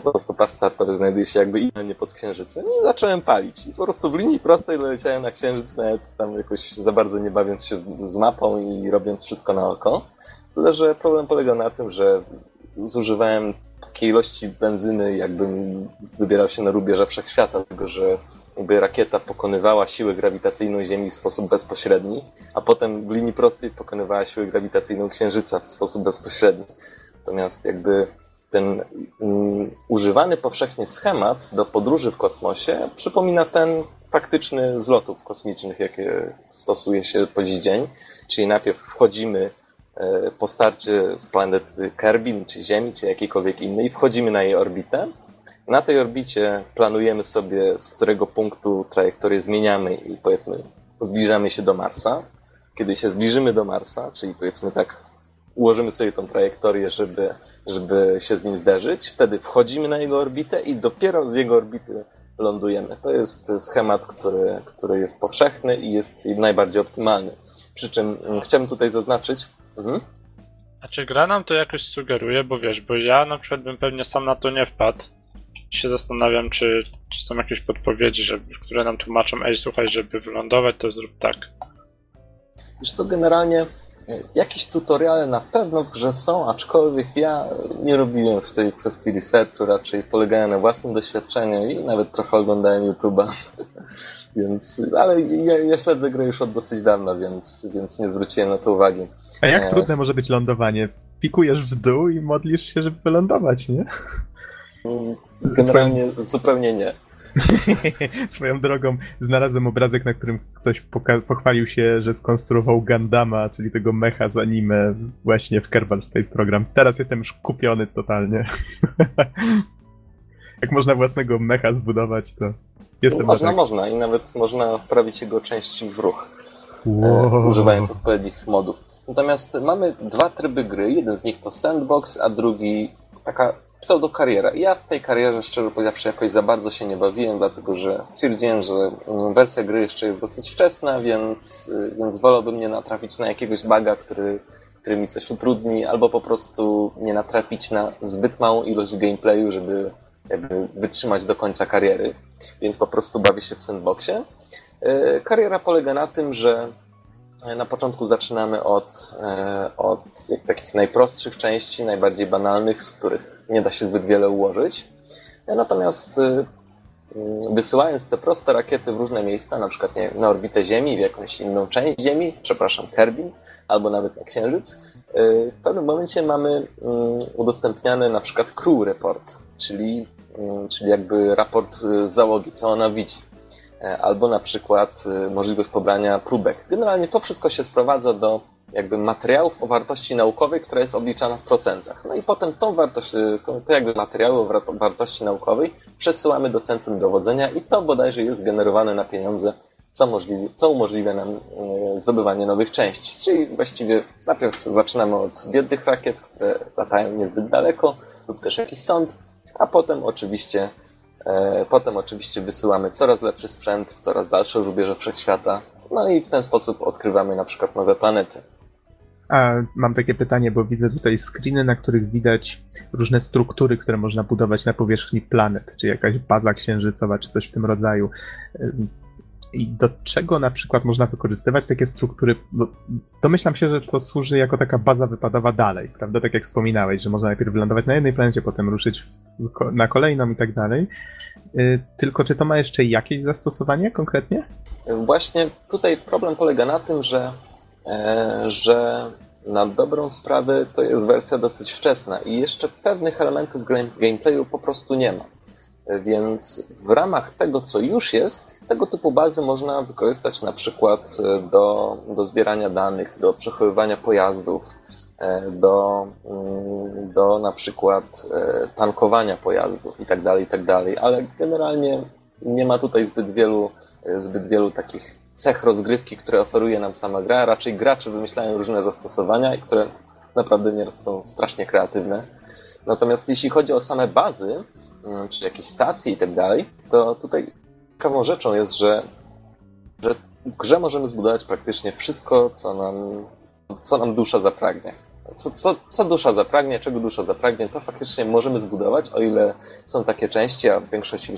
S3: po prostu pas startowy znajduje się jakby idealnie pod księżycem i zacząłem palić. I po prostu w linii prostej leciałem na księżyc, nawet tam jakoś za bardzo nie bawiąc się z mapą i robiąc wszystko na oko. Tyle, że problem polegał na tym, że zużywałem takiej ilości benzyny, jakbym wybierał się na rubieża wszechświata, dlatego że jakby rakieta pokonywała siłę grawitacyjną Ziemi w sposób bezpośredni, a potem w linii prostej pokonywała siłę grawitacyjną Księżyca w sposób bezpośredni. Natomiast jakby ten um, używany powszechnie schemat do podróży w kosmosie przypomina ten faktyczny z lotów kosmicznych, jakie stosuje się po dziś dzień. Czyli najpierw wchodzimy e, po starcie z planety Kerbin, czy Ziemi, czy jakiejkolwiek innej, wchodzimy na jej orbitę. Na tej orbicie planujemy sobie, z którego punktu trajektorię zmieniamy i powiedzmy zbliżamy się do Marsa. Kiedy się zbliżymy do Marsa, czyli powiedzmy tak ułożymy sobie tą trajektorię, żeby, żeby się z nim zderzyć. Wtedy wchodzimy na jego orbitę i dopiero z jego orbity lądujemy. To jest schemat, który, który jest powszechny i jest najbardziej optymalny. Przy czym mm, chciałbym tutaj zaznaczyć. Mhm.
S2: A czy gra nam to jakoś sugeruje? Bo wiesz, bo ja na przykład bym pewnie sam na to nie wpadł. Się zastanawiam, czy, czy są jakieś podpowiedzi, żeby, które nam tłumaczą, ej, słuchaj, żeby wylądować, to zrób tak.
S3: Wiesz co, generalnie Jakieś tutoriale na pewno w grze są, aczkolwiek ja nie robiłem w tej kwestii researchu, raczej polegałem na własnym doświadczeniu i nawet trochę oglądałem YouTube'a. więc, ale ja, ja śledzę grę już od dosyć dawna, więc, więc nie zwróciłem na to uwagi.
S1: A jak e... trudne może być lądowanie? Pikujesz w dół i modlisz się, żeby wylądować, nie?
S3: Generalnie zupełnie nie.
S1: Swoją drogą znalazłem obrazek, na którym ktoś pochwalił się, że skonstruował Gandama, czyli tego mecha z anime właśnie w Kerbal Space Program. Teraz jestem już kupiony totalnie. Jak można własnego mecha zbudować, to jestem
S3: Można, tak... można i nawet można wprawić jego części w ruch, e, wow. używając odpowiednich modów. Natomiast mamy dwa tryby gry. Jeden z nich to sandbox, a drugi taka pseudokariera. Ja w tej karierze, szczerze powiedziawszy, jakoś za bardzo się nie bawiłem, dlatego że stwierdziłem, że mm, wersja gry jeszcze jest dosyć wczesna, więc, y, więc wolałbym nie natrafić na jakiegoś baga, który, który mi coś utrudni, albo po prostu nie natrafić na zbyt małą ilość gameplayu, żeby jakby wytrzymać do końca kariery. Więc po prostu bawię się w sandboxie. Y, kariera polega na tym, że na początku zaczynamy od, y, od takich najprostszych części, najbardziej banalnych, z których nie da się zbyt wiele ułożyć. Natomiast y, mm, wysyłając te proste rakiety w różne miejsca, na przykład nie, na orbitę Ziemi, w jakąś inną część Ziemi, przepraszam, Kerbin, albo nawet na Księżyc, y, w pewnym momencie mamy mm, udostępniany na przykład crew report, czyli, mm, czyli jakby raport załogi, co ona widzi. E, albo na przykład możliwość pobrania próbek. Generalnie to wszystko się sprowadza do jakby materiałów o wartości naukowej, która jest obliczana w procentach. No i potem tą wartość, y, te jakby materiały o wartości naukowej przesyłamy do centrum dowodzenia i to bodajże jest generowane na pieniądze, co, możliwi, co umożliwia nam y, zdobywanie nowych części. Czyli właściwie najpierw zaczynamy od biednych rakiet, które latają niezbyt daleko, lub też jakiś sąd, a potem oczywiście e, Potem oczywiście wysyłamy coraz lepszy sprzęt w coraz dalsze rubieże wszechświata, no i w ten sposób odkrywamy na przykład nowe planety.
S1: A mam takie pytanie, bo widzę tutaj screeny, na których widać różne struktury, które można budować na powierzchni planet, czy jakaś baza księżycowa, czy coś w tym rodzaju. I do czego na przykład można wykorzystywać takie struktury? Bo domyślam się, że to służy jako taka baza wypadowa dalej, prawda? Tak jak wspominałeś, że można najpierw wylądować na jednej planecie, potem ruszyć na kolejną i tak dalej. Y, tylko czy to ma jeszcze jakieś zastosowanie konkretnie?
S3: Właśnie tutaj problem polega na tym, że że na dobrą sprawę to jest wersja dosyć wczesna i jeszcze pewnych elementów gameplayu po prostu nie ma. Więc w ramach tego, co już jest, tego typu bazy można wykorzystać na przykład e, do, do zbierania danych, do przechowywania pojazdów, e, do, mm, do na przykład tankowania pojazdów itd., tak itd., tak ale generalnie nie ma tutaj zbyt wielu, zbyt wielu takich cech rozgrywki, które oferuje nam sama gra. Raczej gracze wymyślają różne zastosowania, które naprawdę nieraz są strasznie kreatywne. Natomiast jeśli chodzi o same bazy, mm, czy jakieś stacje i tak dalej, to tutaj ciekawą rzeczą jest, że, że w grze możemy zbudować praktycznie wszystko, co nam, co nam dusza zapragnie. Co, co, co dusza zapragnie, czego dusza zapragnie, to faktycznie możemy zbudować, o ile są takie części, a w większości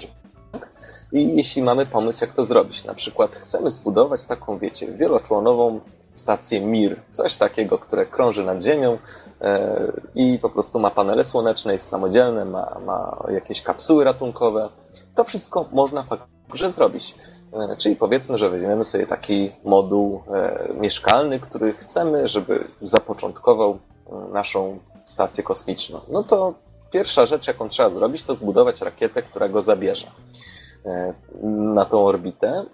S3: i jeśli mamy pomysł, jak to zrobić, na przykład chcemy zbudować taką, wiecie, wieloczłonową stację MIR, coś takiego, które krąży nad Ziemią e, i po prostu ma panele słoneczne, jest samodzielne, ma, ma jakieś kapsuły ratunkowe. To wszystko można faktycznie zrobić. E, czyli powiedzmy, że weźmiemy sobie taki moduł e, mieszkalny, który chcemy, żeby zapoczątkował naszą stację kosmiczną. No to pierwsza rzecz, jaką trzeba zrobić, to zbudować rakietę, która go zabierze. E, na tą orbitę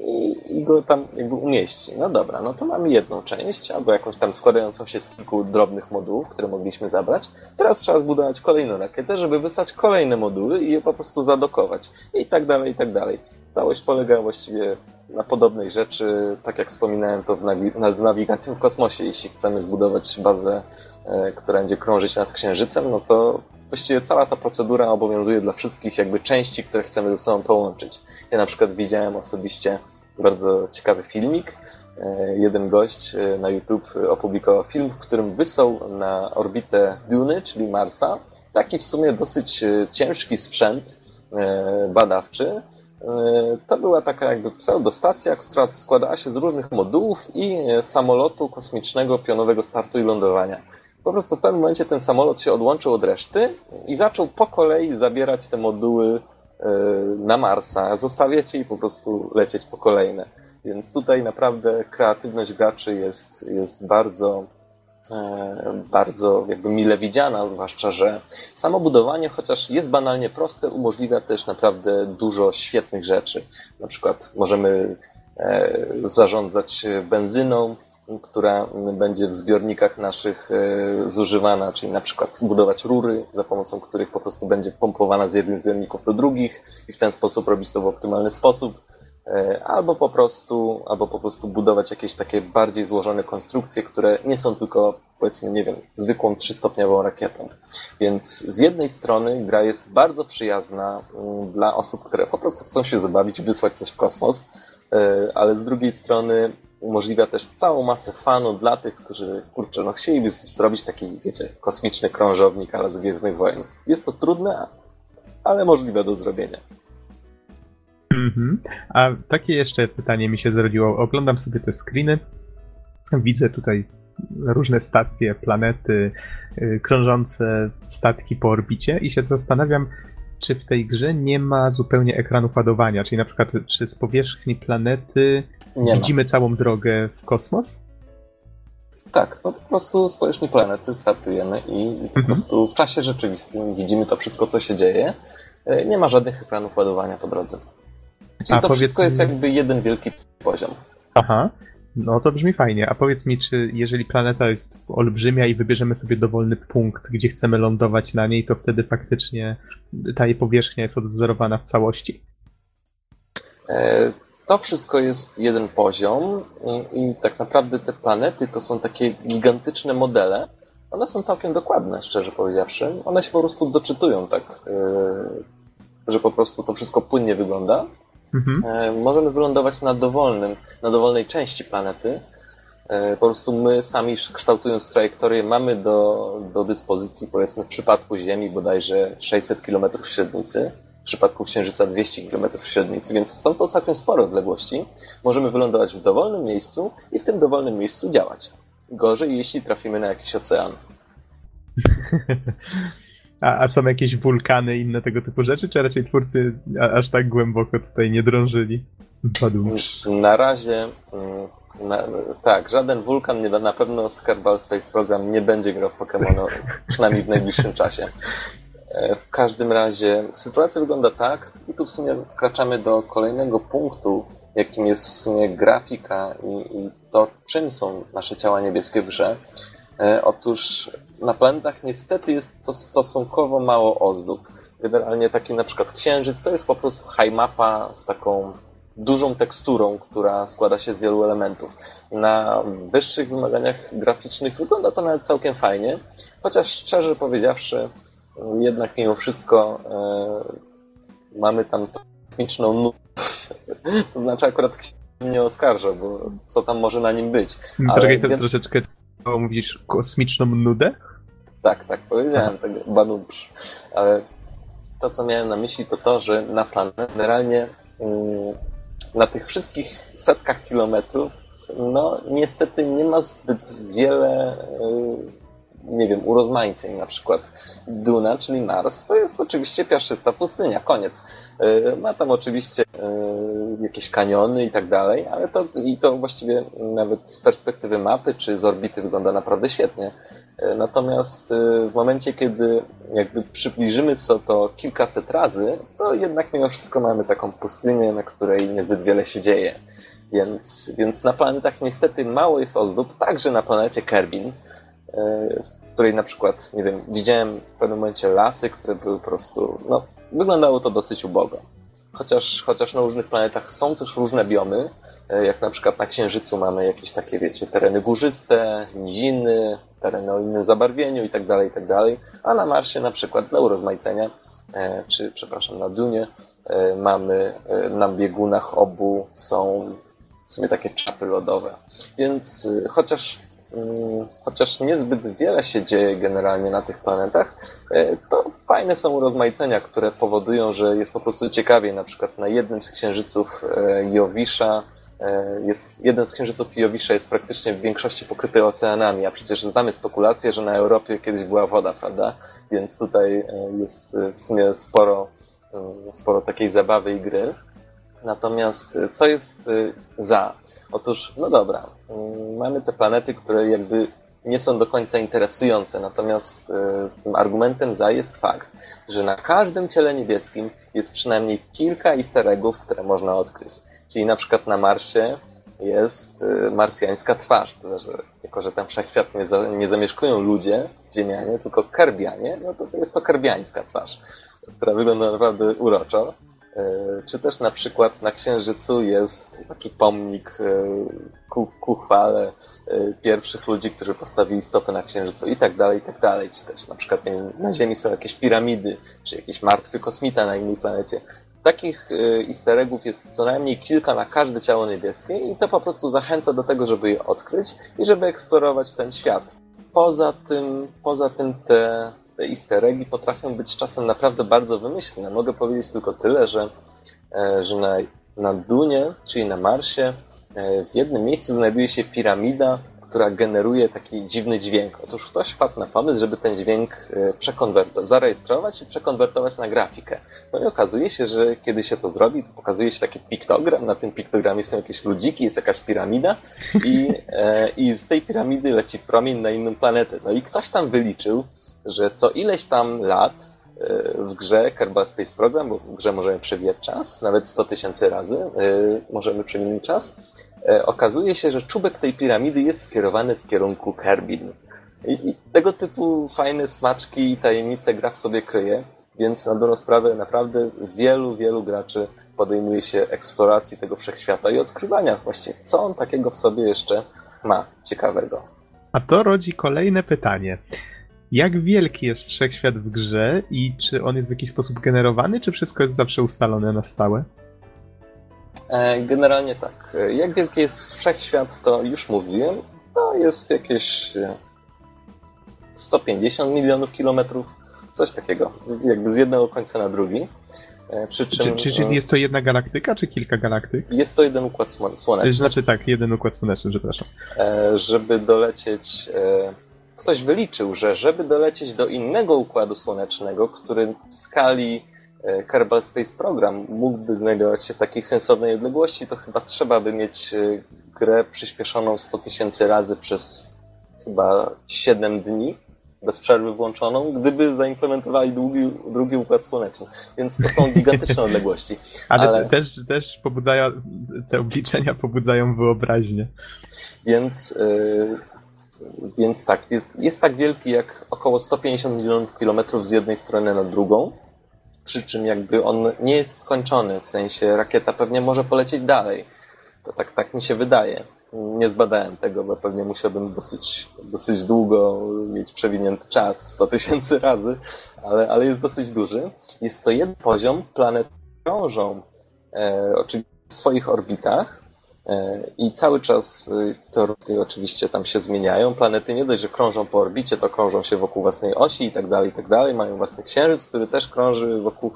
S3: i, i, go tam jakby umieści. No dobra, no to mamy jedną część, albo jakąś tam składającą się z kilku drobnych modułów, które mogliśmy zabrać. Teraz trzeba zbudować kolejną rakietę, żeby wysłać kolejne moduły i je po prostu zadokować. I tak dalej, i tak dalej. Całość polega właściwie na podobnej rzeczy, tak jak wspominałem to w nawi- z nawigacją w kosmosie. Jeśli chcemy zbudować bazę, e, która będzie krążyć nad Księżycem, no to właściwie cała ta procedura obowiązuje dla wszystkich jakby części, które chcemy ze sobą połączyć. Ja na przykład widziałem osobiście bardzo ciekawy filmik. E, jeden gość e, na YouTube opublikował film, w którym wysłał na orbitę Duny, czyli Marsa, taki w sumie dosyć e, ciężki sprzęt badawczy. To była taka jakby pseudostacja, która składała się z różnych modułów i samolotu kosmicznego pionowego startu i lądowania po prostu w pewnym momencie ten samolot się odłączył od reszty i zaczął po kolei zabierać te moduły e, na Marsa, zostawiać je i po prostu lecieć po kolejne. Więc tutaj naprawdę kreatywność graczy jest, jest bardzo, e, bardzo jakby mile widziana, zwłaszcza, że samo budowanie, chociaż jest banalnie proste, umożliwia też naprawdę dużo świetnych rzeczy. Na przykład możemy e, zarządzać benzyną, która będzie w zbiornikach naszych e, zużywana, czyli na przykład budować rury, za pomocą których po prostu będzie pompowana z jednych zbiorników do drugich i w ten sposób robić to w optymalny sposób, e, albo po prostu, albo po prostu budować jakieś takie bardziej złożone konstrukcje, które nie są tylko, powiedzmy, nie wiem, zwykłą trzystopniową rakietą. Więc z jednej strony gra jest bardzo przyjazna mm, dla osób, które po prostu chcą się zabawić, wysłać coś w kosmos, e, ale z drugiej strony umożliwia też całą masę fanu dla tych, którzy, kurczę, no chcieliby zrobić taki, wiecie, kosmiczny krążownik, ale z Gwiezdnych Wojen. Jest to trudne, ale możliwe do zrobienia.
S1: Mhm. A takie jeszcze pytanie mi się zrodziło. Oglądam sobie te screeny. Widzę tutaj różne stacje, planety, yy, krążące statki po orbicie i się zastanawiam, czy w tej grze nie ma zupełnie ekranów ładowania? Czyli na przykład, czy z powierzchni planety
S3: Nie ma.
S1: widzimy całą drogę w kosmos?
S3: Tak, no po prostu z powierzchni planety startujemy i po
S1: Mhm.
S3: prostu w czasie rzeczywistym widzimy to wszystko, co się dzieje. E, Nie ma żadnych ekranów ładowania po drodze. Czyli
S1: A
S3: to
S1: powiedz
S3: wszystko jest jakby jeden wielki poziom.
S1: Aha. No to brzmi fajnie. A powiedz mi, czy jeżeli planeta jest olbrzymia i wybierzemy sobie dowolny punkt, gdzie chcemy lądować na niej, to wtedy faktycznie ta jej powierzchnia jest odwzorowana w całości?
S3: E, To wszystko jest jeden poziom i, tak naprawdę te planety to są takie gigantyczne modele. One są całkiem dokładne, szczerze powiedziawszy. One się po prostu doczytują tak, e, że po prostu to wszystko płynnie wygląda.
S1: Mhm.
S3: E, Możemy wylądować na dowolnym, na dowolnej części planety. E, Po prostu my sami kształtując trajektorię mamy do, do dyspozycji, powiedzmy w przypadku Ziemi bodajże 600 km średnicy, w przypadku Księżyca 200 km średnicy, więc są to całkiem spore odległości. Możemy wylądować w dowolnym miejscu i w tym dowolnym miejscu działać. Gorzej, jeśli trafimy na jakiś ocean.
S1: A, a są jakieś wulkany i inne tego typu rzeczy, czy raczej twórcy aż tak głęboko tutaj nie drążyli? Badumcz.
S3: Na razie, mm, na, tak, żaden wulkan, nie, na pewno Kerbal Space Program nie będzie grał w Pokémon, przynajmniej w najbliższym czasie. E, W każdym razie sytuacja wygląda tak, i tu w sumie wkraczamy do kolejnego punktu, jakim jest w sumie grafika i, i to, czym są nasze ciała niebieskie w grze. E, Otóż na planetach niestety jest to stosunkowo mało ozdób. Generalnie taki na przykład księżyc to jest po prostu high mapa z taką dużą teksturą, która składa się z wielu elementów. Na wyższych wymaganiach graficznych wygląda to nawet całkiem fajnie, chociaż szczerze powiedziawszy, jednak mimo wszystko e, mamy tam kosmiczną nudę. To znaczy akurat nie oskarża, bo co tam może na nim być. Ale
S1: Poczekaj, to
S3: więc-
S1: troszeczkę mówisz kosmiczną nudę?
S3: Tak, tak, powiedziałem tego banubsz. Ale to, co miałem na myśli, to to, że na planecie generalnie mm, na tych wszystkich setkach kilometrów, no niestety nie ma zbyt wiele, y, nie wiem, urozmaiceń. Na przykład Duna, czyli Mars, to jest oczywiście piaszczysta pustynia, koniec. Y, Ma tam oczywiście y, jakieś kaniony i tak dalej, ale to, i to właściwie nawet z perspektywy mapy czy z orbity wygląda naprawdę świetnie. E, Natomiast e, w momencie, kiedy jakby przybliżymy sobie to kilkaset razy, to jednak mimo wszystko mamy taką pustynię, na której niezbyt wiele się dzieje. Więc, więc na planetach niestety mało jest ozdób, także na planecie Kerbin, e, w której na przykład, nie wiem, widziałem w pewnym momencie lasy, które były po prostu, no, wyglądało to dosyć ubogo. Chociaż, chociaż na różnych planetach są też różne biomy, e, jak na przykład na Księżycu mamy jakieś takie, wiecie, tereny górzyste, niziny, tereny o innym zabarwieniu i tak dalej, i tak dalej. A na Marsie na przykład dla urozmaicenia, e, czy przepraszam, na Dunie e, mamy, e, na biegunach obu są w sumie takie czapy lodowe. Więc e, chociaż, chociaż niezbyt wiele się dzieje generalnie na tych planetach, e, to fajne są urozmaicenia, które powodują, że jest po prostu ciekawiej. Na przykład na jednym z księżyców e, Jowisza e, jest, jeden z księżyców Jowisza jest praktycznie w większości pokryty oceanami, a przecież znamy spekulację, że na Europie kiedyś była woda, prawda? Więc tutaj jest w sumie sporo, e, sporo takiej zabawy i gry. Natomiast co jest za? Otóż, no dobra, mm, mamy te planety, które jakby nie są do końca interesujące, natomiast e, tym argumentem za jest fakt, że na każdym ciele niebieskim jest przynajmniej kilka easter eggów, które można odkryć. Czyli na przykład na Marsie jest e, marsjańska twarz, to znaczy, jako że tam wszechświat nie, za, nie zamieszkują ludzie, ziemianie, tylko kerbianie, no to jest to kerbiańska twarz, która wygląda naprawdę uroczo. E, Czy też na przykład na Księżycu jest taki pomnik e, ku, ku chwale e, pierwszych ludzi, którzy postawili stopy na Księżycu i tak dalej, i tak dalej. Czy też na przykład na Ziemi są jakieś piramidy, czy jakiś martwy kosmita na innej planecie. Takich easter eggów jest co najmniej kilka na każde ciało niebieskie i to po prostu zachęca do tego, żeby je odkryć i żeby eksplorować ten świat. Poza tym, poza tym te, te easter eggi potrafią być czasem naprawdę bardzo wymyślne. Mogę powiedzieć tylko tyle, że, e, że na, na Dunie, czyli na Marsie, e, w jednym miejscu znajduje się piramida, która generuje taki dziwny dźwięk. Otóż ktoś wpadł na pomysł, żeby ten dźwięk e, zarejestrować i przekonwertować na grafikę. No i okazuje się, że kiedy się to zrobi, to pokazuje się taki piktogram. Na tym piktogramie są jakieś ludziki, jest jakaś piramida i, e, i z tej piramidy leci promień na inną planetę. No i ktoś tam wyliczył, że co ileś tam lat e, w grze Kerbal Space Program, bo w grze możemy przewijać czas, nawet 100 tysięcy razy możemy przewijać czas, E, okazuje się, że czubek tej piramidy jest skierowany w kierunku Kerbin. I, I, tego typu fajne smaczki i tajemnice gra w sobie kryje, więc na dobrą sprawę naprawdę wielu, wielu graczy podejmuje się eksploracji tego wszechświata i odkrywania właśnie, co on takiego w sobie jeszcze ma ciekawego.
S1: A to rodzi kolejne pytanie. Jak wielki jest wszechświat w grze i czy on jest w jakiś sposób generowany, czy wszystko jest zawsze ustalone na stałe?
S3: E, generalnie tak. Jak wielki jest wszechświat, to już mówiłem. To jest jakieś 150 e, milionów kilometrów, coś takiego. Jakby z jednego końca na drugi.
S1: E, przy czym, czy, czy, czy jest to jedna galaktyka, czy kilka galaktyk?
S3: Jest to jeden układ słoneczny.
S1: Znaczy tak, jeden układ słoneczny, przepraszam.
S3: Żeby dolecieć... Ktoś wyliczył, że żeby dolecieć do innego układu słonecznego, który w skali E, Kerbal Space Program mógłby znajdować się w takiej sensownej odległości, to chyba trzeba by mieć e, grę przyspieszoną 100 tysięcy razy przez chyba 7 dni, bez przerwy włączoną, gdyby zaimplementowali długi, drugi układ słoneczny. Więc to są gigantyczne odległości.
S1: Ale, ale... Też, też pobudzają, te obliczenia pobudzają wyobraźnię.
S3: Więc, yy, więc tak, jest, jest tak wielki jak około 150 milionów kilometrów z jednej strony na drugą przy czym jakby on nie jest skończony, w sensie rakieta pewnie może polecieć dalej. To tak, tak mi się wydaje. Nie zbadałem tego, bo pewnie musiałbym dosyć, dosyć długo mieć przewinięty czas, 100 tysięcy razy, ale, ale jest dosyć duży. Jest to jeden poziom, planety krążą e, oczywiście w swoich orbitach, I cały czas y, te orbity oczywiście tam się zmieniają. Planety nie dość, że krążą po orbicie, to krążą się wokół własnej osi i tak dalej, i tak dalej. Mają własny księżyc, który też krąży wokół,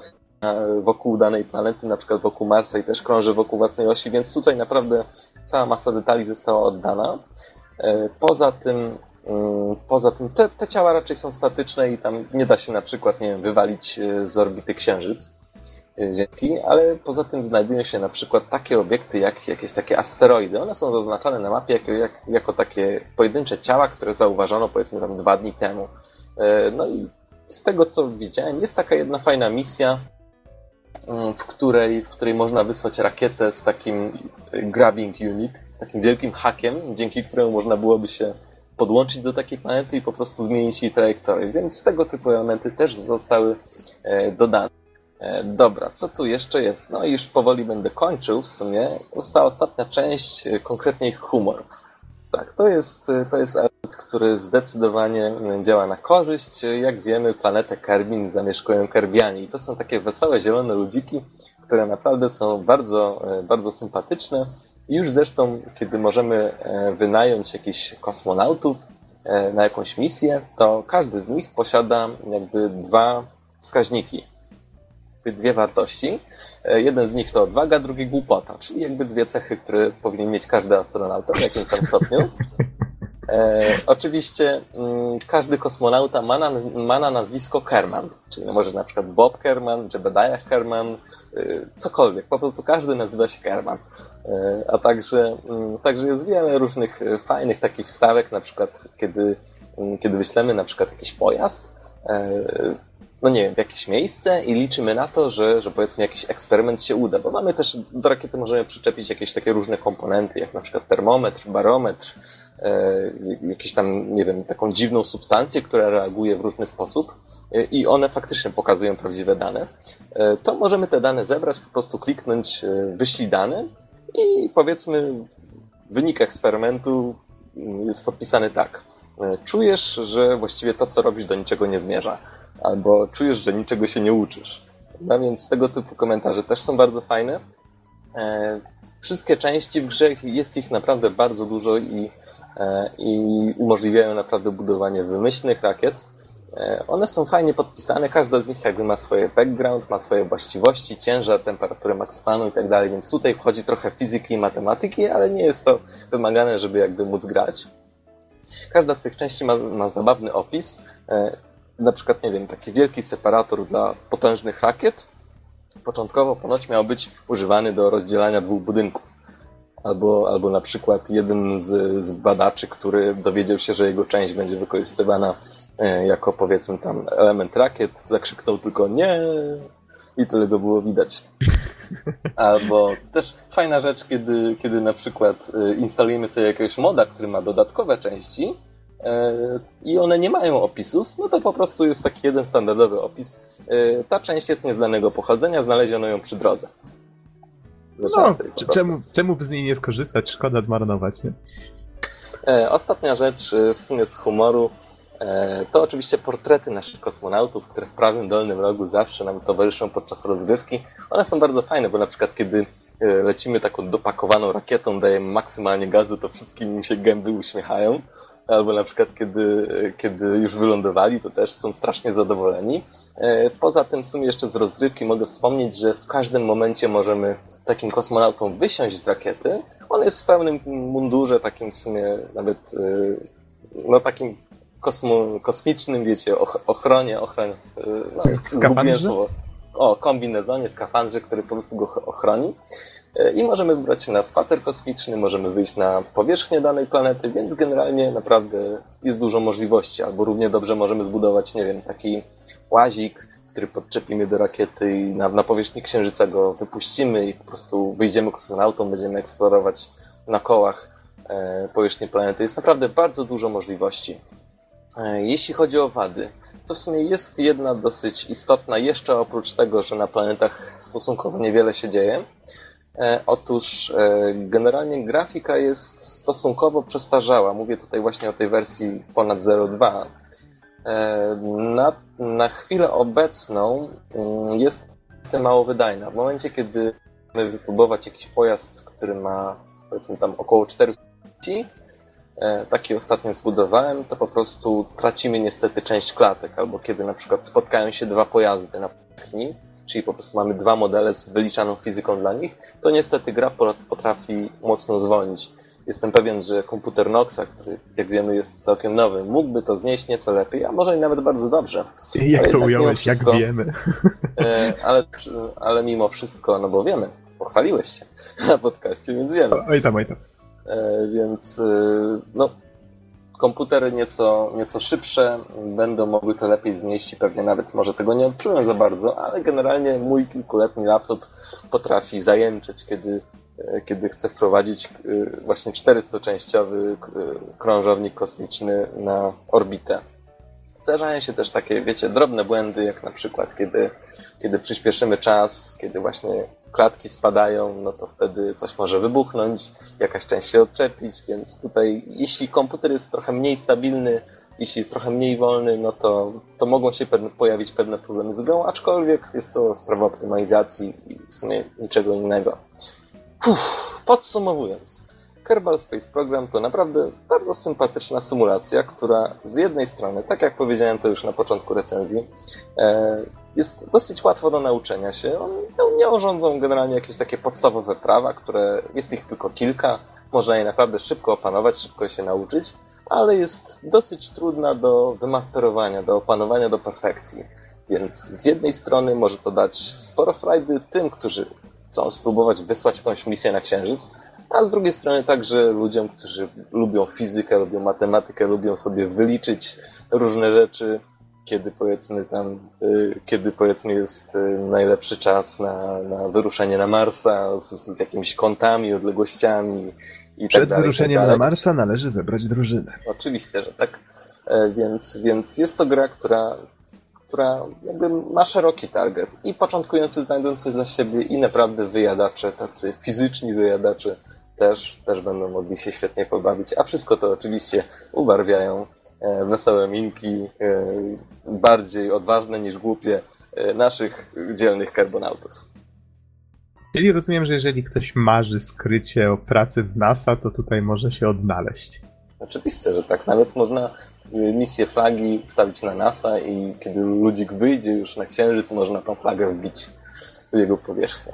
S3: wokół danej planety, na przykład wokół Marsa i też krąży wokół własnej osi, więc tutaj naprawdę cała masa detali została oddana. E, poza tym, mm, poza tym te, te ciała raczej są statyczne i tam nie da się na przykład, nie wiem, wywalić e, z orbity księżyc Ale poza tym znajdują się na przykład takie obiekty jak jakieś takie asteroidy. One są zaznaczone na mapie jako, jak, jako takie pojedyncze ciała, które zauważono powiedzmy tam dwa dni temu. E, no i z tego co widziałem, jest taka jedna fajna misja, mm, w której, w której można wysłać rakietę z takim grabbing unit, z takim wielkim hakiem, dzięki któremu można byłoby się podłączyć do takiej planety i po prostu zmienić jej trajektorię. Więc tego typu elementy też zostały e, dodane. E, dobra, co tu jeszcze jest? No i już powoli będę kończył w sumie. Została ostatnia część, e, konkretnie humor. Tak, to jest, e, to jest element, który zdecydowanie działa na korzyść. Jak wiemy, planetę Kerbin zamieszkują Kerbianie i to są takie wesołe, zielone ludziki, które naprawdę są bardzo, bardzo sympatyczne. I już zresztą, kiedy możemy wynająć jakichś kosmonautów na jakąś misję, to każdy z nich posiada jakby dwa wskaźniki dwie wartości. E, jeden z nich to odwaga, drugi głupota, czyli jakby dwie cechy, które powinien mieć każdy astronauta w jakimś tam stopniu. E, oczywiście mm, każdy kosmonauta ma na, ma na nazwisko Kerman, czyli może na przykład Bob Kerman, Jebediah Kerman, e, cokolwiek, po prostu każdy nazywa się Kerman. E, a także, mm, także jest wiele różnych fajnych takich wstawek, na przykład kiedy, mm, kiedy wyślemy na przykład jakiś pojazd, no nie wiem, w jakieś miejsce i liczymy na to, że, że powiedzmy jakiś eksperyment się uda, bo mamy też, do rakiety możemy przyczepić jakieś takie różne komponenty, jak na przykład termometr, barometr, e, jakieś tam, nie wiem, taką dziwną substancję, która reaguje w różny sposób e, i one faktycznie pokazują prawdziwe dane, e, to możemy te dane zebrać, po prostu kliknąć wyślij dane i powiedzmy wynik eksperymentu mm, jest podpisany tak. Czujesz, że właściwie to, co robisz, do niczego nie zmierza albo czujesz, że niczego się nie uczysz. No więc tego typu komentarze też są bardzo fajne. E, wszystkie części w grze, jest ich naprawdę bardzo dużo i, e, i umożliwiają naprawdę budowanie wymyślnych rakiet. E, one są fajnie podpisane, każda z nich jakby ma swoje background, ma swoje właściwości, ciężar, temperaturę maksymalną i tak dalej, więc tutaj wchodzi trochę fizyki i matematyki, ale nie jest to wymagane, żeby jakby móc grać. Każda z tych części ma, ma zabawny opis. Na przykład, nie wiem, taki wielki separator dla potężnych rakiet. Początkowo ponoć miał być używany do rozdzielania dwóch budynków. Albo, albo na przykład jeden z, z badaczy, który dowiedział się, że jego część będzie wykorzystywana e, jako powiedzmy tam element rakiet, zakrzyknął tylko nie i tyle go było widać. Albo też fajna rzecz, kiedy, kiedy na przykład e, instalujemy sobie jakiegoś moda, który ma dodatkowe części i one nie mają opisów, no to po prostu jest taki jeden standardowy opis. Ta część jest nieznanego pochodzenia, znaleziono ją przy drodze.
S1: No, czemu, czemu by z niej nie skorzystać? Szkoda zmarnować, nie?
S3: E, ostatnia rzecz, e, w sumie z humoru, e, to oczywiście portrety naszych kosmonautów, które w prawym dolnym rogu zawsze nam towarzyszą podczas rozgrywki. One są bardzo fajne, bo na przykład kiedy lecimy taką dopakowaną rakietą, dajemy maksymalnie gazu, to wszystkim im się gęby uśmiechają. Albo na przykład kiedy, kiedy już wylądowali, to też są strasznie zadowoleni. Poza tym w sumie jeszcze z rozgrywki mogę wspomnieć, że w każdym momencie możemy takim kosmonautą wysiąść z rakiety. On jest w pełnym mundurze, takim w sumie nawet, y, no takim kosmo, kosmicznym, wiecie, ochronie, ochronie, no,
S1: zgubiłem
S3: O, kombinezonie, skafandrze, który po prostu go ochroni. I możemy wybrać się na spacer kosmiczny, możemy wyjść na powierzchnię danej planety, więc generalnie naprawdę jest dużo możliwości. Albo równie dobrze możemy zbudować, nie wiem, taki łazik, który podczepimy do rakiety i na, na powierzchni Księżyca go wypuścimy i po prostu wyjdziemy kosmonautą, będziemy eksplorować na kołach e, powierzchnię planety. Jest naprawdę bardzo dużo możliwości. E, jeśli chodzi o wady, to w sumie jest jedna dosyć istotna, jeszcze oprócz tego, że na planetach stosunkowo niewiele się dzieje. E, otóż e, generalnie grafika jest stosunkowo przestarzała. Mówię tutaj właśnie o tej wersji ponad 0.2 E, na, na chwilę obecną mm, jest mało wydajna. W momencie, kiedy chcemy wypróbować jakiś pojazd, który ma powiedzmy tam około 400 e, taki ostatnio zbudowałem, to po prostu tracimy niestety część klatek, albo kiedy na przykład spotkają się dwa pojazdy na powierzchni, czyli po prostu mamy dwa modele z wyliczaną fizyką dla nich, to niestety gra potrafi mocno zwolnić. Jestem pewien, że komputer Noxa, który jak wiemy jest całkiem nowy, mógłby to znieść nieco lepiej, a może i nawet bardzo dobrze.
S1: Jak to ująłeś, wszystko, jak wiemy.
S3: E, ale, ale mimo wszystko, no bo wiemy, pochwaliłeś się na podcaście, więc wiemy.
S1: Oj tam, oj tam.
S3: E, więc e, no, komputery nieco, nieco szybsze będą mogły to lepiej znieść i pewnie nawet może tego nie odczułem za bardzo, ale generalnie mój kilkuletni laptop potrafi zajęczyć, kiedy E, kiedy chce wprowadzić e, właśnie 400-częściowy krążownik kosmiczny na orbitę. Zdarzają się też takie, wiecie, drobne błędy, jak na przykład, kiedy, kiedy przyspieszymy czas, kiedy właśnie klatki spadają, no to wtedy coś może wybuchnąć, jakaś część się odczepić, więc tutaj, jeśli komputer jest trochę mniej stabilny, jeśli jest trochę mniej wolny, no to, to mogą się pewne, pojawić pewne problemy z grą, aczkolwiek jest to sprawa optymalizacji i w sumie niczego innego. Uff, podsumowując, Kerbal Space Program to naprawdę bardzo sympatyczna symulacja, która z jednej strony, tak jak powiedziałem to już na początku recenzji, e, jest dosyć łatwo do nauczenia się. Nie urządzą generalnie jakieś takie podstawowe prawa, które jest ich tylko kilka. Można je naprawdę szybko opanować, szybko się nauczyć, ale jest dosyć trudna do wymasterowania, do opanowania do perfekcji. Więc z jednej strony może to dać sporo frajdy tym, którzy chcą spróbować wysłać jakąś misję na Księżyc, a z drugiej strony także ludziom, którzy lubią fizykę, lubią matematykę, lubią sobie wyliczyć różne rzeczy, kiedy powiedzmy tam, y, kiedy powiedzmy jest y, najlepszy czas na, na wyruszenie na Marsa z, z jakimiś kątami, odległościami i tak
S1: Przed
S3: tak dalej,
S1: wyruszeniem
S3: tak
S1: na Marsa należy zebrać drużynę.
S3: Oczywiście, że tak. E, więc, więc jest to gra, która która jakby ma szeroki target. I początkujący znajdą coś dla siebie i naprawdę wyjadacze, tacy fizyczni wyjadacze też, też będą mogli się świetnie pobawić. A wszystko to oczywiście ubarwiają e, wesołe minki, e, bardziej odważne niż głupie e, naszych dzielnych karbonautów.
S1: Czyli rozumiem, że jeżeli ktoś marzy skrycie o pracy w NASA, to tutaj może się odnaleźć.
S3: Oczywiście, że tak. Nawet można misję flagi stawić na NASA i kiedy ludzik wyjdzie już na Księżyc, można tą flagę wbić w jego powierzchnię.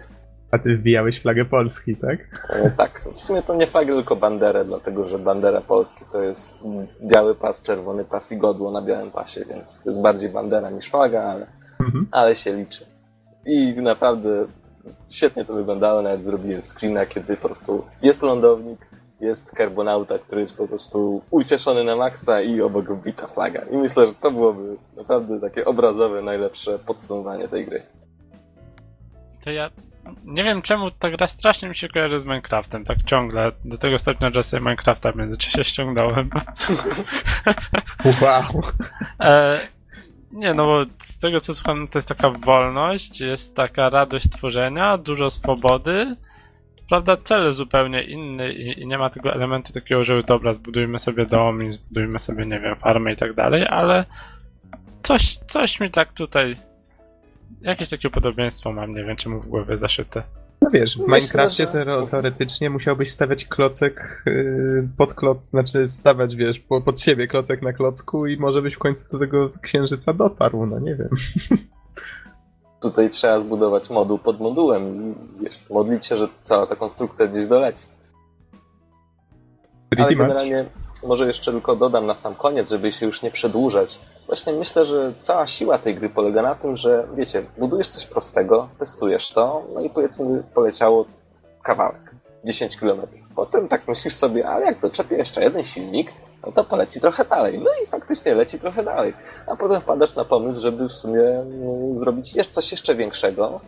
S1: A ty wbijałeś flagę Polski, tak?
S3: E, tak, w sumie to nie flagę, tylko banderę, dlatego że bandera Polski to jest biały pas, czerwony pas i godło na białym pasie, więc to jest bardziej bandera niż flaga, ale,
S1: Mhm.
S3: ale się liczy. I naprawdę świetnie to wyglądało, nawet zrobiłem screena, kiedy po prostu jest lądownik, jest karbonauta, który jest po prostu ucieszony na maksa i obok wbita flaga. I myślę, że to byłoby naprawdę takie obrazowe, najlepsze podsumowanie tej gry.
S2: To ja nie wiem czemu ta gra strasznie mi się kojarzy z Minecraftem, tak ciągle. Do tego stopnia, że sobie Minecrafta w międzyczasie ściągnąłem.
S1: Wow.
S2: E, nie, no bo z tego co słucham, to jest taka wolność, jest taka radość tworzenia, dużo swobody. Prawda, cel zupełnie inny i, i nie ma tego elementu takiego, że dobra, zbudujmy sobie dom i zbudujmy sobie, nie wiem, farmę i tak dalej, ale coś, coś mi tak tutaj. Jakieś takie podobieństwo mam, nie wiem czemu w głowie zaszyte.
S1: No wiesz, w Minecrafcie
S3: że-
S1: teore- teoretycznie musiałbyś stawiać klocek yy, pod kloc, znaczy stawiać, wiesz, po, pod siebie klocek na klocku i może byś w końcu do tego księżyca dotarł, no nie wiem.
S3: Tutaj trzeba zbudować moduł pod modułem i wiesz, modlić się, że cała ta konstrukcja gdzieś doleci. Ale
S1: Pretty much.
S3: Może jeszcze tylko dodam na sam koniec, żeby się już nie przedłużać. Właśnie myślę, że cała siła tej gry polega na tym, że wiecie, budujesz coś prostego, testujesz to, no i powiedzmy poleciało kawałek, 10 km. Potem tak myślisz sobie, ale jak doczepię jeszcze jeden silnik, no to poleci trochę dalej. No i faktycznie leci trochę dalej. A potem wpadasz na pomysł, żeby w sumie mm, zrobić coś jeszcze większego.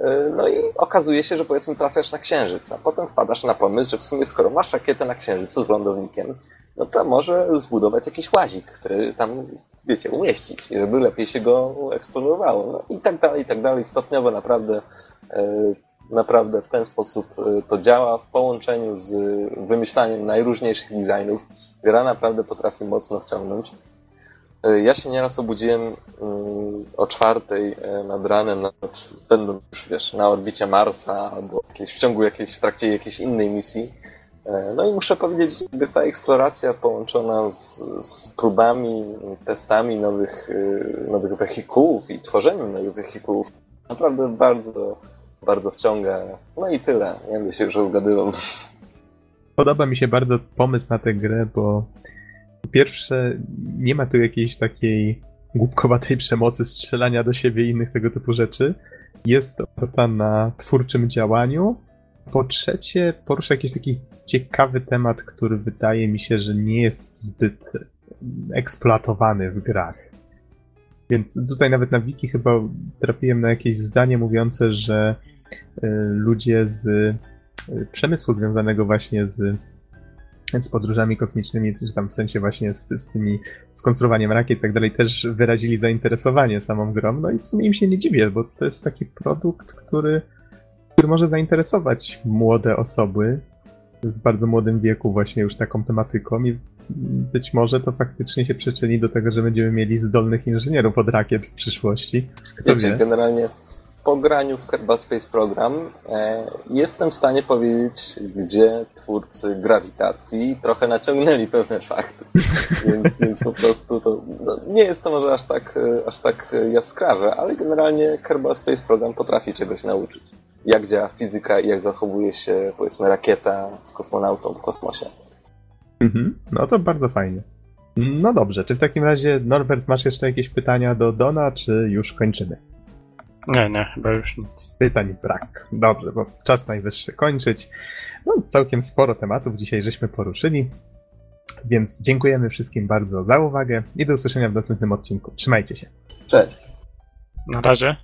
S3: Yy, No i okazuje się, że powiedzmy trafiasz na księżyc, a potem wpadasz na pomysł, że w sumie skoro masz rakietę na księżycu z lądownikiem, no to może zbudować jakiś łazik, który tam, wiecie, umieścić, żeby lepiej się go eksplorowało. No i tak dalej, i tak dalej. Stopniowo naprawdę, e, naprawdę w ten sposób e, to działa w połączeniu z wymyślaniem najróżniejszych designów. Gra naprawdę potrafi mocno wciągnąć. E, Ja się nieraz obudziłem mm, o czwartej nad ranem, nad, będąc już wiesz, na orbicie Marsa albo jakieś, w ciągu jakiejś, w trakcie jakiejś innej misji. E, No i muszę powiedzieć, że ta eksploracja połączona z, z próbami, testami nowych, e, nowych wehikułów i tworzeniem nowych wehikułów naprawdę bardzo, bardzo wciąga. No i tyle. Nie będę się już ugadywał.
S1: Podoba mi się bardzo pomysł na tę grę, bo pierwsze nie ma tu jakiejś takiej głupkowatej przemocy, strzelania do siebie i innych tego typu rzeczy. Jest oparta na twórczym działaniu. Po trzecie porusza jakiś taki ciekawy temat, który wydaje mi się, że nie jest zbyt eksploatowany w grach. Więc tutaj nawet na wiki chyba trafiłem na jakieś zdanie mówiące, że y, ludzie z y, przemysłu związanego właśnie z, z podróżami kosmicznymi, czy tam w sensie właśnie z, z tymi skonstruowaniem rakiet i tak dalej, też wyrazili zainteresowanie samą grą. No i w sumie im się nie dziwię, bo to jest taki produkt, który, który może zainteresować młode osoby w bardzo młodym wieku właśnie już taką tematyką i być może to faktycznie się przyczyni do tego, że będziemy mieli zdolnych inżynierów od rakiet w przyszłości. Kto
S3: Wiecie,
S1: wie?
S3: generalnie po graniu w Kerbal Space Program e, jestem w stanie powiedzieć, gdzie twórcy grawitacji trochę naciągnęli pewne fakty. Więc, więc po prostu to no, nie jest to może aż tak, e, aż tak jaskrawe, ale generalnie Kerbal Space Program potrafi czegoś nauczyć. Jak działa fizyka i jak zachowuje się, powiedzmy, rakieta z kosmonautą w kosmosie.
S1: Mhm. No to bardzo fajnie. No dobrze, czy w takim razie, Norbert, masz jeszcze jakieś pytania do Dona, czy już kończymy?
S2: Nie, nie, chyba już nic.
S1: Pytań brak. Dobrze, bo czas najwyższy kończyć. No, całkiem sporo tematów dzisiaj żeśmy poruszyli. Więc dziękujemy wszystkim bardzo za uwagę i do usłyszenia w następnym odcinku. Trzymajcie się.
S3: Cześć!
S2: Na razie.